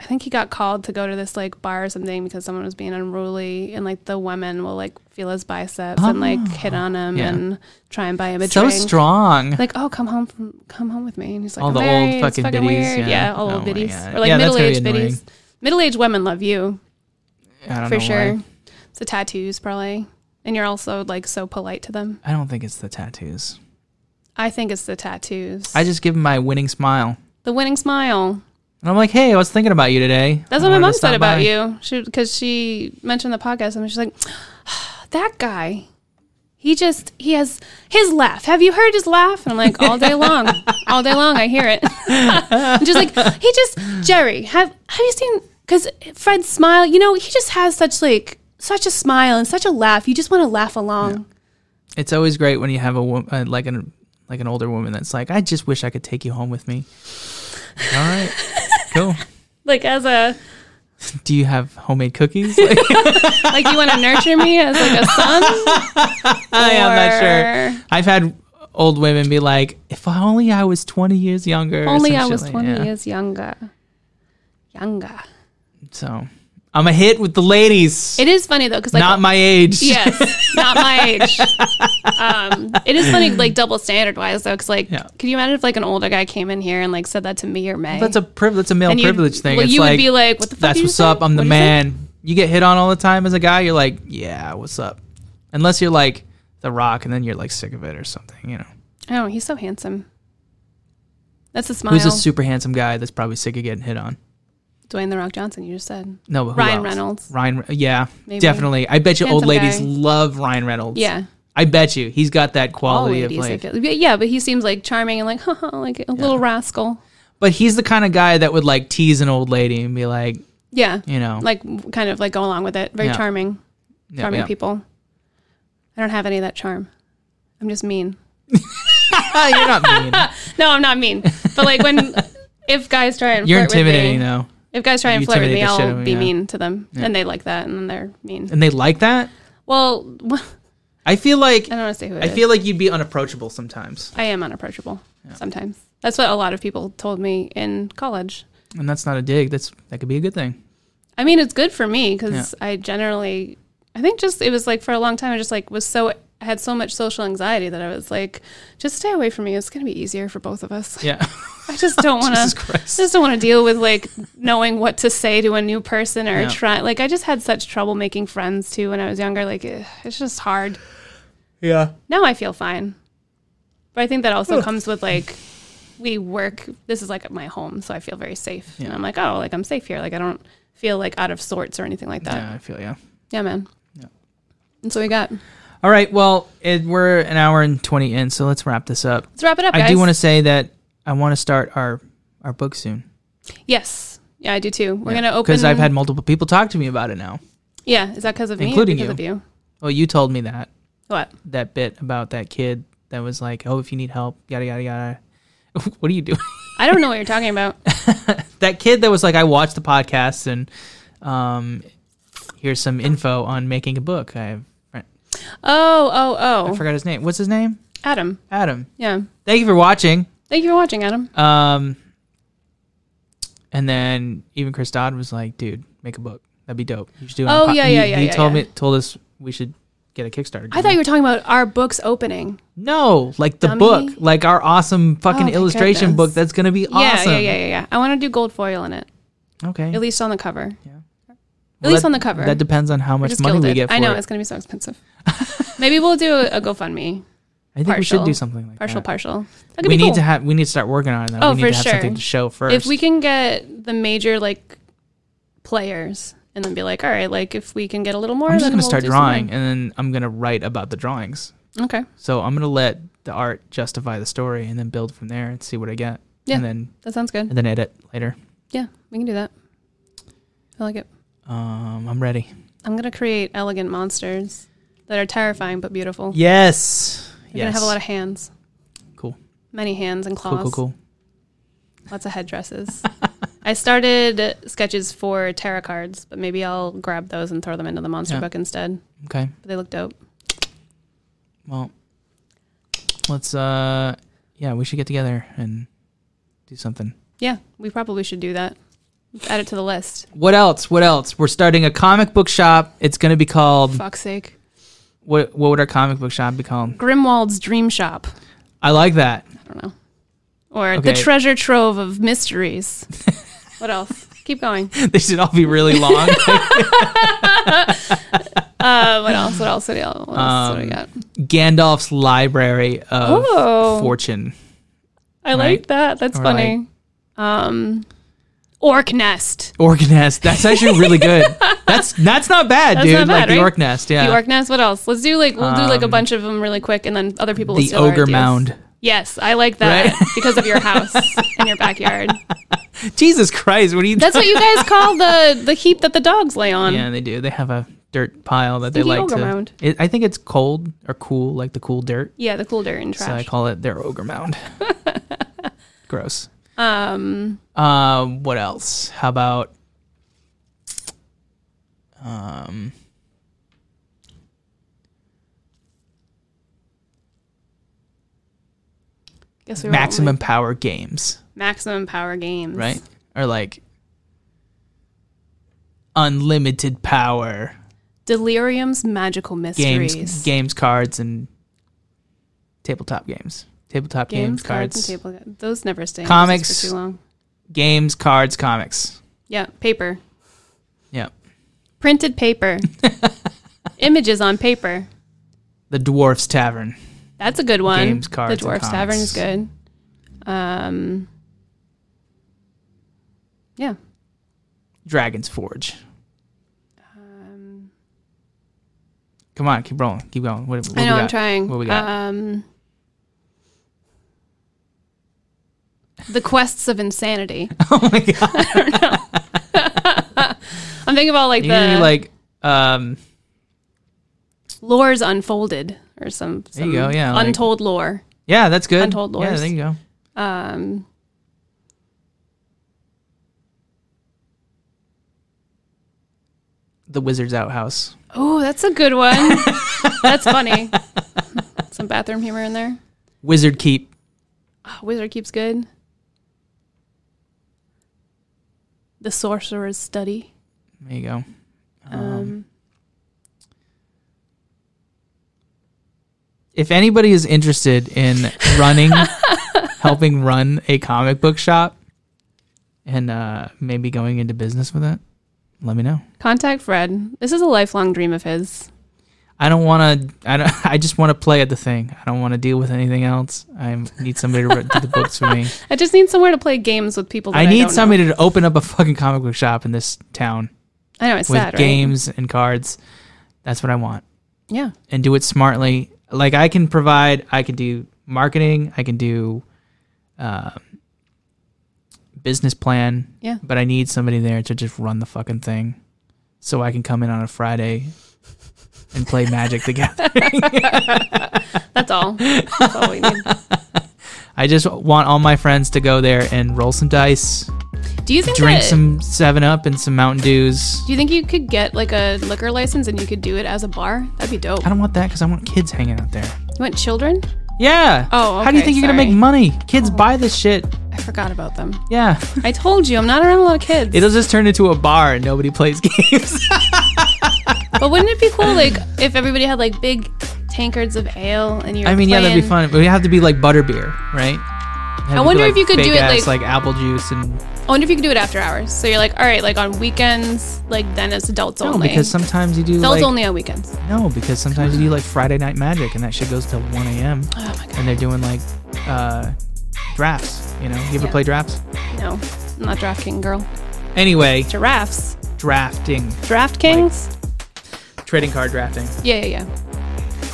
Speaker 2: I think he got called to go to this like bar or something because someone was being unruly, and like the women will like feel his biceps and like oh. hit on him
Speaker 1: Oh, yeah.
Speaker 2: and try and buy him a
Speaker 1: so
Speaker 2: drink.
Speaker 1: So strong.
Speaker 2: Like, oh, come home from come home with me, and he's like,
Speaker 1: All
Speaker 2: "I'm
Speaker 1: the old
Speaker 2: married, it's
Speaker 1: fucking
Speaker 2: fucking
Speaker 1: biddies,
Speaker 2: weird.
Speaker 1: yeah.
Speaker 2: all
Speaker 1: Oh
Speaker 2: old biddies or like
Speaker 1: Yeah,
Speaker 2: middle aged biddies. Middle aged women love you
Speaker 1: I don't
Speaker 2: for sure.
Speaker 1: why.
Speaker 2: It's the tattoos probably, and you're also like so polite to them.
Speaker 1: I don't think it's the tattoos.
Speaker 2: I think it's the tattoos.
Speaker 1: I just give him my winning smile.
Speaker 2: the winning smile.
Speaker 1: And I'm like, hey, I was thinking about you today.
Speaker 2: That's
Speaker 1: I
Speaker 2: what my mom said about
Speaker 1: by."
Speaker 2: you. She because she mentioned the podcast and she's like, [SIGHS] that guy. He just he has his laugh. Have you heard his laugh? And I'm like, all day long, [LAUGHS] all day long, I hear it. I'm [LAUGHS] just like he just Jerry. Have have you seen? Because Fred's smile, you know, he just has such like such a smile and such a laugh. You just want to laugh along.
Speaker 1: It's always great when you have a wo- uh, like an like an older woman that's like, I just wish I could take you home with me. All right, [LAUGHS] cool. [LAUGHS]
Speaker 2: Like as a
Speaker 1: Do you have homemade cookies? Like, [LAUGHS]
Speaker 2: like you want to nurture me as like a son. [LAUGHS]
Speaker 1: I am not sure. I've had old women be like, if only I was 20 years younger.
Speaker 2: Only I was twenty
Speaker 1: yeah.
Speaker 2: years younger. Younger.
Speaker 1: So I'm a hit with the ladies.
Speaker 2: It is funny though, because like
Speaker 1: not my age.
Speaker 2: yes, not my [LAUGHS] age. Um, it is funny, like double standard wise though, because like,
Speaker 1: Yeah.
Speaker 2: can you imagine if like an older guy came in here and like said that to me or May?
Speaker 1: That's a privilege. That's a male
Speaker 2: And you'd-
Speaker 1: privilege thing.
Speaker 2: Well,
Speaker 1: it's
Speaker 2: you
Speaker 1: like
Speaker 2: would be like, "What the fuck?"
Speaker 1: that's
Speaker 2: did you
Speaker 1: what's
Speaker 2: say?
Speaker 1: up. I'm the
Speaker 2: What'd you say?"
Speaker 1: man. You get hit on all the time as a guy. You're like, yeah, what's up? Unless you're like the Rock, and then you're like sick of it or something. You know,
Speaker 2: Oh, he's so handsome. That's a smile.
Speaker 1: who's a super handsome guy that's probably sick of getting hit on?
Speaker 2: Dwayne the Rock Johnson. You just said.
Speaker 1: No, but
Speaker 2: Ryan
Speaker 1: else?
Speaker 2: Reynolds.
Speaker 1: Ryan, yeah,
Speaker 2: Maybe.
Speaker 1: definitely. I bet you old ladies
Speaker 2: guy.
Speaker 1: love Ryan Reynolds.
Speaker 2: Yeah.
Speaker 1: I bet you he's got that quality of like.
Speaker 2: Yeah, but he seems like charming and like, [LAUGHS] haha, like a little rascal.
Speaker 1: But he's the kind of guy that would like tease an old lady and be like,
Speaker 2: Yeah.
Speaker 1: you know,
Speaker 2: Like kind of like go along with it. Very
Speaker 1: Yeah.
Speaker 2: charming.
Speaker 1: yeah,
Speaker 2: Charming
Speaker 1: yeah.
Speaker 2: people. I don't have any of that charm. I'm just mean. [LAUGHS]
Speaker 1: you're not mean. [LAUGHS]
Speaker 2: No, I'm not mean. But like when if guys try and
Speaker 1: You're intimidating
Speaker 2: me,
Speaker 1: though,
Speaker 2: if guys try and flirt with me,
Speaker 1: intimidate the shit out
Speaker 2: I'll be
Speaker 1: yeah.
Speaker 2: mean to them,
Speaker 1: Yeah.
Speaker 2: and they like that, and then they're mean.
Speaker 1: and they like that.
Speaker 2: Well, [LAUGHS] I
Speaker 1: feel like I
Speaker 2: don't want to say who
Speaker 1: I
Speaker 2: is.
Speaker 1: feel like you'd be unapproachable sometimes,
Speaker 2: I am unapproachable sometimes. That's what a lot of people told me in college.
Speaker 1: and that's not a dig. That's that could be a good thing.
Speaker 2: I mean, it's good for me because I generally, I think just it was like for a long time, I just like was so I had so much social anxiety that I was like, just stay away from me. It's gonna be easier for both of us.
Speaker 1: Yeah, [LAUGHS]
Speaker 2: I just don't [LAUGHS] want to.
Speaker 1: Christ.
Speaker 2: just don't want to deal with like knowing what to say to a new person or
Speaker 1: Yeah.
Speaker 2: try like I just had such trouble making friends too when I was younger like it's just hard.
Speaker 1: Yeah,
Speaker 2: Now I feel fine. But I think that also comes with like we work this is like my home so I feel very safe.
Speaker 1: Yeah.
Speaker 2: And I'm like, "Oh, like I'm safe here. Like I don't feel like out of sorts or anything like that."
Speaker 1: yeah, I feel yeah.
Speaker 2: Yeah, man.
Speaker 1: Yeah.
Speaker 2: And so we got
Speaker 1: All right, well, it, we're an hour and twenty in, so let's wrap this up.
Speaker 2: Let's wrap it up, guys.
Speaker 1: I do want to say that I want to start our our book soon.
Speaker 2: Yes. Yeah, I do too. We're gonna open
Speaker 1: because I've had multiple people talk to me about it now.
Speaker 2: Yeah, is that because of me? or
Speaker 1: Including
Speaker 2: because
Speaker 1: you.
Speaker 2: of you?
Speaker 1: Well, you told me that
Speaker 2: What?
Speaker 1: that bit about that kid that was like, "Oh, if you need help, yada yada yada." [LAUGHS] what are you doing? [LAUGHS]
Speaker 2: I don't know what you're talking about. [LAUGHS]
Speaker 1: that kid that was like, "I watched the podcast and um, here's some info on making a book." I
Speaker 2: Oh, oh, oh.
Speaker 1: I forgot his name. What's his name?
Speaker 2: Adam.
Speaker 1: Adam.
Speaker 2: Yeah.
Speaker 1: Thank you for watching.
Speaker 2: Thank you for watching, Adam.
Speaker 1: Um, and then even Chris Dodd was like, "Dude, make a book. That'd be dope. You should do it."
Speaker 2: Oh,
Speaker 1: po-"
Speaker 2: yeah,
Speaker 1: he,
Speaker 2: yeah, yeah,
Speaker 1: He
Speaker 2: yeah,
Speaker 1: told
Speaker 2: yeah.
Speaker 1: me, told us we should get a Kickstarter.
Speaker 2: I thought you were talking about our books opening.
Speaker 1: no, like the
Speaker 2: Dummy.
Speaker 1: book, like our awesome fucking
Speaker 2: Oh
Speaker 1: illustration
Speaker 2: goodness.
Speaker 1: book. That's gonna be awesome.
Speaker 2: Yeah, yeah, yeah, yeah, yeah. I want to do gold foil in it,
Speaker 1: Okay.
Speaker 2: at least on the cover.
Speaker 1: Yeah.
Speaker 2: At least
Speaker 1: that-
Speaker 2: on the cover.
Speaker 1: That depends on how much money we get for
Speaker 2: I know
Speaker 1: it.
Speaker 2: it's gonna be so expensive. [LAUGHS] Maybe we'll do a, a GoFundMe,
Speaker 1: I think we should do something like
Speaker 2: partial,
Speaker 1: that.
Speaker 2: partial. That
Speaker 1: We need
Speaker 2: cool.
Speaker 1: to have. We need to start working on it. Though.
Speaker 2: Oh,
Speaker 1: we need
Speaker 2: for
Speaker 1: to have something to show first.
Speaker 2: if we can get the major like players and then be like, all right, like if we can get a little more,
Speaker 1: I'm just gonna
Speaker 2: we'll
Speaker 1: start drawing, and then I'm gonna write about the drawings.
Speaker 2: Okay,
Speaker 1: So I'm gonna let the art justify the story, and then build from there and see what I get.
Speaker 2: Yeah.
Speaker 1: And then
Speaker 2: that sounds good.
Speaker 1: and then edit later.
Speaker 2: Yeah, we can do that. I like it.
Speaker 1: Um, I'm ready.
Speaker 2: I'm gonna create elegant monsters that are terrifying but beautiful.
Speaker 1: Yes.
Speaker 2: You're
Speaker 1: yes.
Speaker 2: gonna have a lot of hands.
Speaker 1: Cool.
Speaker 2: Many hands and claws.
Speaker 1: cool, cool, cool.
Speaker 2: Lots of headdresses. [LAUGHS] I started sketches for tarot cards, but maybe I'll grab those and throw them into the monster
Speaker 1: Yeah.
Speaker 2: book instead.
Speaker 1: Okay.
Speaker 2: But they look dope.
Speaker 1: Well, let's. Uh, yeah, we should get together and do something.
Speaker 2: Yeah, we probably should do that. Add it to the list.
Speaker 1: What else? What else? We're starting a comic book shop. It's gonna be called.
Speaker 2: Fuck's sake.
Speaker 1: What? What would our comic book shop be called?
Speaker 2: Grimwald's Dream Shop.
Speaker 1: I like that.
Speaker 2: I don't know. Or
Speaker 1: Okay.
Speaker 2: the treasure trove of mysteries. [LAUGHS] what else? Keep going. [LAUGHS]
Speaker 1: they should all be really long. [LAUGHS]
Speaker 2: Uh, what else? What else? What else? What, do we
Speaker 1: Um,
Speaker 2: got?
Speaker 1: Gandalf's Library of
Speaker 2: Oh.
Speaker 1: Fortune.
Speaker 2: I
Speaker 1: right?
Speaker 2: like that. That's
Speaker 1: or
Speaker 2: funny. um, Orc Nest.
Speaker 1: Orc Nest. That's actually really good. [LAUGHS] That's that's not bad,
Speaker 2: That's
Speaker 1: dude.
Speaker 2: not
Speaker 1: like
Speaker 2: bad,
Speaker 1: the
Speaker 2: right?
Speaker 1: Orc Nest. Yeah.
Speaker 2: The Orc Nest. What else? Let's do like we'll do like a
Speaker 1: Um,
Speaker 2: bunch of them really quick, and then other people will see.
Speaker 1: the
Speaker 2: steal our
Speaker 1: Ogre
Speaker 2: ideas.
Speaker 1: Mound.
Speaker 2: Yes, I like that
Speaker 1: Right? [LAUGHS]
Speaker 2: because of your house [LAUGHS] and your backyard.
Speaker 1: Jesus Christ! What do you?
Speaker 2: That's what you guys call the the heap that the dogs lay on.
Speaker 1: yeah, they do. They have a dirt pile that they
Speaker 2: Stinky
Speaker 1: like
Speaker 2: ogre
Speaker 1: to.
Speaker 2: mound.
Speaker 1: It, I think it's cold or cool, like the cool dirt.
Speaker 2: Yeah, the cool dirt and
Speaker 1: So I
Speaker 2: trash.
Speaker 1: call it their ogre mound. Gross.
Speaker 2: um,
Speaker 1: Um, what else? How about um
Speaker 2: guess we
Speaker 1: maximum power games,
Speaker 2: maximum power games.
Speaker 1: right? Or like unlimited power
Speaker 2: Delirium's magical mysteries.
Speaker 1: games, games, cards, and tabletop games. Tabletop games, cards,
Speaker 2: and table. Those never stay in
Speaker 1: Comics.
Speaker 2: for too long.
Speaker 1: Games, cards, comics.
Speaker 2: Yeah, paper,
Speaker 1: Yeah.
Speaker 2: printed paper, [LAUGHS] images on paper.
Speaker 1: The Dwarf's Tavern.
Speaker 2: That's a good one.
Speaker 1: Games, cards,
Speaker 2: the Dwarf's Tavern is good. Um, yeah.
Speaker 1: Dragon's Forge.
Speaker 2: Um,
Speaker 1: Come on, keep rolling, keep going. What, what
Speaker 2: I
Speaker 1: we
Speaker 2: know I'm trying.
Speaker 1: What we got?
Speaker 2: Um, the quests of insanity. [LAUGHS]
Speaker 1: oh my god! [LAUGHS] [LAUGHS]
Speaker 2: I'm thinking about like
Speaker 1: You're
Speaker 2: the
Speaker 1: like, um,
Speaker 2: lores unfolded or some,
Speaker 1: There
Speaker 2: some
Speaker 1: you go, yeah, like-
Speaker 2: untold lore.
Speaker 1: yeah, that's good.
Speaker 2: Untold
Speaker 1: lore.
Speaker 2: Yeah,
Speaker 1: there you go.
Speaker 2: Um,
Speaker 1: The Wizard's Outhouse.
Speaker 2: oh, that's a good one. that's funny. Some bathroom humor in there.
Speaker 1: Wizard Keep.
Speaker 2: Oh, Wizard keeps good. The Sorcerer's Study.
Speaker 1: There you go.
Speaker 2: Um,
Speaker 1: If anybody is interested in [LAUGHS] running, helping run a comic book shop, and uh, maybe going into business with it, let me know.
Speaker 2: contact Fred. This is a lifelong dream of his.
Speaker 1: I don't want to. I don't. [LAUGHS] I just want to play at the thing. I don't want to deal with anything else. I need somebody to write- do the books for me. [LAUGHS]
Speaker 2: I just need somewhere to play games with people. That
Speaker 1: I
Speaker 2: I,
Speaker 1: need
Speaker 2: know.
Speaker 1: somebody to open up a fucking comic book shop in this town
Speaker 2: I know it's
Speaker 1: with
Speaker 2: sad, right?
Speaker 1: games and cards. That's what I want.
Speaker 2: Yeah,
Speaker 1: and do it smartly. Like I can provide, I can do marketing, I can do uh, business plan.
Speaker 2: Yeah.
Speaker 1: But I need somebody there to just run the fucking thing, so I can come in on a Friday and play Magic together. [LAUGHS]
Speaker 2: that's all. That's all we need. [LAUGHS]
Speaker 1: I just want all my friends to go there and roll some dice,
Speaker 2: Do you think
Speaker 1: drink
Speaker 2: that,
Speaker 1: some Seven Up and some Mountain Dews.
Speaker 2: Do you think you could get like a liquor license and you could do it as a bar? That'd be dope.
Speaker 1: I don't want that because I want kids hanging out there.
Speaker 2: You want children?
Speaker 1: Yeah.
Speaker 2: Oh,
Speaker 1: How do you
Speaker 2: okay,
Speaker 1: think you're gonna make money? Kids oh. buy this shit.
Speaker 2: I forgot about them.
Speaker 1: Yeah.
Speaker 2: I told you, I'm not around a lot of kids.
Speaker 1: It'll just turn into a bar and nobody plays [LAUGHS] games.
Speaker 2: But wouldn't it be cool, like, if everybody had like big tankards of ale and you? Were
Speaker 1: I mean, yeah, that'd be fun. But we have to be like butterbeer, right?
Speaker 2: I wonder if you could do it, like-
Speaker 1: like apple juice and
Speaker 2: I wonder if you could do it after hours. So you're like, all right, like on weekends, like then it's adults
Speaker 1: no,
Speaker 2: only.
Speaker 1: because sometimes you do
Speaker 2: adults
Speaker 1: like
Speaker 2: only on weekends.
Speaker 1: no, because sometimes you do like Friday Night Magic and that shit goes till one a.m.
Speaker 2: Oh my god,
Speaker 1: and they're doing like uh drafts. You know, you ever
Speaker 2: Yeah.
Speaker 1: play drafts?
Speaker 2: no, I'm not DraftKings girl.
Speaker 1: Anyway,
Speaker 2: Giraffes,
Speaker 1: drafting,
Speaker 2: DraftKings.
Speaker 1: trading card drafting.
Speaker 2: yeah, yeah, yeah.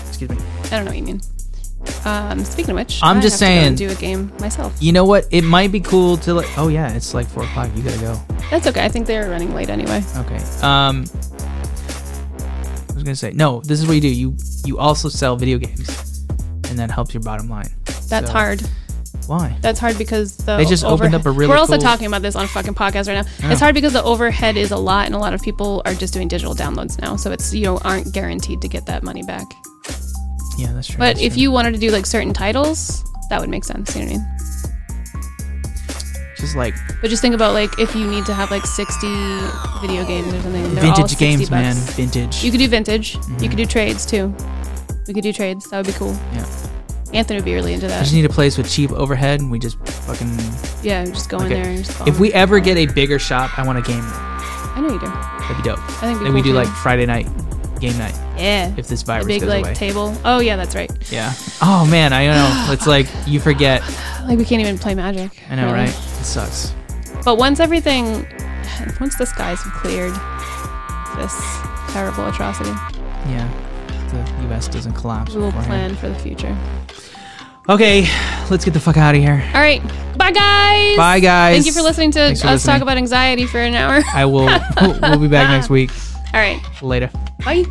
Speaker 1: Excuse me.
Speaker 2: I don't know what you mean. Um, speaking of which,
Speaker 1: I'm
Speaker 2: I
Speaker 1: just
Speaker 2: have to go
Speaker 1: saying-
Speaker 2: do a game myself.
Speaker 1: You know what? It might be cool to like. Oh yeah, it's like four o'clock. You gotta go.
Speaker 2: That's okay. I think they're running late anyway.
Speaker 1: Okay. Um, I was gonna say no. This is what you do. You you also sell video games, and that helps your bottom line.
Speaker 2: That's
Speaker 1: So-
Speaker 2: hard.
Speaker 1: Why?
Speaker 2: That's hard because the
Speaker 1: They just opened up a really
Speaker 2: We're also
Speaker 1: cool-
Speaker 2: talking about this on a fucking podcast right now.
Speaker 1: Yeah.
Speaker 2: It's hard because the overhead is a lot, and a lot of people are just doing digital downloads now. So it's you know aren't guaranteed to get that money back.
Speaker 1: Yeah, that's true.
Speaker 2: But
Speaker 1: that's
Speaker 2: if
Speaker 1: true.
Speaker 2: you wanted to do like certain titles, that would make sense. You know what I mean?
Speaker 1: just like
Speaker 2: But just think about like if you need to have like sixty video games or something.
Speaker 1: vintage
Speaker 2: 60
Speaker 1: games, man, vintage.
Speaker 2: You could do vintage. You could mm-hmm. do trades too. We could do trades. That would be cool.
Speaker 1: yeah.
Speaker 2: Anthony would be really into that.
Speaker 1: I just need a place with cheap overhead, and we just fucking.
Speaker 2: Yeah, just go in there and just.
Speaker 1: If we ever get a bigger shop, I want a game room.
Speaker 2: I know you do.
Speaker 1: That'd be dope.
Speaker 2: I think. be
Speaker 1: And we
Speaker 2: cool
Speaker 1: do like. Friday night game night
Speaker 2: yeah.
Speaker 1: if this virus a
Speaker 2: big
Speaker 1: goes
Speaker 2: like
Speaker 1: away.
Speaker 2: table. Oh yeah, that's right.
Speaker 1: yeah. Oh man, I don't know. [SIGHS] It's like you forget.
Speaker 2: Like we can't even play Magic.
Speaker 1: I know,
Speaker 2: really.
Speaker 1: right? It sucks.
Speaker 2: But once everything, once the skies have cleared, this terrible atrocity,
Speaker 1: Yeah. The U.S. doesn't collapse.
Speaker 2: we will plan for the future.
Speaker 1: Okay, let's get the fuck out of here.
Speaker 2: All right, bye guys.
Speaker 1: Bye, guys.
Speaker 2: Thank you for listening to
Speaker 1: Thanks
Speaker 2: us
Speaker 1: for
Speaker 2: talk about anxiety for an hour.
Speaker 1: I will. [LAUGHS] we'll be back next week.
Speaker 2: All right,
Speaker 1: Later.
Speaker 2: bye.